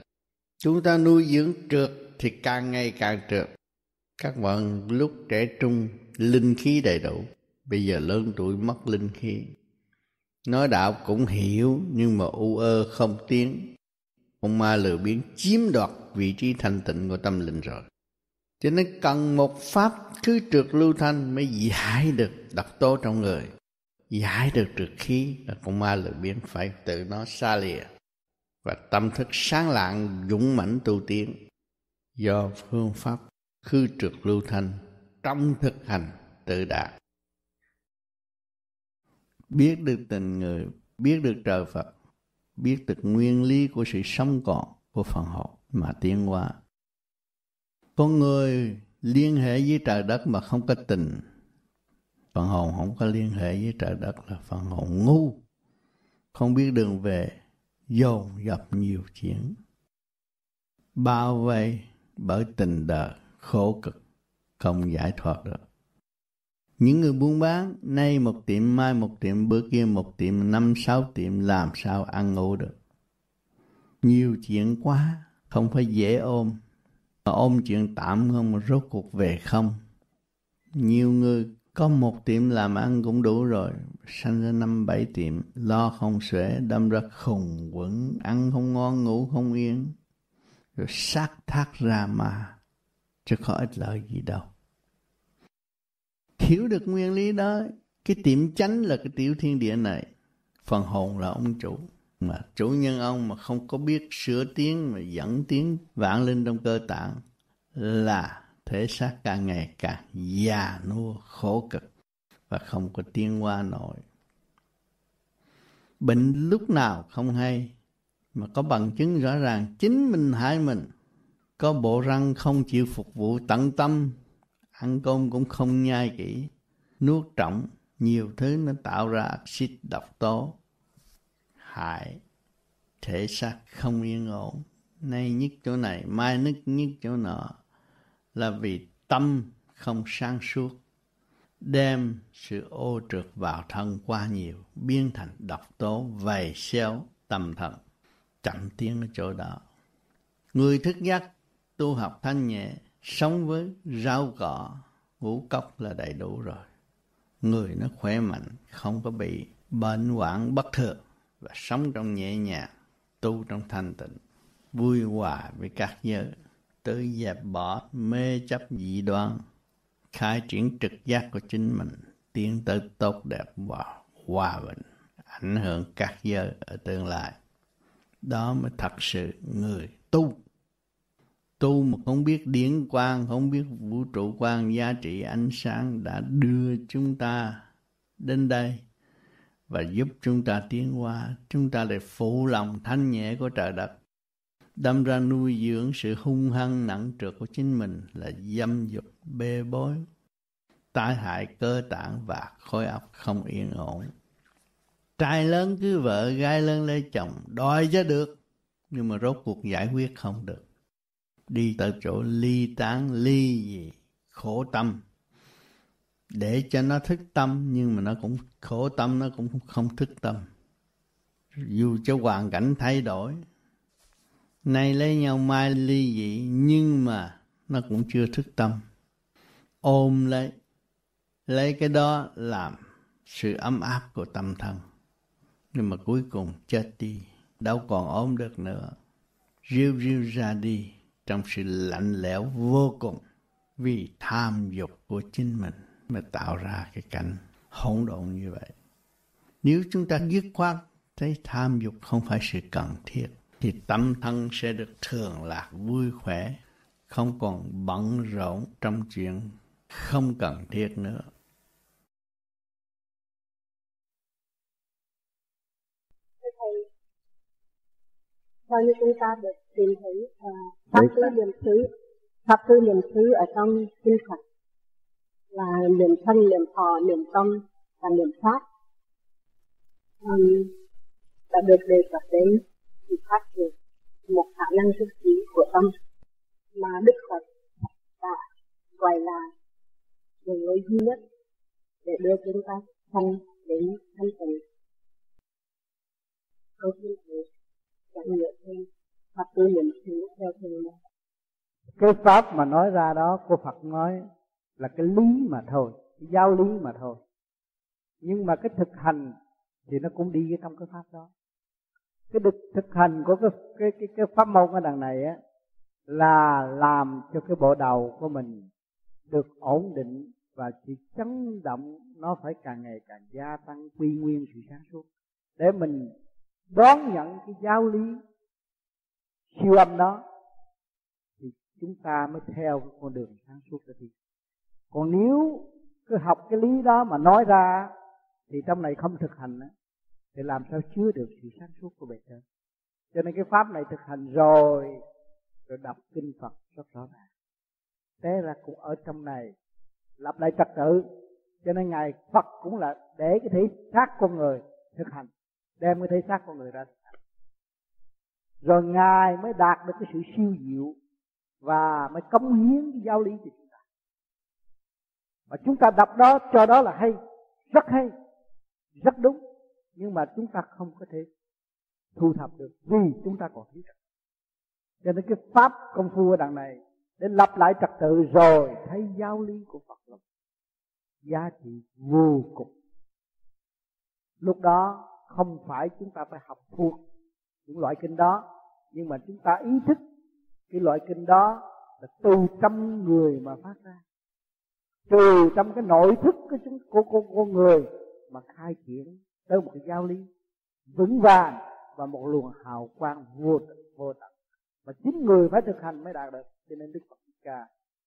Chúng ta nuôi dưỡng trượt thì càng ngày càng trượt. Các bạn lúc trẻ trung, linh khí đầy đủ. Bây giờ lớn tuổi mất linh khí. Nói đạo cũng hiểu, nhưng mà u ơ không tiến. Ông ma lừa biến chiếm đoạt vị trí thanh tịnh của tâm linh rồi cho nên cần một pháp cứ trượt lưu thanh mới giải được độc tố trong người. Giải được trượt khí, là con ma lừa biến phải tự nó xa lìa. Và tâm thức sáng lạng, dũng mãnh tu tiến. Do phương pháp khư trượt lưu thanh, trong thực hành tự đạt biết được tình người, biết được trời Phật, biết được nguyên lý của sự sống còn của phần hồn mà tiến qua con người liên hệ với trời đất mà không có tình. Phần hồn không có liên hệ với trời đất là phần hồn ngu. Không biết đường về, dồn dập nhiều chuyện. Bao vây bởi tình đời khổ cực, không giải thoát được. Những người buôn bán, nay một tiệm, mai một tiệm, bữa kia một tiệm, năm sáu tiệm, làm sao ăn ngủ được? Nhiều chuyện quá, không phải dễ ôm ôm chuyện tạm không mà rốt cuộc về không? Nhiều người có một tiệm làm ăn cũng đủ rồi, sanh ra năm bảy tiệm, lo không xuể, đâm ra khùng quẩn, ăn không ngon, ngủ không yên, rồi sát thác ra mà chứ có ích lợi gì đâu. Hiểu được nguyên lý đó, cái tiệm chánh là cái tiểu thiên địa này. Phần hồn là ông chủ mà chủ nhân ông mà không có biết sửa tiếng mà dẫn tiếng vạn linh trong cơ tạng là thể xác càng ngày càng già nua, khổ cực và không có tiến qua nổi. Bệnh lúc nào không hay mà có bằng chứng rõ ràng chính mình hại mình. Có bộ răng không chịu phục vụ tận tâm, ăn cơm cũng không nhai kỹ, nuốt trọng nhiều thứ nó tạo ra axit độc tố hại, thể xác không yên ổn. Nay nhức chỗ này, mai nức nhức chỗ nọ là vì tâm không sáng suốt, đem sự ô trượt vào thân quá nhiều, biến thành độc tố, vầy xéo, tâm thần chậm tiến ở chỗ đó. Người thức giác tu học thanh nhẹ, sống với rau cỏ, ngũ cốc là đầy đủ rồi. Người nó khỏe mạnh, không có bị bệnh hoạn bất thường và sống trong nhẹ nhàng, tu trong thanh tịnh, vui hòa với các giới tự dẹp bỏ mê chấp dị đoan, khai triển trực giác của chính mình, tiến tới tốt đẹp và hòa bình, ảnh hưởng các giới ở tương lai. Đó mới thật sự người tu. Tu mà không biết điển quang, không biết vũ trụ quang giá trị ánh sáng đã đưa chúng ta đến đây và giúp chúng ta tiến qua. Chúng ta lại phụ lòng thanh nhẹ của trời đất, đâm ra nuôi dưỡng sự hung hăng nặng trược của chính mình là dâm dục, bê bối tai hại cơ tạng và khối óc không yên ổn. Trai lớn cứ vợ, gái lớn lấy chồng, đòi cho được, nhưng mà rốt cuộc giải quyết không được. Đi tới chỗ ly tán, ly gì khổ tâm để cho nó thức tâm, nhưng mà nó cũng khổ tâm, nó cũng không thức tâm. Dù cho hoàn cảnh thay đổi, nay lấy nhau, mai ly dị, nhưng mà nó cũng chưa thức tâm. Ôm lấy lấy cái đó làm sự ấm áp của tâm thân. Nhưng mà cuối cùng chết đi, đâu còn ôm được nữa. Riu riu ra đi trong sự lạnh lẽo vô cùng vì tham dục của chính mình mà tạo ra cái cảnh hỗn độn như vậy. Nếu chúng ta dứt khoát thấy tham dục không phải sự cần thiết thì tâm thân sẽ được thường lạc vui khỏe, không còn bận rộn trong chuyện không cần thiết nữa. Theo như chúng ta được tìm thấy uh, pháp thứ niệm xứ, pháp thứ niệm xứ ở trong kinh Phật là niềm thân, niềm thọ, niềm tâm và niềm pháp um, vâng, đã được đề cập đến thì phát triển một khả năng thức trí của tâm mà Đức Phật đã gọi là đường lối duy nhất để đưa chúng ta thân đến thanh tịnh. Câu thứ thế chẳng nhiều thêm hoặc tư niệm xứ theo thường cái pháp mà nói ra đó của Phật nói là cái lý mà thôi cái giáo lý mà thôi. Nhưng mà cái thực hành thì nó cũng đi trong cái pháp đó. Cái thực, thực hành của cái cái cái, cái pháp môn ở đằng này á là làm cho cái bộ đầu của mình được ổn định và sự chấn động nó phải càng ngày càng gia tăng quy nguyên sự sáng suốt. Để mình đón nhận cái giáo lý siêu âm đó thì chúng ta mới theo cái con đường sáng suốt đó đi còn nếu cứ học cái lý đó mà nói ra thì trong này không thực hành thì làm sao chứa được sự sáng suốt của bề trên cho nên cái pháp này thực hành rồi rồi đọc kinh Phật rất rõ ràng. Thế ra cũng ở trong này, lập lại trật tự. Cho nên ngài Phật cũng là để cái thể xác con người thực hành, đem cái thể xác con người ra thực hành. Rồi ngài mới đạt được cái sự siêu diệu và mới cống hiến cái giáo lý cho mà và chúng ta đọc đó, cho đó là hay, rất hay, rất đúng. Nhưng mà chúng ta không có thể thu thập được vì chúng ta còn thiếu cho nên cái pháp công phu ở đằng này, để lập lại trật tự rồi thấy giáo lý của Phật là giá trị vô cùng. Lúc đó không phải chúng ta phải học thuộc những loại kinh đó, nhưng mà chúng ta ý thức cái loại kinh đó là từ trăm người mà phát ra từ trong cái nội thức của chúng, của con con người mà khai triển tới một cái giáo lý vững vàng và một luồng hào quang vô tận vô tận. Mà chính người phải thực hành mới đạt được, cho nên đức phật ca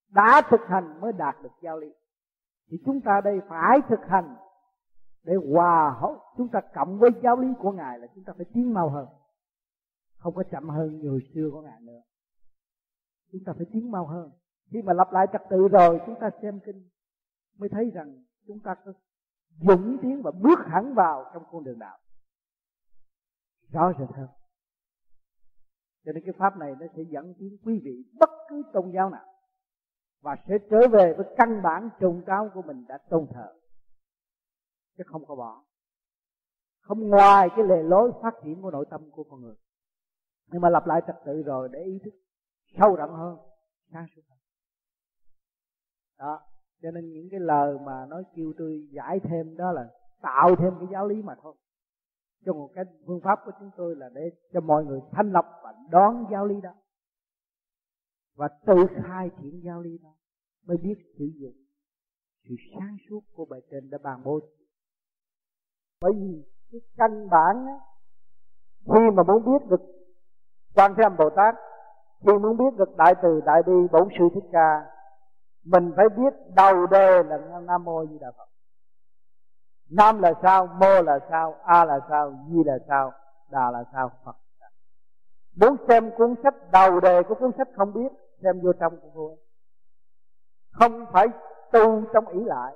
đã thực hành mới đạt được giáo lý. Thì chúng ta đây phải thực hành để hòa hợp chúng ta cộng với giáo lý của ngài là chúng ta phải tiến mau hơn. Không có chậm hơn như hồi xưa của ngài nữa. Chúng ta phải tiến mau hơn. Khi mà lặp lại trật tự rồi, chúng ta xem kinh mới thấy rằng chúng ta có dũng tiến và bước hẳn vào trong con đường đạo. Rõ rệt hơn. Cho nên cái pháp này nó sẽ dẫn tiến quý vị bất cứ tôn giáo nào và sẽ trở về với căn bản trùng cao của mình đã tôn thờ. Chứ không có bỏ. Không ngoài cái lề lối phát triển của nội tâm của con người. Nhưng mà lặp lại trật tự rồi để ý thức sâu rộng hơn, sáng suốt hơn. Đó cho nên những cái lời mà nói kêu tôi giải thêm đó là tạo thêm cái giáo lý mà thôi. Cho một cái phương pháp của chúng tôi là để cho mọi người thanh lập và đón giáo lý đó. Và tự khai triển giáo lý đó mới biết sử dụng sự sáng suốt của bài trên đã bàn bố. Bởi vì cái căn bản á, khi mà muốn biết được quan thế âm bồ tát khi muốn biết được đại từ đại bi bổn sư thích ca mình phải biết đầu đề là nam mô di đà phật. Nam là sao, mô là sao, a là sao, di là sao, đà là sao, phật muốn xem cuốn sách, đầu đề của cuốn sách không biết, xem vô trong của vua không phải tu trong ý lại.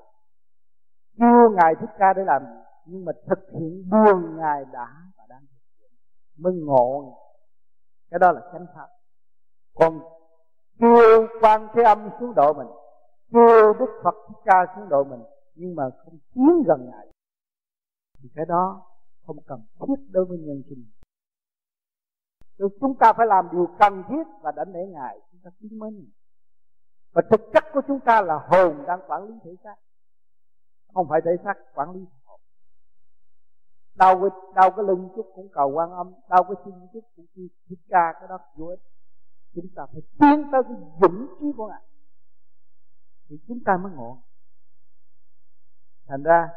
Kêu ngài thích ca để làm, nhưng mà thực hiện buông ngài đã và đang thực hiện. Mới ngộ. Cái đó là chánh pháp. Còn kêu quan thế âm xuống độ mình kêu đức phật thích ca xuống độ mình, nhưng mà không tiến gần ngài. Thì cái đó không cần thiết đối với nhân sinh. Rồi chúng ta phải làm điều cần thiết và đánh để ngài, chúng ta tiến minh và thực chất của chúng ta là hồn đang quản lý thể xác. Không phải thể xác, quản lý hồn. Đau cái đau cái lưng chút cũng cầu quan âm, đau cái chân chút cũng kêu thích ca, cái đó vô ích chúng ta phải tiến tới cái vững trí của ngài. Thì chúng ta mới ngộ. Thành ra,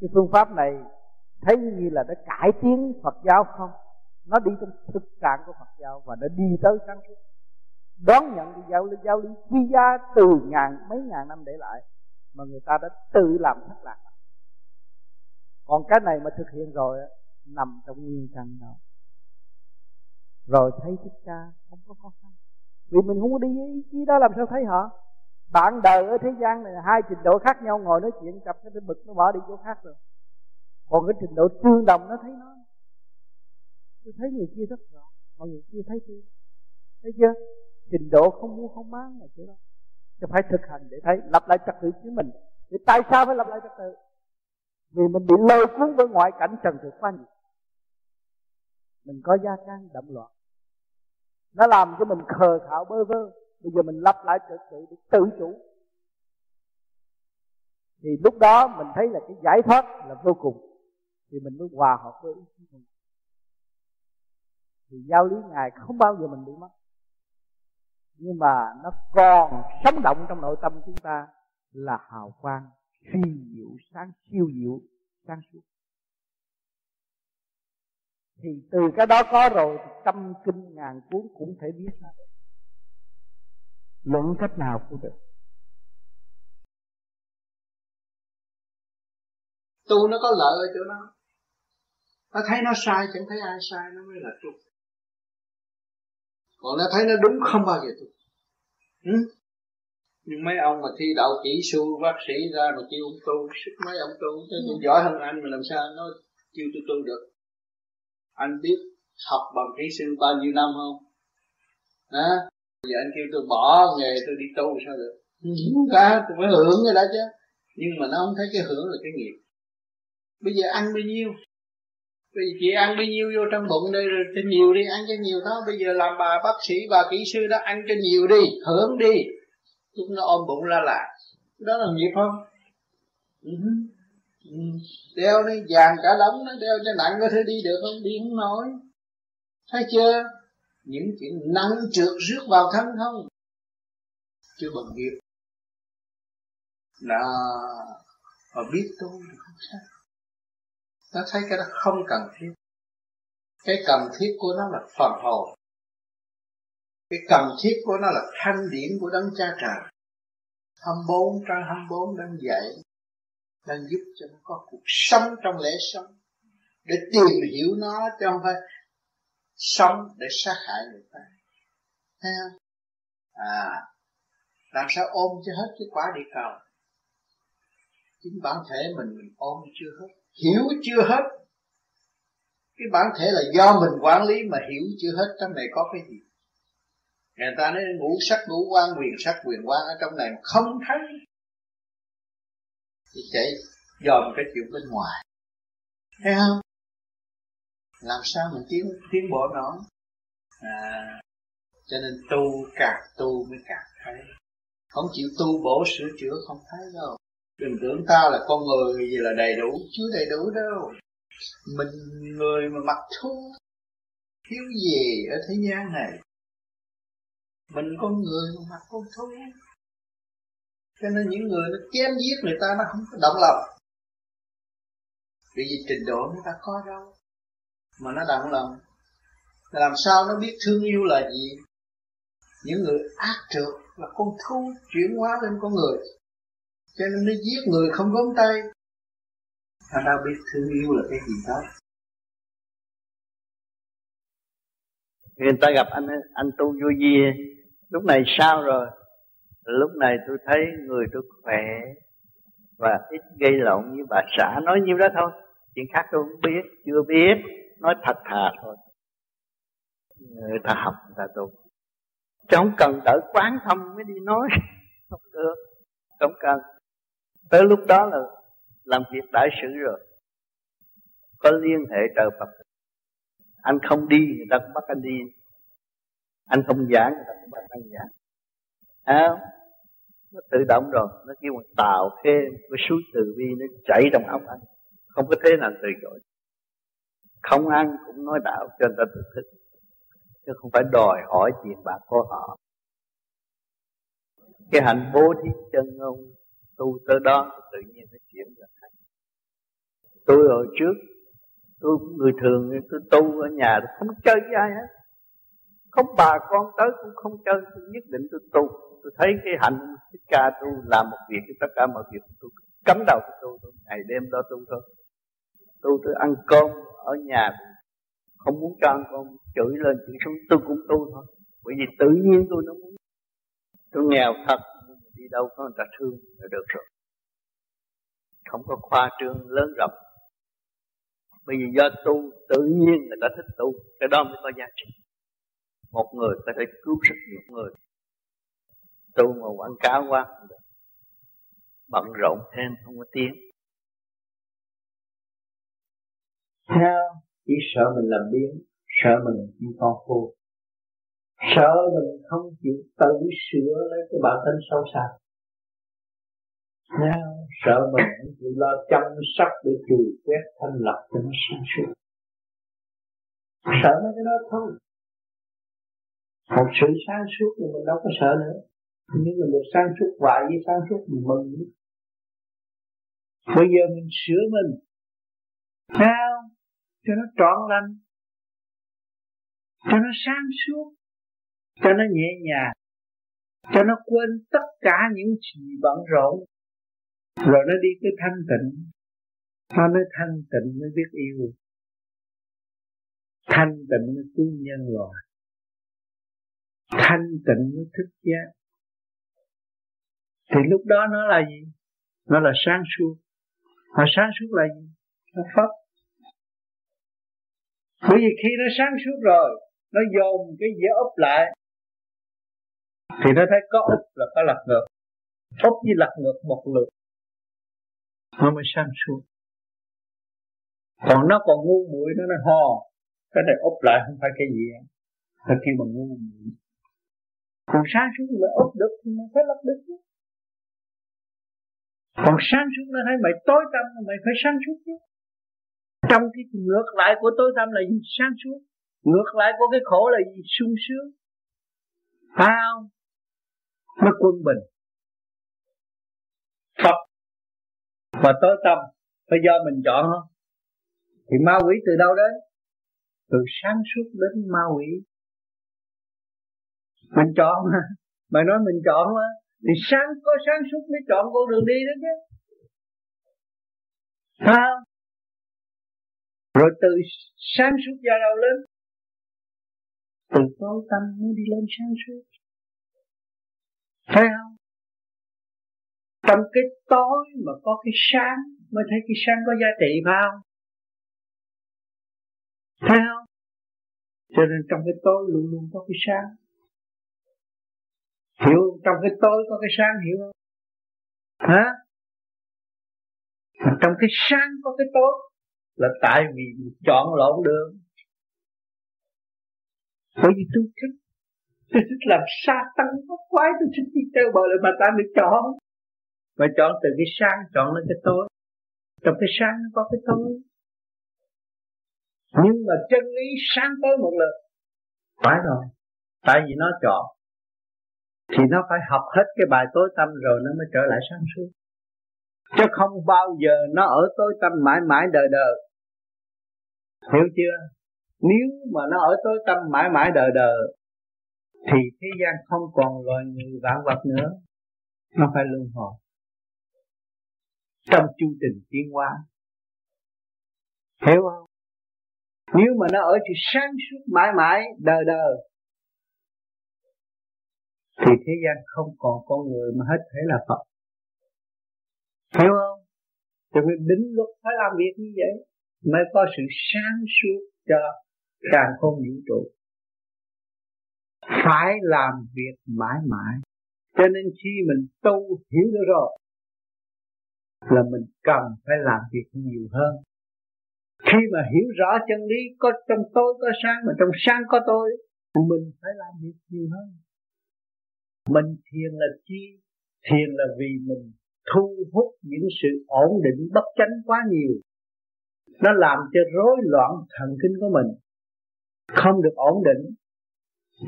cái phương pháp này thấy như là đã cải tiến Phật giáo không? Nó đi trong thực trạng của Phật giáo và đã đi tới sáng suốt. Đón nhận cái giáo lý giáo lý quý giá từ ngàn, mấy ngàn năm để lại, mà người ta đã tự làm thất lạc. Còn cái này mà thực hiện rồi nằm trong nguyên căn đó. Rồi thấy thích ca không có khó khăn vì mình không có đi ý chí đó làm sao thấy họ? Bạn đời ở thế gian này hai trình độ khác nhau, ngồi nói chuyện cặp cái bực, nó bỏ đi chỗ khác rồi. Còn cái trình độ tương đồng nó thấy nó. Tôi thấy người kia rất rõ mọi người kia thấy tôi. Thấy chưa? Trình độ không mua không bán là chỗ đó. Chứ phải thực hành để thấy, lập lại trật tự chính mình. Thì tại sao phải lập lại trật tự? Vì mình bị lôi cuốn với ngoại cảnh trần thực quá nhiều. Mình có gia can động loạn nó làm cho mình khờ khạo bơ vơ. Bây giờ mình lập lại trật tự để tự chủ. Thì lúc đó mình thấy là cái giải thoát là vô cùng. Thì mình mới hòa hợp với ý chí mình. Thì giáo lý ngài không bao giờ mình bị mất. Nhưng mà nó còn sống động trong nội tâm chúng ta là hào quang phi diệu, sáng siêu diệu, sáng suốt thì từ cái đó có rồi thì tâm kinh ngàn cuốn cũng thể biết ra luận cách nào cũng được. Tu nó có lợi ở chỗ nó nó thấy nó sai chẳng thấy ai sai nó mới là tu. Còn nó thấy nó đúng không bao giờ tu. Ừ? nhưng mấy ông mà thi đậu kỹ sư bác sĩ ra mà kêu ông tu sức mấy ông tu chứ tôi giỏi hơn anh mà làm sao nó kêu tôi tu được anh biết học bằng kỹ sư bao nhiêu năm không? Hả? Giờ anh kêu tôi bỏ nghề tôi đi tu sao được? Không cả tôi phải hưởng cái đó chứ. Nhưng mà nó không thấy cái hưởng là cái nghiệp. Bây giờ ăn bao nhiêu? Bây giờ chị ăn bao nhiêu vô trong bụng đây rồi cho nhiều đi ăn cho nhiều đó. Bây giờ làm bà bác sĩ bà kỹ sư đó ăn cho nhiều đi hưởng đi. Chúng nó ôm bụng la là đó là nghiệp không? Ừ. Ừ, đeo nó vàng cả đống nó đeo cho nặng có thể đi được không? Đi không nổi. Thấy chưa? Những chuyện nặng trượt rước vào thân không? Chưa bằng nghiệp. Là, họ biết tu thì không sao. Nó thấy cái đó không cần thiết. Cái cần thiết của nó là phần hồn. Cái cần thiết của nó là thanh điển của đấng cha trời. 24 trang 24 đang dạy đang giúp cho nó có cuộc sống trong lễ sống, để tìm hiểu nó cho không phải sống để sát hại người ta. Thấy không? À làm sao ôm cho hết cái quả địa cầu? Chính bản thể mình mình ôm chưa hết, hiểu chưa hết. Cái bản thể là do mình quản lý mà hiểu chưa hết, trong này có cái gì? Người ta nói ngũ sắc, ngũ quan quyền sắc, quyền quan ở trong này mà không thấy thì sẽ dòm cái chuyện bên ngoài. Thấy không? Làm sao mình tiến tiến bộ nó à, cho nên tu càng tu mới càng thấy. Không chịu tu bổ sửa chữa không thấy đâu. Đừng tưởng ta là con người gì là đầy đủ chưa đầy đủ đâu. Mình người mà mặc thú thiếu gì ở thế gian này? Mình con người mà mặc con thú cho nên những người nó chém giết người ta, nó không có động lòng. Vì vì trình độ người ta có đâu, mà nó động lòng. Làm sao nó biết thương yêu là gì? Những người ác trượt là con thú chuyển hóa lên con người. Cho nên nó giết người không gốm tay. Ta đâu biết thương yêu là cái gì đó. Người ta gặp anh anh tu vui vi lúc này sao rồi? Lúc này tôi thấy người tôi khỏe và ít gây lộn với bà xã. Nói nhiêu đó thôi, chuyện khác tôi không biết, chưa biết. Nói thật thà thôi. Người ta học người ta tu. Chứ không cần đợi quán thông mới đi nói. (laughs) Không được, không cần. Tới lúc đó là làm việc đại sự rồi. Có liên hệ trời Phật. Anh không đi, người ta cũng bắt anh đi. Anh không giảng, người ta cũng bắt anh giảng à, nó tự động rồi. Nó kêu một tạo thêm cái suối từ bi nó chảy trong óc anh không có thế nào từ chối. Không ăn cũng nói đạo cho người ta tự thức. Chứ không phải đòi hỏi tiền bạc của họ. Cái hạnh bố thí chân ông tu tới đó tự nhiên nó chuyển ra thành tôi hồi trước tôi cũng người thường tôi tu ở nhà tôi không chơi với ai hết. Không bà con tới cũng không chơi tôi nhất định tôi tu tôi thấy cái hạnh thích ca tu làm một việc tất cả mọi việc tôi cấm đầu tôi tu tôi ngày đêm đó tu thôi. Tu tôi ăn cơm ở nhà không muốn cho ăn cơm chửi lên chửi xuống, tôi cũng tu thôi. Bởi vì tự nhiên tôi nó muốn. Tôi nghèo thật đi đâu có người ta thương là được rồi. Không có khoa trương lớn rộng. Bởi vì do tu, tự nhiên người ta thích tu, cái đó mới có giá trị. Một người có thể cứu rất nhiều người tu mà quảng cáo quá bận rộn thêm, không có tiếng. Theo chỉ sợ mình làm biến sợ mình như con khô. Sợ mình không chịu tự sửa lấy cái bản thân sâu xa. Theo sợ mình không chịu lo chăm sóc để trừ quét thanh lọc cho nó sáng suốt. Sợ mấy cái đó thôi. Một sự sáng suốt thì mình đâu có sợ nữa nhưng mà được sáng suốt hoài với sáng suốt mình mừng bây giờ mình sửa mình. Sao? Cho nó trọn lành. Cho nó sáng suốt. Cho nó nhẹ nhàng. Cho nó quên tất cả những gì bận rộn. Rồi nó đi cái thanh tịnh. Nó mới thanh tịnh mới biết yêu. Thanh tịnh mới cứu nhân loại. Thanh tịnh mới thức giác thì lúc đó nó là gì? Nó là sáng suốt. Mà sáng suốt là gì? Nó pháp bởi vì khi nó sáng suốt rồi, nó dồn cái dĩa úp lại, thì nó thấy có úp là có lật ngược. Úp với lật ngược một lượt, nó mới sáng suốt. Còn nó còn ngu muội nó nó hò cái này úp lại không phải cái gì nó kêu bằng ngu muội. Còn sáng suốt là úp được thì nó phải lật được còn sáng suốt nó thấy mày tối tâm, mày phải sáng suốt chứ. Trong cái ngược lại của tối tâm là gì? Sáng suốt. Ngược lại của cái khổ là gì? Sung sướng. Phải không nó quân bình. Phật. Và tối tâm phải do mình chọn không thì ma quỷ từ đâu đến? Từ sáng suốt đến ma quỷ. Mình chọn. Mà (laughs) mày nói mình chọn mà thì sáng có sáng suốt mới chọn con đường đi đó chứ. Phải không rồi từ sáng suốt ra đâu lên từ tối tâm mới đi lên sáng suốt. Thấy không? Trong cái tối mà có cái sáng, mới thấy cái sáng có giá trị phải không? Thấy không? Cho nên trong cái tối luôn luôn có cái sáng trong cái tối có cái sáng hiểu không? Hả? Trong cái sáng có cái tối là tại vì chọn lộn đường bởi vì tôi thích. Tôi thích làm sa tăng có quái, tôi thích đi theo bờ lại mà ta được chọn. Mà chọn từ cái sáng, chọn lên cái tối trong cái sáng nó có cái tối nhưng mà chân lý sáng tới một lần. Phải rồi. Tại vì nó chọn thì nó phải học hết cái bài tối tâm rồi nó mới trở lại sáng suốt. Chứ không bao giờ nó ở tối tâm mãi mãi đời đời. Hiểu chưa? Nếu mà nó ở tối tâm mãi mãi đời đời, thì thế gian không còn loài người vạn vật nữa. Nó phải luân hồi. Trong chu trình tiến hóa. Hiểu không? Nếu mà nó ở thì sáng suốt mãi mãi đời đời thì thế gian không còn con người mà hết thể là Phật. Hiểu không? Cho nên đính luật phải làm việc như vậy mới có sự sáng suốt cho càng không vũ trụ. Phải làm việc mãi mãi. Cho nên khi mình tu hiểu được rồi là mình cần phải làm việc nhiều hơn. Khi mà hiểu rõ chân lý có trong tôi có sáng mà trong sáng có tôi mình phải làm việc nhiều hơn mình thiền là chi? Thiền là vì mình thu hút những sự ổn định bất chánh quá nhiều. Nó làm cho rối loạn thần kinh của mình. Không được ổn định,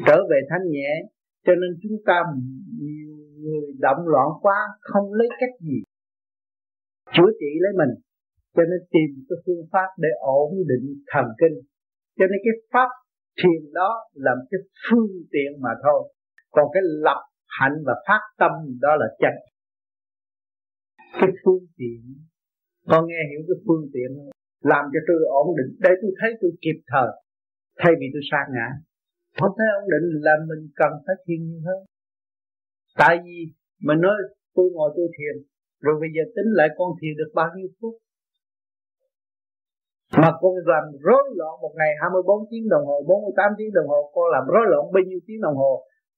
trở về thanh nhẹ, cho nên chúng ta nhiều người động loạn quá, không lấy cách gì. Chữa trị lấy mình, cho nên tìm cái phương pháp để ổn định thần kinh. Cho nên cái pháp thiền đó là cái phương tiện mà thôi còn cái lập hạnh và phát tâm đó là chân. Cái phương tiện, con nghe hiểu cái phương tiện làm cho tôi ổn định. Để tôi thấy tôi kịp thời, thay vì tôi sa ngã. Không thấy ổn định là mình cần phải thiền nhiều hơn. Tại vì mình nói, tôi ngồi tôi thiền, rồi bây giờ tính lại con thiền được bao nhiêu phút? Mà con làm rối loạn một ngày 24 tiếng đồng hồ 48 tiếng đồng hồ, con làm rối loạn bao nhiêu tiếng đồng hồ?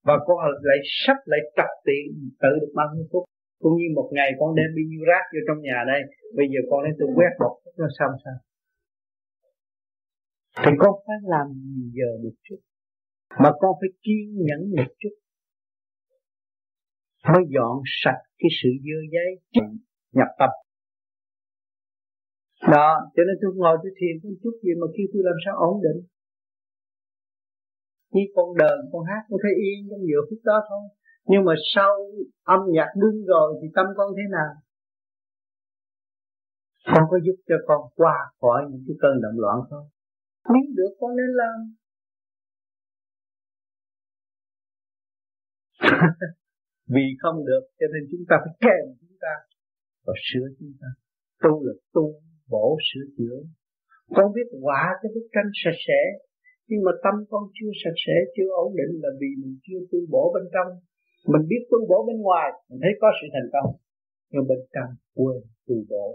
Và con lại sắp lại trật tiện tự được bao nhiêu phút. Cũng như một ngày con đem bao nhiêu rác vô trong nhà đây. Bây giờ con lấy tôi quét một phút nó xong sao. Thì con phải làm nhiều giờ một chút mà con phải kiên nhẫn một chút. Mới dọn sạch cái sự dơ giấy nhập tâm đó, cho nên tôi ngồi tôi thiền một chút gì mà kêu tôi làm sao ổn định như con đờn, con hát con thấy yên trong giữa phút đó thôi. Nhưng mà sau âm nhạc đứng rồi thì tâm con thế nào? Con có giúp cho con qua khỏi những cái cơn động loạn không nếu được con nên làm. (laughs) Vì không được, cho nên chúng ta phải kèm chúng ta và sửa chúng ta. Tu là tu, bổ sửa chữa. Con biết quả cái bức tranh sạch sẽ nhưng mà tâm con chưa sạch sẽ, chưa ổn định là vì mình chưa tu bổ bên trong. Mình biết tu bổ bên ngoài, mình thấy có sự thành công. Nhưng bên trong quên tu bổ.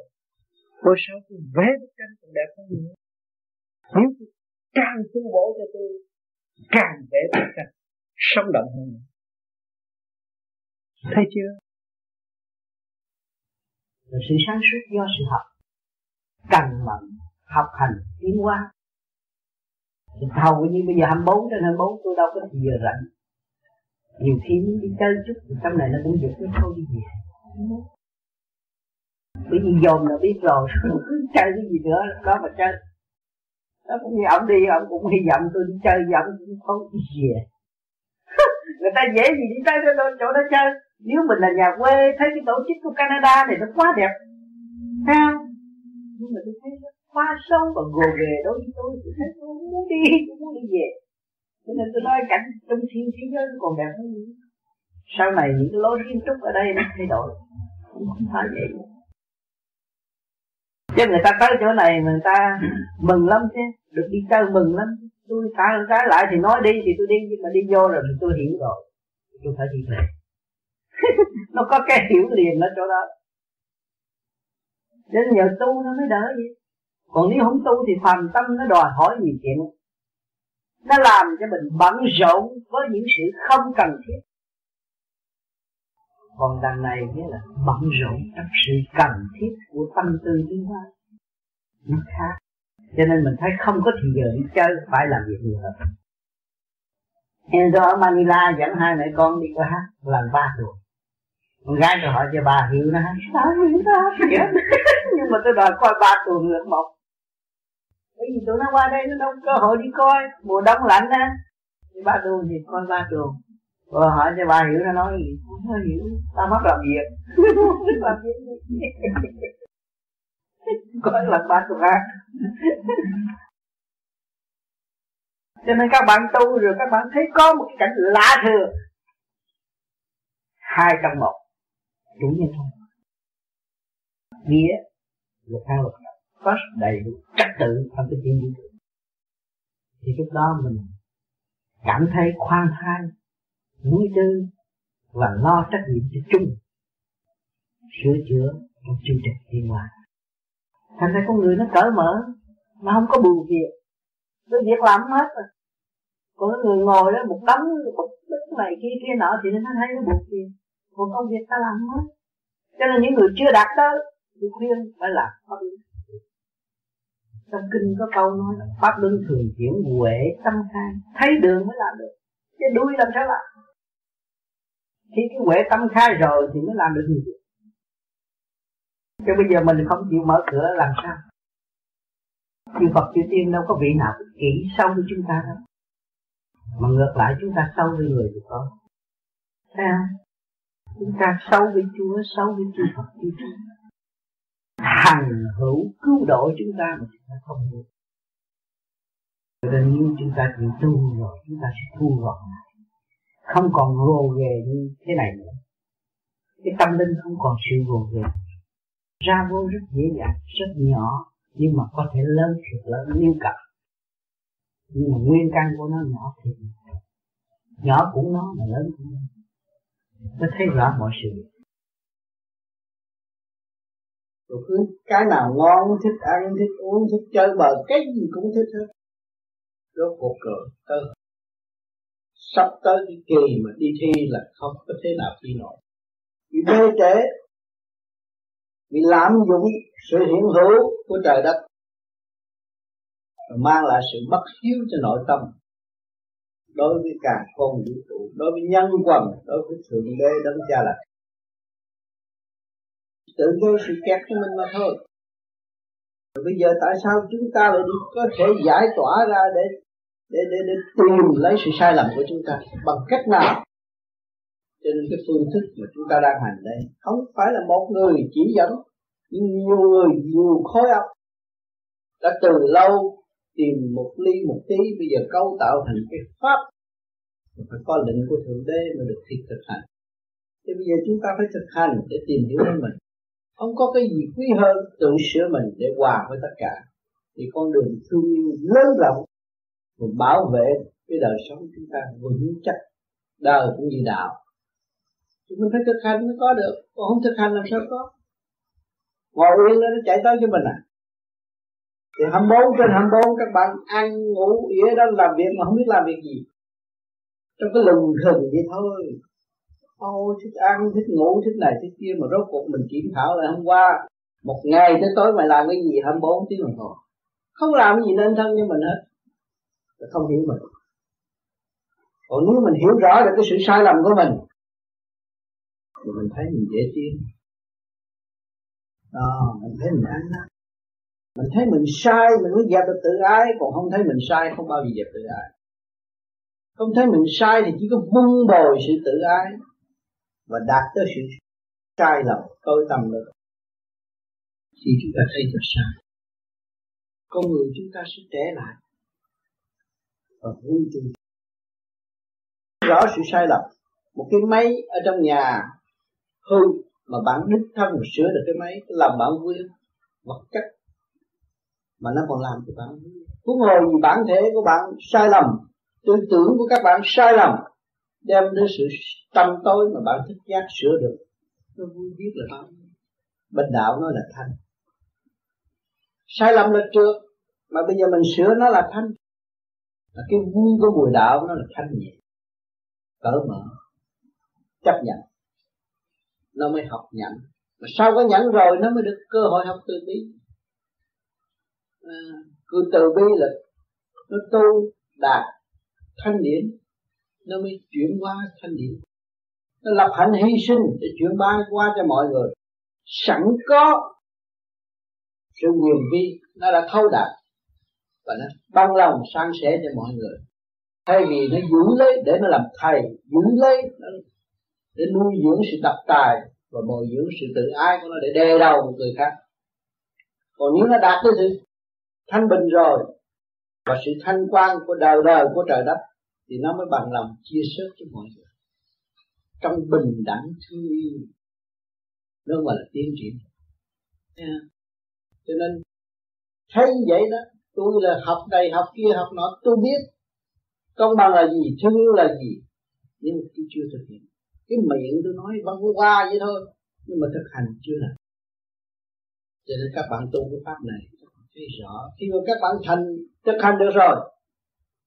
Tôi sao? Tôi vẽ bức tranh còn đẹp hơn nữa. Nếu tôi càng tu bổ cho tôi, càng vẽ bức tranh sống động hơn nữa. Thấy chưa? Sự sáng suốt do sự học. Cần mẫn học hành, tiến hóa hầu như bây giờ 24 trên 24 tôi đâu có gì giờ rảnh. Nhiều khi muốn đi chơi chút, thì trong này nó cũng giật nó thôi đi về. Bởi vì dồn là biết rồi (laughs) cứ chơi cái gì nữa, đó mà chơi. Nó cũng như ông đi, ông cũng hy vọng tôi đi chơi với cũng không đi về. (laughs) Người ta dễ gì đi tới chỗ đó chơi. Nếu mình là nhà quê, thấy cái tổ chức của Canada này nó quá đẹp. Sao nhưng mà tôi thấy rất qua sâu và gồ ghề đối với tôi. Tôi thấy tôi không muốn đi, tôi muốn đi về. Cho nên tôi nói cảnh trong thiên thế giới còn đẹp hơn nữa. Sau này những cái lối kiến trúc ở đây nó thay đổi. Không phải vậy. Chứ người ta tới chỗ này người ta mừng lắm chứ. Được đi chơi mừng lắm. Tôi trái trái lại thì nói đi, thì tôi đi. Nhưng mà đi vô rồi thì tôi hiểu rồi. Tôi phải đi về. (laughs) Nó có cái hiểu liền ở chỗ đó. Đến nhờ tu nó mới đỡ vậy còn nếu không tu thì phàm tâm nó đòi hỏi nhiều chuyện. Nó làm cho mình bận rộn với những sự không cần thiết. Còn đằng này nghĩa là bận rộn trong sự cần thiết của tâm tư tiến hóa nó khác. Cho nên mình thấy không có thời giờ đi chơi, phải làm việc nhiều hơn. Enzo ở Manila dẫn hai mẹ con đi qua hát lần ba tuổi. con gái tôi hỏi cho bà hiểu nó sao hiểu nó (laughs) nhưng mà tôi đòi coi ba tuần lượt một bởi vì tụi nó qua đây nó đâu có cơ hội đi coi. Mùa đông lạnh á. Thì ba tuần thì coi ba tuần và hỏi cho bà hiểu nó nói gì? Không hiểu. Ta mất làm việc. (laughs) Làm việc (laughs) coi là ba tuần (laughs) ăn cho nên các bạn tu rồi các bạn thấy có một cái cảnh lạ thường. Hai trong một. Chủ nhân thôi nghĩa luật hai luật có đầy đủ trật tự trong cái thiên vũ thì lúc đó mình cảm thấy khoan thai, vui tư và lo trách nhiệm cho chung sửa chữa trong chương trình thiên hòa thành ra con người nó cởi mở mà không có bù việc. Cái việc làm hết rồi. Còn cái người ngồi đó, một đống một đức này kia kia nọ, thì nó thấy nó buộc việc một công việc ta làm hết. Cho nên những người chưa đạt tới tôi khuyên phải làm. Pháp lý trong kinh có câu nói là pháp luân thường chuyển huệ tâm khai thấy đường mới làm được. Chứ đuôi làm sao làm? Khi cái huệ tâm khai rồi thì mới làm được nhiều việc. Chứ bây giờ mình không chịu mở cửa làm sao? Chư Phật, chư Tiên đâu có vị nào kỹ sâu với chúng ta đâu. Mà ngược lại chúng ta sâu với người thì có. Sao? Chúng ta sâu với Chúa, sâu với chư Phật, chư Tiên hằng hữu cứu độ chúng ta mà chúng ta không được. Cho nên nếu chúng ta chịu tu rồi, chúng ta sẽ thu gọn lại. Không còn gồ ghề như thế này nữa. Cái tâm linh không còn sự gồ ghề ra vô rất dễ dàng, rất nhỏ, nhưng mà có thể lớn thiệt lớn nếu cặp nhưng mà nguyên căn của nó nhỏ thì nhỏ. Cũng nó mà lớn cũng nó nó thấy rõ mọi sự rồi cứ cái nào ngon, thích ăn, thích uống, thích chơi bời, cái gì cũng thích hết. Rốt cuộc rồi, tới. Sắp tới cái kỳ mà đi thi là không có thế nào thi nổi. Vì bê trễ, vì lạm dụng sự hiện hữu của trời đất mang lại sự bất hiếu cho nội tâm. Đối với cả con vũ trụ, đối với nhân quần, đối với thượng đế đấng cha là tự vô sự kẹt của mình mà thôi. Rồi bây giờ tại sao chúng ta lại có thể giải tỏa ra để để để để tìm lấy sự sai lầm của chúng ta? Bằng cách nào? Cho nên cái phương thức mà chúng ta đang hành đây không phải là một người chỉ dẫn, nhưng nhiều người nhiều khối óc đã từ lâu tìm một ly một tí, bây giờ cấu tạo thành cái pháp phải có lệnh của thượng đế mới được thực thực hành. Thì bây giờ chúng ta phải thực hành để tìm hiểu đến mình không có cái gì quý hơn tự sửa mình để hòa với tất cả. Thì con đường thương yêu lớn rộng và bảo vệ cái đời sống chúng ta vững chắc. Đời cũng như đạo. Thì mình phải thực hành mới có được. Còn không thực hành làm sao có? Ngồi yên nó chạy tới cho mình à? Thì 24 trên 24 các bạn ăn, ngủ, ỉa đó làm việc mà không biết làm việc gì. Trong cái lùng thường vậy thôi. Ôi, thích ăn, thích ngủ, thích này thích kia, mà rốt cuộc mình kiểm thảo lại hôm qua. Một ngày tới tối mày làm cái gì 24 tiếng đồng hồ. Không làm gì nên thân như mình hết. Không hiểu mình. Còn nếu mình hiểu rõ được cái sự sai lầm của mình, thì mình thấy mình dễ tin đó ờ, mình thấy mình ăn đó mình thấy mình sai, mình mới dẹp được tự ái, còn không thấy mình sai, không bao giờ dẹp tự ái. Không thấy mình sai thì chỉ có vun bồi sự tự ái và đạt tới sự sai lầm tối tầm được thì chúng ta thấy được sai con người chúng ta sẽ trẻ lại và vui tươi. Rõ sự sai lầm một cái máy ở trong nhà hư mà bạn đích thân mà sửa được cái máy làm bạn vui vật chất mà nó còn làm cho bạn huống hồ gì bản thể của bạn sai lầm tư tưởng của các bạn sai lầm đem đến sự tâm tối mà bạn thích giác sửa được. Nó vui biết là bao bên đạo nó là thanh. Sai lầm là trượt mà bây giờ mình sửa nó là thanh. Là cái vui của bùi đạo nó là thanh nhẹ. Cởi mở. Chấp nhận. Nó mới học nhận mà sau có nhẫn rồi nó mới được cơ hội học từ bi. À, cứ từ bi là nó tu đạt thanh điển nó mới chuyển hóa thanh điển. Nó lập hạnh hy sinh để chuyển hóa qua cho mọi người. Sẵn có sự quyền vi, nó đã thấu đạt và nó băng lòng san sẻ cho mọi người. Thay vì nó giữ lấy để nó làm thầy, giữ lấy để nuôi dưỡng sự tập tài và bồi dưỡng sự tự ái của nó để đè đầu một người khác. Còn nếu nó đạt tới sự thanh bình rồi và sự thanh quan của đời đời của trời đất thì nó mới bằng lòng chia sẻ cho mọi người. Trong bình đẳng thương yêu, nó gọi là tiến triển. Yeah. cho nên, thấy vậy đó, tôi là học này, học kia, học nọ, tôi biết công bằng là gì, thương yêu là gì. Nhưng mà tôi chưa thực hiện. Cái miệng tôi nói văn qua vậy thôi, nhưng mà thực hành chưa làm. Cho nên các bạn tu cái pháp này, các bạn thấy rõ. Khi mà các bạn thành, thực hành được rồi,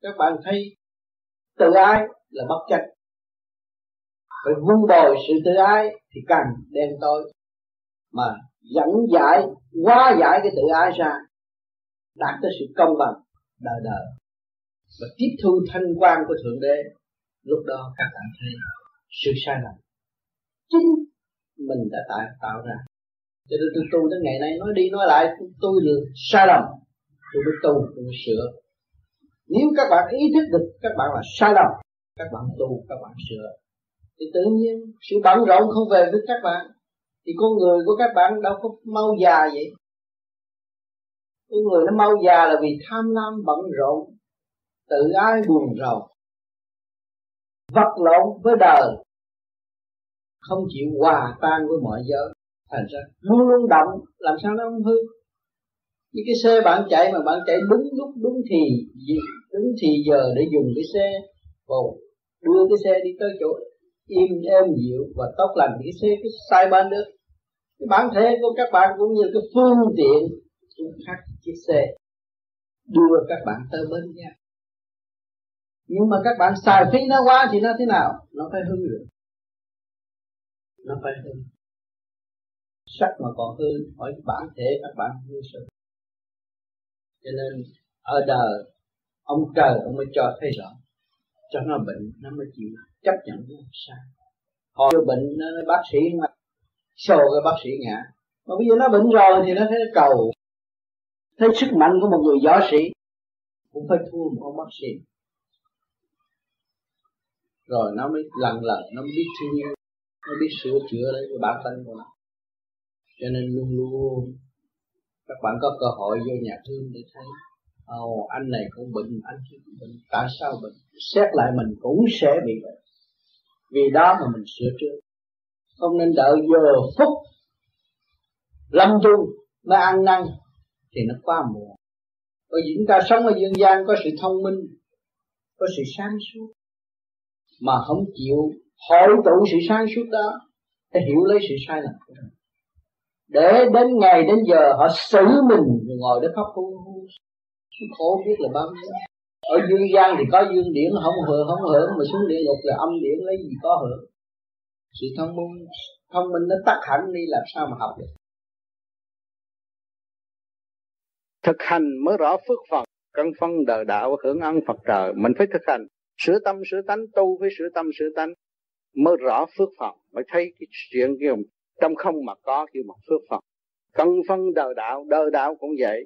các bạn thấy tự ái là bất chấp phải vun bồi sự tự ái thì càng đen tối mà dẫn giải, hóa giải cái tự ái ra, đạt tới sự công bằng, đời đời. Và tiếp thu thanh quan của thượng đế, lúc đó các bạn thấy sự sai lầm. Chính mình đã tạo tạo ra. Cho nên tôi tu đến ngày nay, nói đi nói lại, tôi được sai lầm. Tôi mới tu, tôi mới sửa nếu các bạn ý thức được các bạn là sai lầm, các bạn tu, các bạn sửa. Thì tự nhiên sự bận rộn không về với các bạn, thì con người của các bạn đâu có mau già vậy. Con người nó mau già là vì tham lam, bận rộn, tự ái buồn rầu, vật lộn với đời, không chịu hòa tan với mọi giới. Thành ra luôn luôn động làm sao nó không hư? Như cái xe bạn chạy mà bạn chạy đúng lúc, đúng thì đúng thì giờ để dùng cái xe vào đưa cái xe đi tới chỗ im êm dịu và tốt lành cái xe, cái sai bên được. Cái bản thể của các bạn cũng như cái phương tiện cũng khác chiếc xe. Đưa các bạn tới bên nha nhưng mà các bạn xài phí nó quá thì nó thế nào? Nó phải hư được. Nó phải hư. Sắc mà còn hư, hỏi bản thể các bạn hư sự. Cho nên, ở đời ông trời ông mới cho thấy rõ. Cho nó bệnh, nó mới chịu chấp nhận nó sai họ bệnh nó bác sĩ mà. Xô cái bác sĩ ngã. Mà bây giờ nó bệnh rồi thì nó thấy cầu. Thấy sức mạnh của một người võ sĩ. Cũng phải thua một ông bác sĩ. Rồi nó mới lần lần nó mới biết thương yêu. Nó biết sửa chữa lấy cái bản thân của nó. Cho nên luôn luôn các bạn có cơ hội vô nhà thương để thấy. Ồ, oh, anh này cũng bệnh, anh kia cũng bệnh, tại sao bệnh? Xét lại mình cũng sẽ bị bệnh. Vì đó mà mình sửa trước. không nên đợi giờ phút lâm chung mới ăn năn thì nó quá muộn bởi vì chúng ta sống ở dương gian có sự thông minh có sự sáng suốt mà không chịu hội tụ sự sáng suốt đó để hiểu lấy sự sai lầm của mình để đến ngày đến giờ họ xử mình rồi ngồi để khóc hu hu khổ biết là bao nhiêu ở dương gian thì có dương điển, không hưởng không hưởng, mà xuống địa ngục là âm điển, lấy gì có hưởng? Sự thông minh thông minh nó tắt hẳn đi, làm sao mà học được? Thực hành mới rõ phước phần, cân phân đời đạo, hưởng ân Phật trời. Mình phải thực hành. Sửa tâm, sửa tánh, tu với sửa tâm, sửa tánh. Mới rõ phước phần, mới thấy cái chuyện kia. Trong không mà có, kêu một phước phần. Cân phân đời đạo đời đạo cũng vậy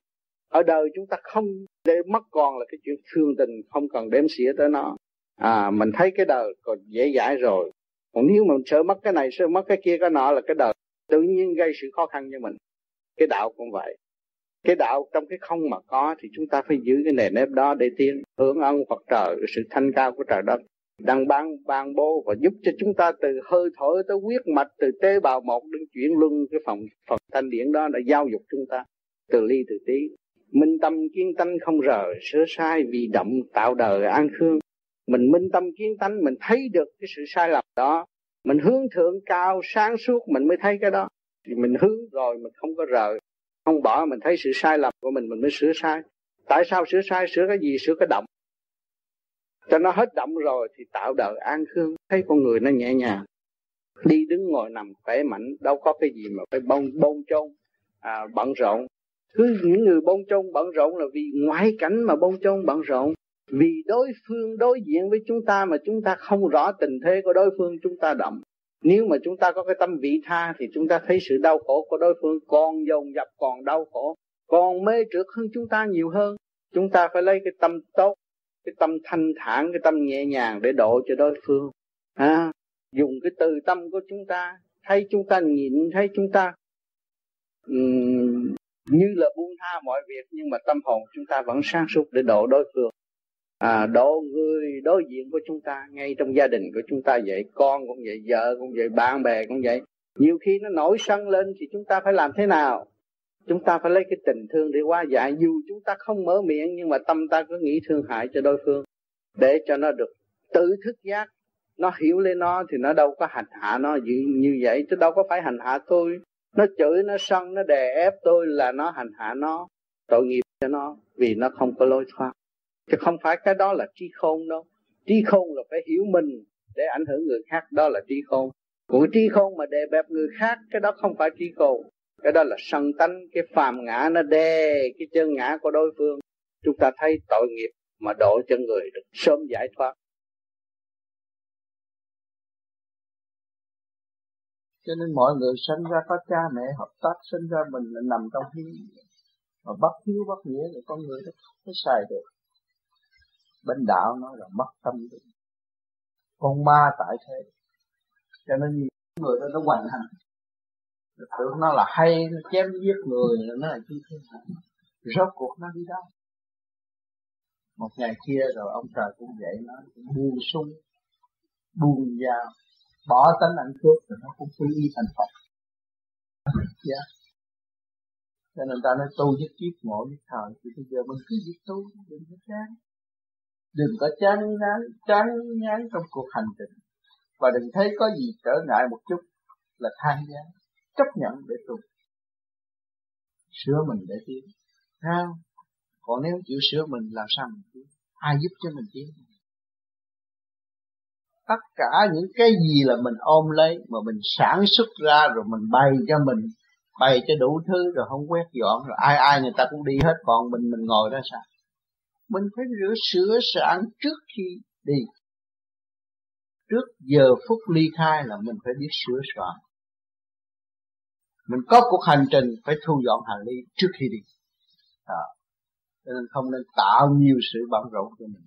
ở đời chúng ta không để mất còn là cái chuyện thương tình, không cần đếm xỉa tới nó. À mình thấy cái đời còn dễ dãi rồi. Còn nếu mà mình sợ mất cái này, sợ mất cái kia, cái nọ là cái đời tự nhiên gây sự khó khăn cho mình. Cái đạo cũng vậy. Cái đạo trong cái không mà có thì chúng ta phải giữ cái nền nếp đó để tiến hướng ân Phật trời sự thanh cao của trời đất. Đang ban ban bố và giúp cho chúng ta từ hơi thở tới huyết mạch, từ tế bào một đến chuyển luân cái phòng phần thanh điển đó đã giao dục chúng ta từ ly từ tí minh tâm kiến tánh không rời sửa sai vì động tạo đời an khương. Mình minh tâm kiến tánh mình thấy được cái sự sai lầm đó. Mình hướng thượng cao sáng suốt mình mới thấy cái đó. Thì mình hướng rồi mình không có rời không bỏ mình thấy sự sai lầm của mình mình mới sửa sai. Tại sao sửa sai? Sửa cái gì? Sửa cái động. Cho nó hết động rồi thì tạo đời an khương. Thấy con người nó nhẹ nhàng. Đi đứng ngồi nằm khỏe mạnh đâu có cái gì mà phải bông bông chôn à, bận rộn cứ những người bông trông bận rộn là vì ngoại cảnh mà bông trông bận rộn. Vì đối phương đối diện với chúng ta mà chúng ta không rõ tình thế của đối phương chúng ta động nếu mà chúng ta có cái tâm vị tha thì chúng ta thấy sự đau khổ của đối phương còn dồn dập còn đau khổ còn mê trượt hơn chúng ta nhiều hơn. Chúng ta phải lấy cái tâm tốt cái tâm thanh thản cái tâm nhẹ nhàng để độ cho đối phương. À, dùng cái từ tâm của chúng ta thấy chúng ta nhịn thấy chúng ta um, như là buông tha mọi việc nhưng mà tâm hồn chúng ta vẫn sáng suốt để độ đối phương. À, độ người đối diện của chúng ta ngay trong gia đình của chúng ta vậy con cũng vậy vợ cũng vậy bạn bè cũng vậy. Nhiều khi nó nổi sân lên thì chúng ta phải làm thế nào? Chúng ta phải lấy cái tình thương để qua giải. Dù chúng ta không mở miệng nhưng mà tâm ta cứ nghĩ thương hại cho đối phương để cho nó được tự thức giác. Nó hiểu lên nó thì nó đâu có hành hạ nó như, như vậy. Chứ đâu có phải hành hạ tôi nó chửi, nó sân nó đè ép tôi là nó hành hạ nó, tội nghiệp cho nó vì nó không có lối thoát. Chứ không phải cái đó là trí khôn đâu. Trí khôn là phải hiểu mình để ảnh hưởng người khác, đó là trí khôn. Còn trí khôn mà đè bẹp người khác, cái đó không phải trí khôn. Cái đó là sân tánh, cái phàm ngã nó đè cái chân ngã của đối phương. Chúng ta thấy tội nghiệp mà độ cho người được sớm giải thoát. Cho nên mọi người sinh ra có cha mẹ hợp tác sinh ra mình là nằm trong hiếu mà bất hiếu bất nghĩa thì con người nó không có xài được. Bên đạo nói là mất tâm định con ma tại thế. Cho nên những người đó nó hoành hành. Tưởng nó là hay, nó chém giết người, nó là chi thế? hạ rốt cuộc nó đi đâu? Một ngày kia rồi ông trời cũng vậy nó buông sung buông dao bỏ tánh ăn cướp thì nó cũng quy y thành Phật. Yeah. cho nên ta nói tu nhất kiếp, ngộ nhất thời thì bây giờ mình cứ việc tu, đừng có chán. Đừng có chán ngán chán ngán trong cuộc hành trình. Và đừng thấy có gì trở ngại một chút là than gian chấp nhận để tu. Sửa mình để tiến. Ha còn nếu chịu sửa mình, làm sao mình tiến? Ai giúp cho mình tiến? Tất cả những cái gì là mình ôm lấy mà mình sản xuất ra rồi mình bày cho mình bày cho đủ thứ rồi không quét dọn rồi ai ai người ta cũng đi hết còn mình mình ngồi đó sao? Mình phải rửa sửa soạn trước khi đi. Trước giờ phút ly khai là mình phải biết sửa soạn. Mình có cuộc hành trình phải thu dọn hành lý trước khi đi. À, cho nên không nên tạo nhiều sự bận rộn cho mình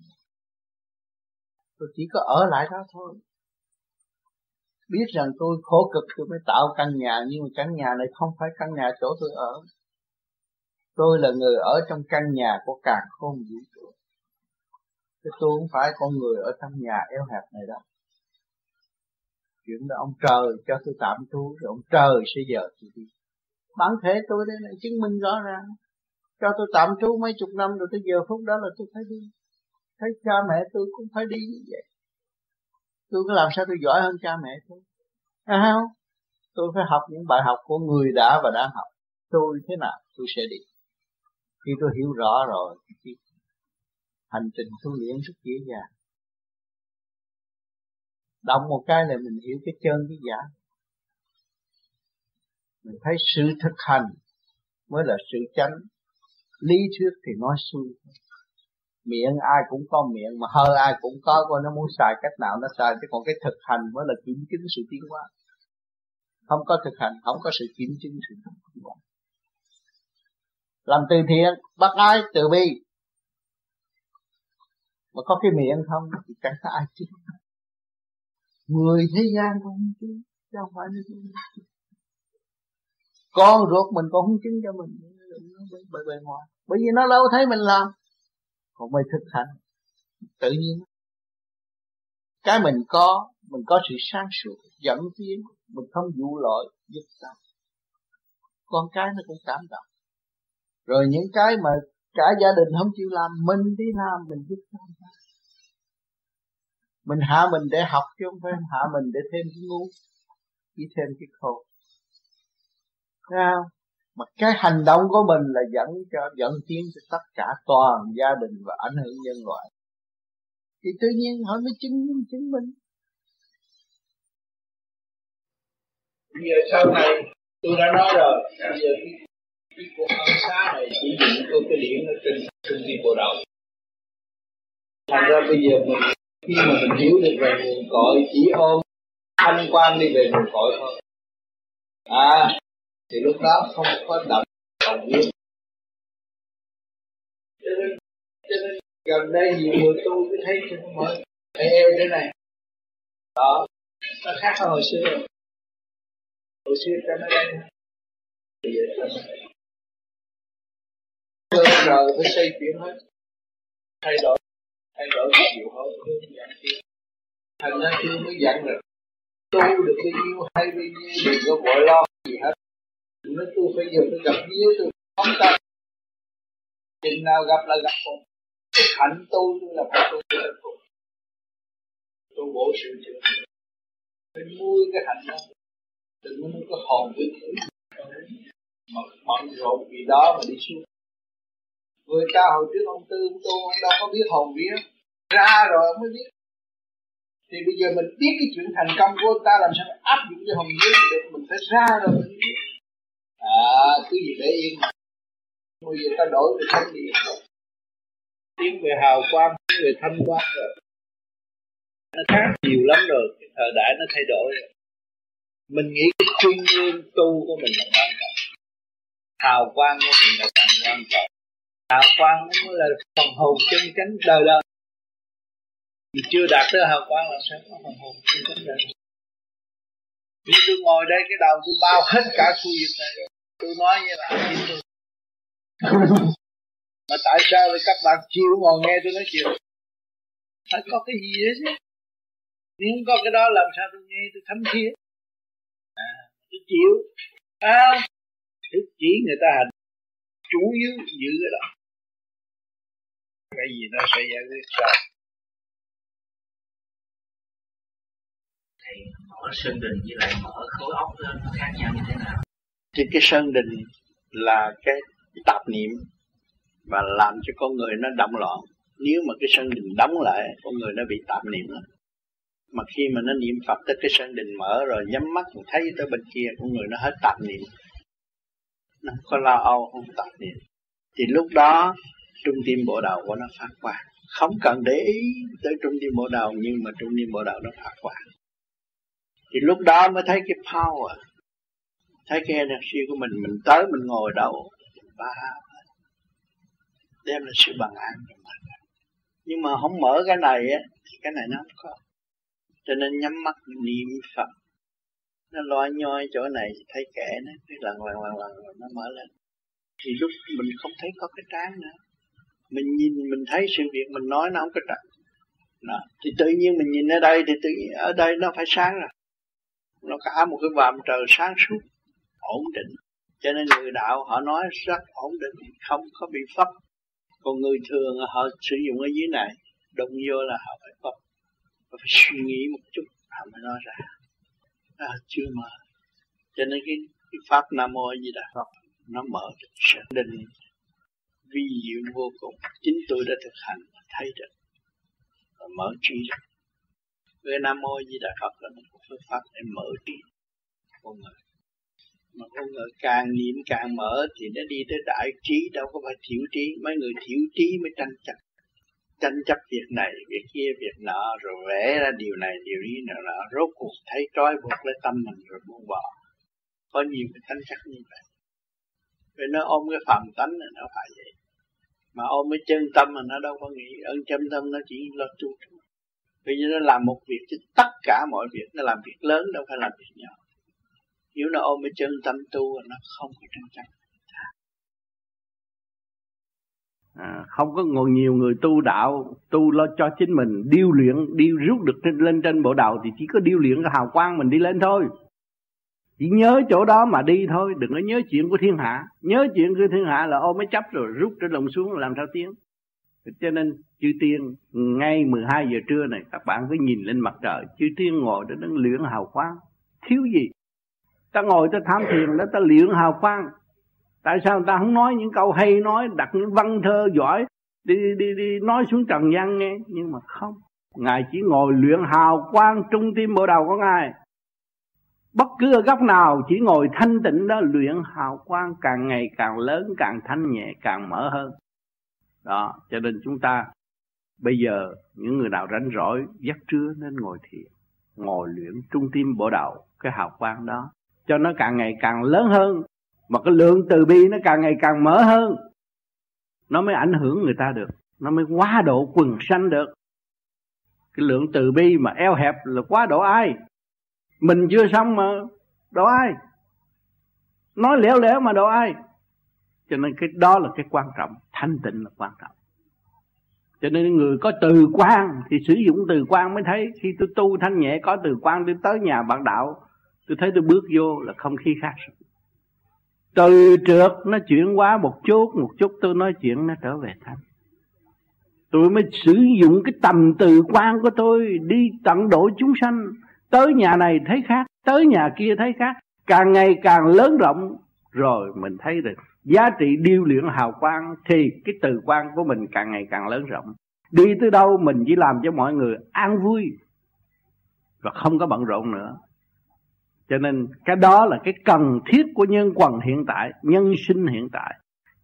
tôi chỉ có ở lại đó thôi. Biết rằng tôi khổ cực tôi mới tạo căn nhà, nhưng mà căn nhà này không phải căn nhà chỗ tôi ở. Tôi là người ở trong căn nhà của càng khôn vũ trụ. Chứ tôi không phải con người ở trong nhà eo hẹp này đâu. Chuyện đó ông trời cho tôi tạm trú, rồi ông trời sẽ giờ tôi đi. Bản thể tôi đây này chứng minh rõ ràng. Cho tôi tạm trú mấy chục năm, rồi tới giờ phút đó là tôi phải đi thấy cha mẹ tôi cũng phải đi như vậy. Tôi có làm sao tôi giỏi hơn cha mẹ tôi? À không. Tôi phải học những bài học của người đã và đang học. Tôi thế nào, tôi sẽ đi. Khi tôi hiểu rõ rồi, thì hành trình tu luyện rất dễ dàng. Động một cái là mình hiểu cái chân, cái giả mình thấy sự thực hành mới là sự chánh. Lý thuyết thì nói xuôi miệng, ai cũng có miệng, mà hơi ai cũng có, coi nó muốn xài cách nào nó xài, chứ còn cái thực hành mới là kiểm chứng sự tiến hóa. Không có thực hành, không có sự kiểm chứng sự tiến hóa. Làm từ thiện, bắt ai? Từ bi. Mà có cái miệng không, thì chẳng có ai chứng người thế gian không chứng chứ không phải như con ruột mình còn không chứng cho mình bởi bề ngoài. Bởi vì nó đâu thấy mình làm còn mới thực hành tự nhiên. Cái mình có mình có sự sáng suốt, dẫn tiến, mình không vụ lỗi giúp ta con cái nó cũng cảm động. Rồi những cái mà cả gia đình không chịu làm, mình đi làm, mình giúp ta mình hạ mình để học chứ không phải hạ mình để thêm cái ngu, chỉ thêm cái khổ. Thấy không? Mà cái hành động của mình là dẫn cho dẫn tiến cho tất cả toàn gia đình và ảnh hưởng nhân loại. Thì tự nhiên họ mới chứng minh chứng minh. Bây giờ sau này tôi đã nói rồi bây giờ cái, cái cuộc ân xá này chỉ dựng có cái điểm ở trên trung tâm bộ đầu thành ra bây giờ mình khi mà mình hiểu được về nguồn cội chỉ ôm thanh quan đi về nguồn cội thôi. À thì lúc đó không có động động yếu cho nên gần đây nhiều người tu cứ thấy cho nó mới. Eo thế này. Đó. Nó khác hơn hồi xưa. Rồi hồi xưa cho nó đây. Bây giờ cho nó đây cơn phải xây chuyển hết. Thay đổi. Thay đổi chịu hơn hướng dẫn thành ra chưa mới dẫn được tu được bao nhiêu hay bao nhiêu đừng có vội lo gì hết nói tôi phải giờ tôi gặp nhiều tôi. Không ta chừng nào gặp là gặp cùng cái hạnh tu tôi là phải tu cho cùng tôi. Tu bổ sự chữa phải nuôi cái hạnh đó. Đừng có có hồn với thứ mà bận rộn vì đó mà đi xuống. Người ta hồi trước ông tư, ông tu ông đâu có biết hồn vía. Ra rồi ông mới biết. Thì bây giờ mình biết cái chuyện thành công của ông ta làm sao áp dụng cho hồn vía được. Mình phải ra rồi mình biết à cứ gì để yên bây giờ ta đổi về thanh điện tiến về hào quang tiến về thanh quang rồi. Nó khác nhiều lắm rồi, cái thời đại nó thay đổi rồi. Mình nghĩ cái chuyên môn tu của mình là quan trọng. Hào quang của mình là càng quan trọng. Hào quang nó là phần hồn chân chánh đời đời. Mình chưa đạt tới hào quang là sao có phần hồn chân chánh đời Nếu tôi ngồi đây, cái đầu tôi bao hết cả khu vực này rồi tôi nói như là tôi mà tại sao lại các bạn chịu ngồi nghe tôi nói chuyện? Phải có cái gì đấy chứ? Nếu không có cái đó làm sao tôi nghe tôi thấm thiết à, tôi chịu. À, thức chỉ người ta hành. Chủ yếu giữ cái đó. Cái gì nó sẽ giải quyết sao? Thầy mở sinh đình với lại mở khối óc lên nó khác nhau như thế nào? Thì cái sơn đình là cái tạp niệm và làm cho con người nó động loạn. Nếu mà cái sân đình đóng lại, con người nó bị tạp niệm lắm. Mà khi mà nó niệm phật tới cái sân đình mở rồi, nhắm mắt thấy tới bên kia, con người nó hết tạp niệm. Nó không có lo âu, không tạp niệm. Thì lúc đó, trung tim bộ đầu của nó phát quang. Không cần để ý tới trung tim bộ đầu nhưng mà trung tim bộ đầu nó phát quang. Thì lúc đó mới thấy cái power thấy cái energy của mình mình tới, mình ngồi đâu ba đem lại sự bằng an cho mình nhưng mà không mở cái này á, thì cái này nó không có. Cho nên nhắm mắt niệm phật. Nó loa nhoi chỗ này, thấy kẻ nó cái lần lần lần lần nó mở lên. Thì lúc mình không thấy có cái trán nữa. Mình nhìn, mình thấy sự việc mình nói nó không có trật. Đó. thì tự nhiên mình nhìn ở đây, thì tự nhiên ở đây nó phải sáng rồi. Nó cả một cái vòm trời sáng suốt ổn định. Cho nên người đạo họ nói rất ổn định không có bị phấp. Còn người thường họ sử dụng ở dưới này đụng vô là họ phải phấp. Họ phải suy nghĩ một chút họ mới nói ra. À, chưa mở cho nên cái, cái pháp nam mô gì đà phật nó mở được sự định vi diệu vô cùng. Chính tôi đã thực hành và thấy được và mở trí được cái nam mô di đà phật là một phương pháp để mở trí con người mà con người càng niệm càng mở thì nó đi tới đại trí, đâu có phải thiểu trí. Mấy người thiểu trí mới tranh chấp tranh chấp việc này, việc kia, việc nọ, rồi vẽ ra điều này, điều ý nọ rốt cuộc thấy trói buộc lấy tâm mình rồi buông bỏ. Có nhiều cái tranh chấp như vậy. Vì nó ôm cái phạm tánh là nó phải vậy. Mà ôm cái chân tâm mà nó đâu có nghĩ. Ơn chân tâm nó chỉ lo tu bây giờ nó làm một việc chứ tất cả mọi việc. Nó làm việc lớn, đâu phải làm việc nhỏ nếu nó ôm cái chân tâm tu nó không có tranh chấp. À, không có ngồi nhiều người tu đạo tu lo cho chính mình điêu luyện điêu rút được trên, lên trên bộ đầu thì chỉ có điêu luyện cái hào quang mình đi lên thôi. Chỉ nhớ chỗ đó mà đi thôi đừng có nhớ chuyện của thiên hạ. Nhớ chuyện của thiên hạ là ôm mới chấp rồi rút trên lòng xuống làm sao tiến. Cho nên chư tiên ngay 12 giờ trưa này các bạn cứ nhìn lên mặt trời chư tiên ngồi đó đang luyện hào quang. Thiếu gì? Ta ngồi ta tham thiền đó, ta luyện hào quang. Tại sao ta không nói những câu hay nói, đặt những văn thơ giỏi, đi đi đi nói xuống trần gian nghe? Nhưng mà không. Ngài chỉ ngồi luyện hào quang trung tim bộ đầu của ngài. Bất cứ ở góc nào, chỉ ngồi thanh tịnh đó, luyện hào quang càng ngày càng lớn, càng thanh nhẹ, càng mở hơn. Đó, cho nên chúng ta bây giờ những người nào rảnh rỗi giấc trưa nên ngồi thiền, ngồi luyện trung tim bộ đầu, cái hào quang đó cho nó càng ngày càng lớn hơn. Mà cái lượng từ bi nó càng ngày càng mở hơn. Nó mới ảnh hưởng người ta được. Nó mới quá độ quần sanh được. Cái lượng từ bi mà eo hẹp là quá độ ai? Mình chưa xong mà độ ai? Nói lẻo lẻo mà độ ai? Cho nên cái đó là cái quan trọng. Thanh tịnh là quan trọng. Cho nên người có từ quan thì sử dụng từ quan mới thấy. Khi tôi tu thanh nhẹ, có từ quan tôi tới nhà bạn đạo tôi thấy tôi bước vô là không khí khác từ trượt nó chuyển qua một chút một chút tôi nói chuyện nó trở về thanh tôi mới sử dụng cái tầm từ quan của tôi đi tận độ chúng sanh. Tới nhà này thấy khác, tới nhà kia thấy khác. Càng ngày càng lớn rộng, rồi mình thấy được giá trị điêu luyện hào quang thì cái từ quan của mình càng ngày càng lớn rộng. Đi tới đâu mình chỉ làm cho mọi người an vui và không có bận rộn nữa cho nên cái đó là cái cần thiết của nhân quần hiện tại, nhân sinh hiện tại.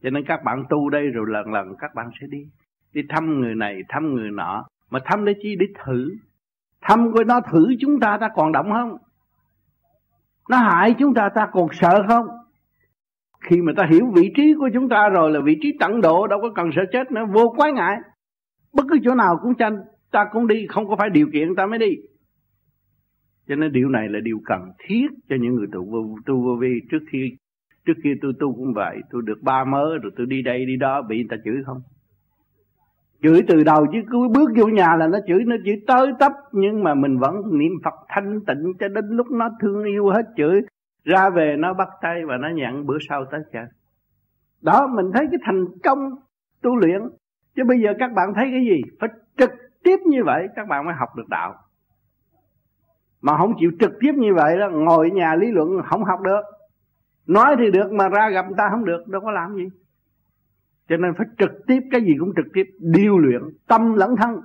Cho nên các bạn tu đây rồi lần lần các bạn sẽ đi. Đi thăm người này, thăm người nọ. Mà thăm để chi? Để thử. Thăm với nó thử chúng ta ta còn động không? Nó hại chúng ta ta còn sợ không? Khi mà ta hiểu vị trí của chúng ta rồi là vị trí tận độ, đâu có cần sợ chết nữa. Vô quái ngại. Bất cứ chỗ nào cũng tranh ta cũng đi, không có phải điều kiện, ta mới đi cho nên điều này là điều cần thiết cho những người tu vô, tu vô vi. Trước khi trước khi tôi tu cũng vậy. Tôi được ba mớ rồi tôi đi đây đi đó bị người ta chửi không? Chửi từ đầu chứ cứ bước vô nhà là nó chửi nó chửi tới tấp. Nhưng mà mình vẫn niệm phật thanh tịnh cho đến lúc nó thương yêu hết chửi. Ra về nó bắt tay và nó nhận bữa sau tới chợ. đó mình thấy cái thành công tu luyện. Chứ bây giờ các bạn thấy cái gì? Phải trực tiếp như vậy các bạn mới học được đạo mà không chịu trực tiếp như vậy đó, ngồi ở nhà lý luận không học được. Nói thì được mà ra gặp người ta không được, đâu có làm gì. Cho nên phải trực tiếp, cái gì cũng trực tiếp, điêu luyện tâm lẫn thân.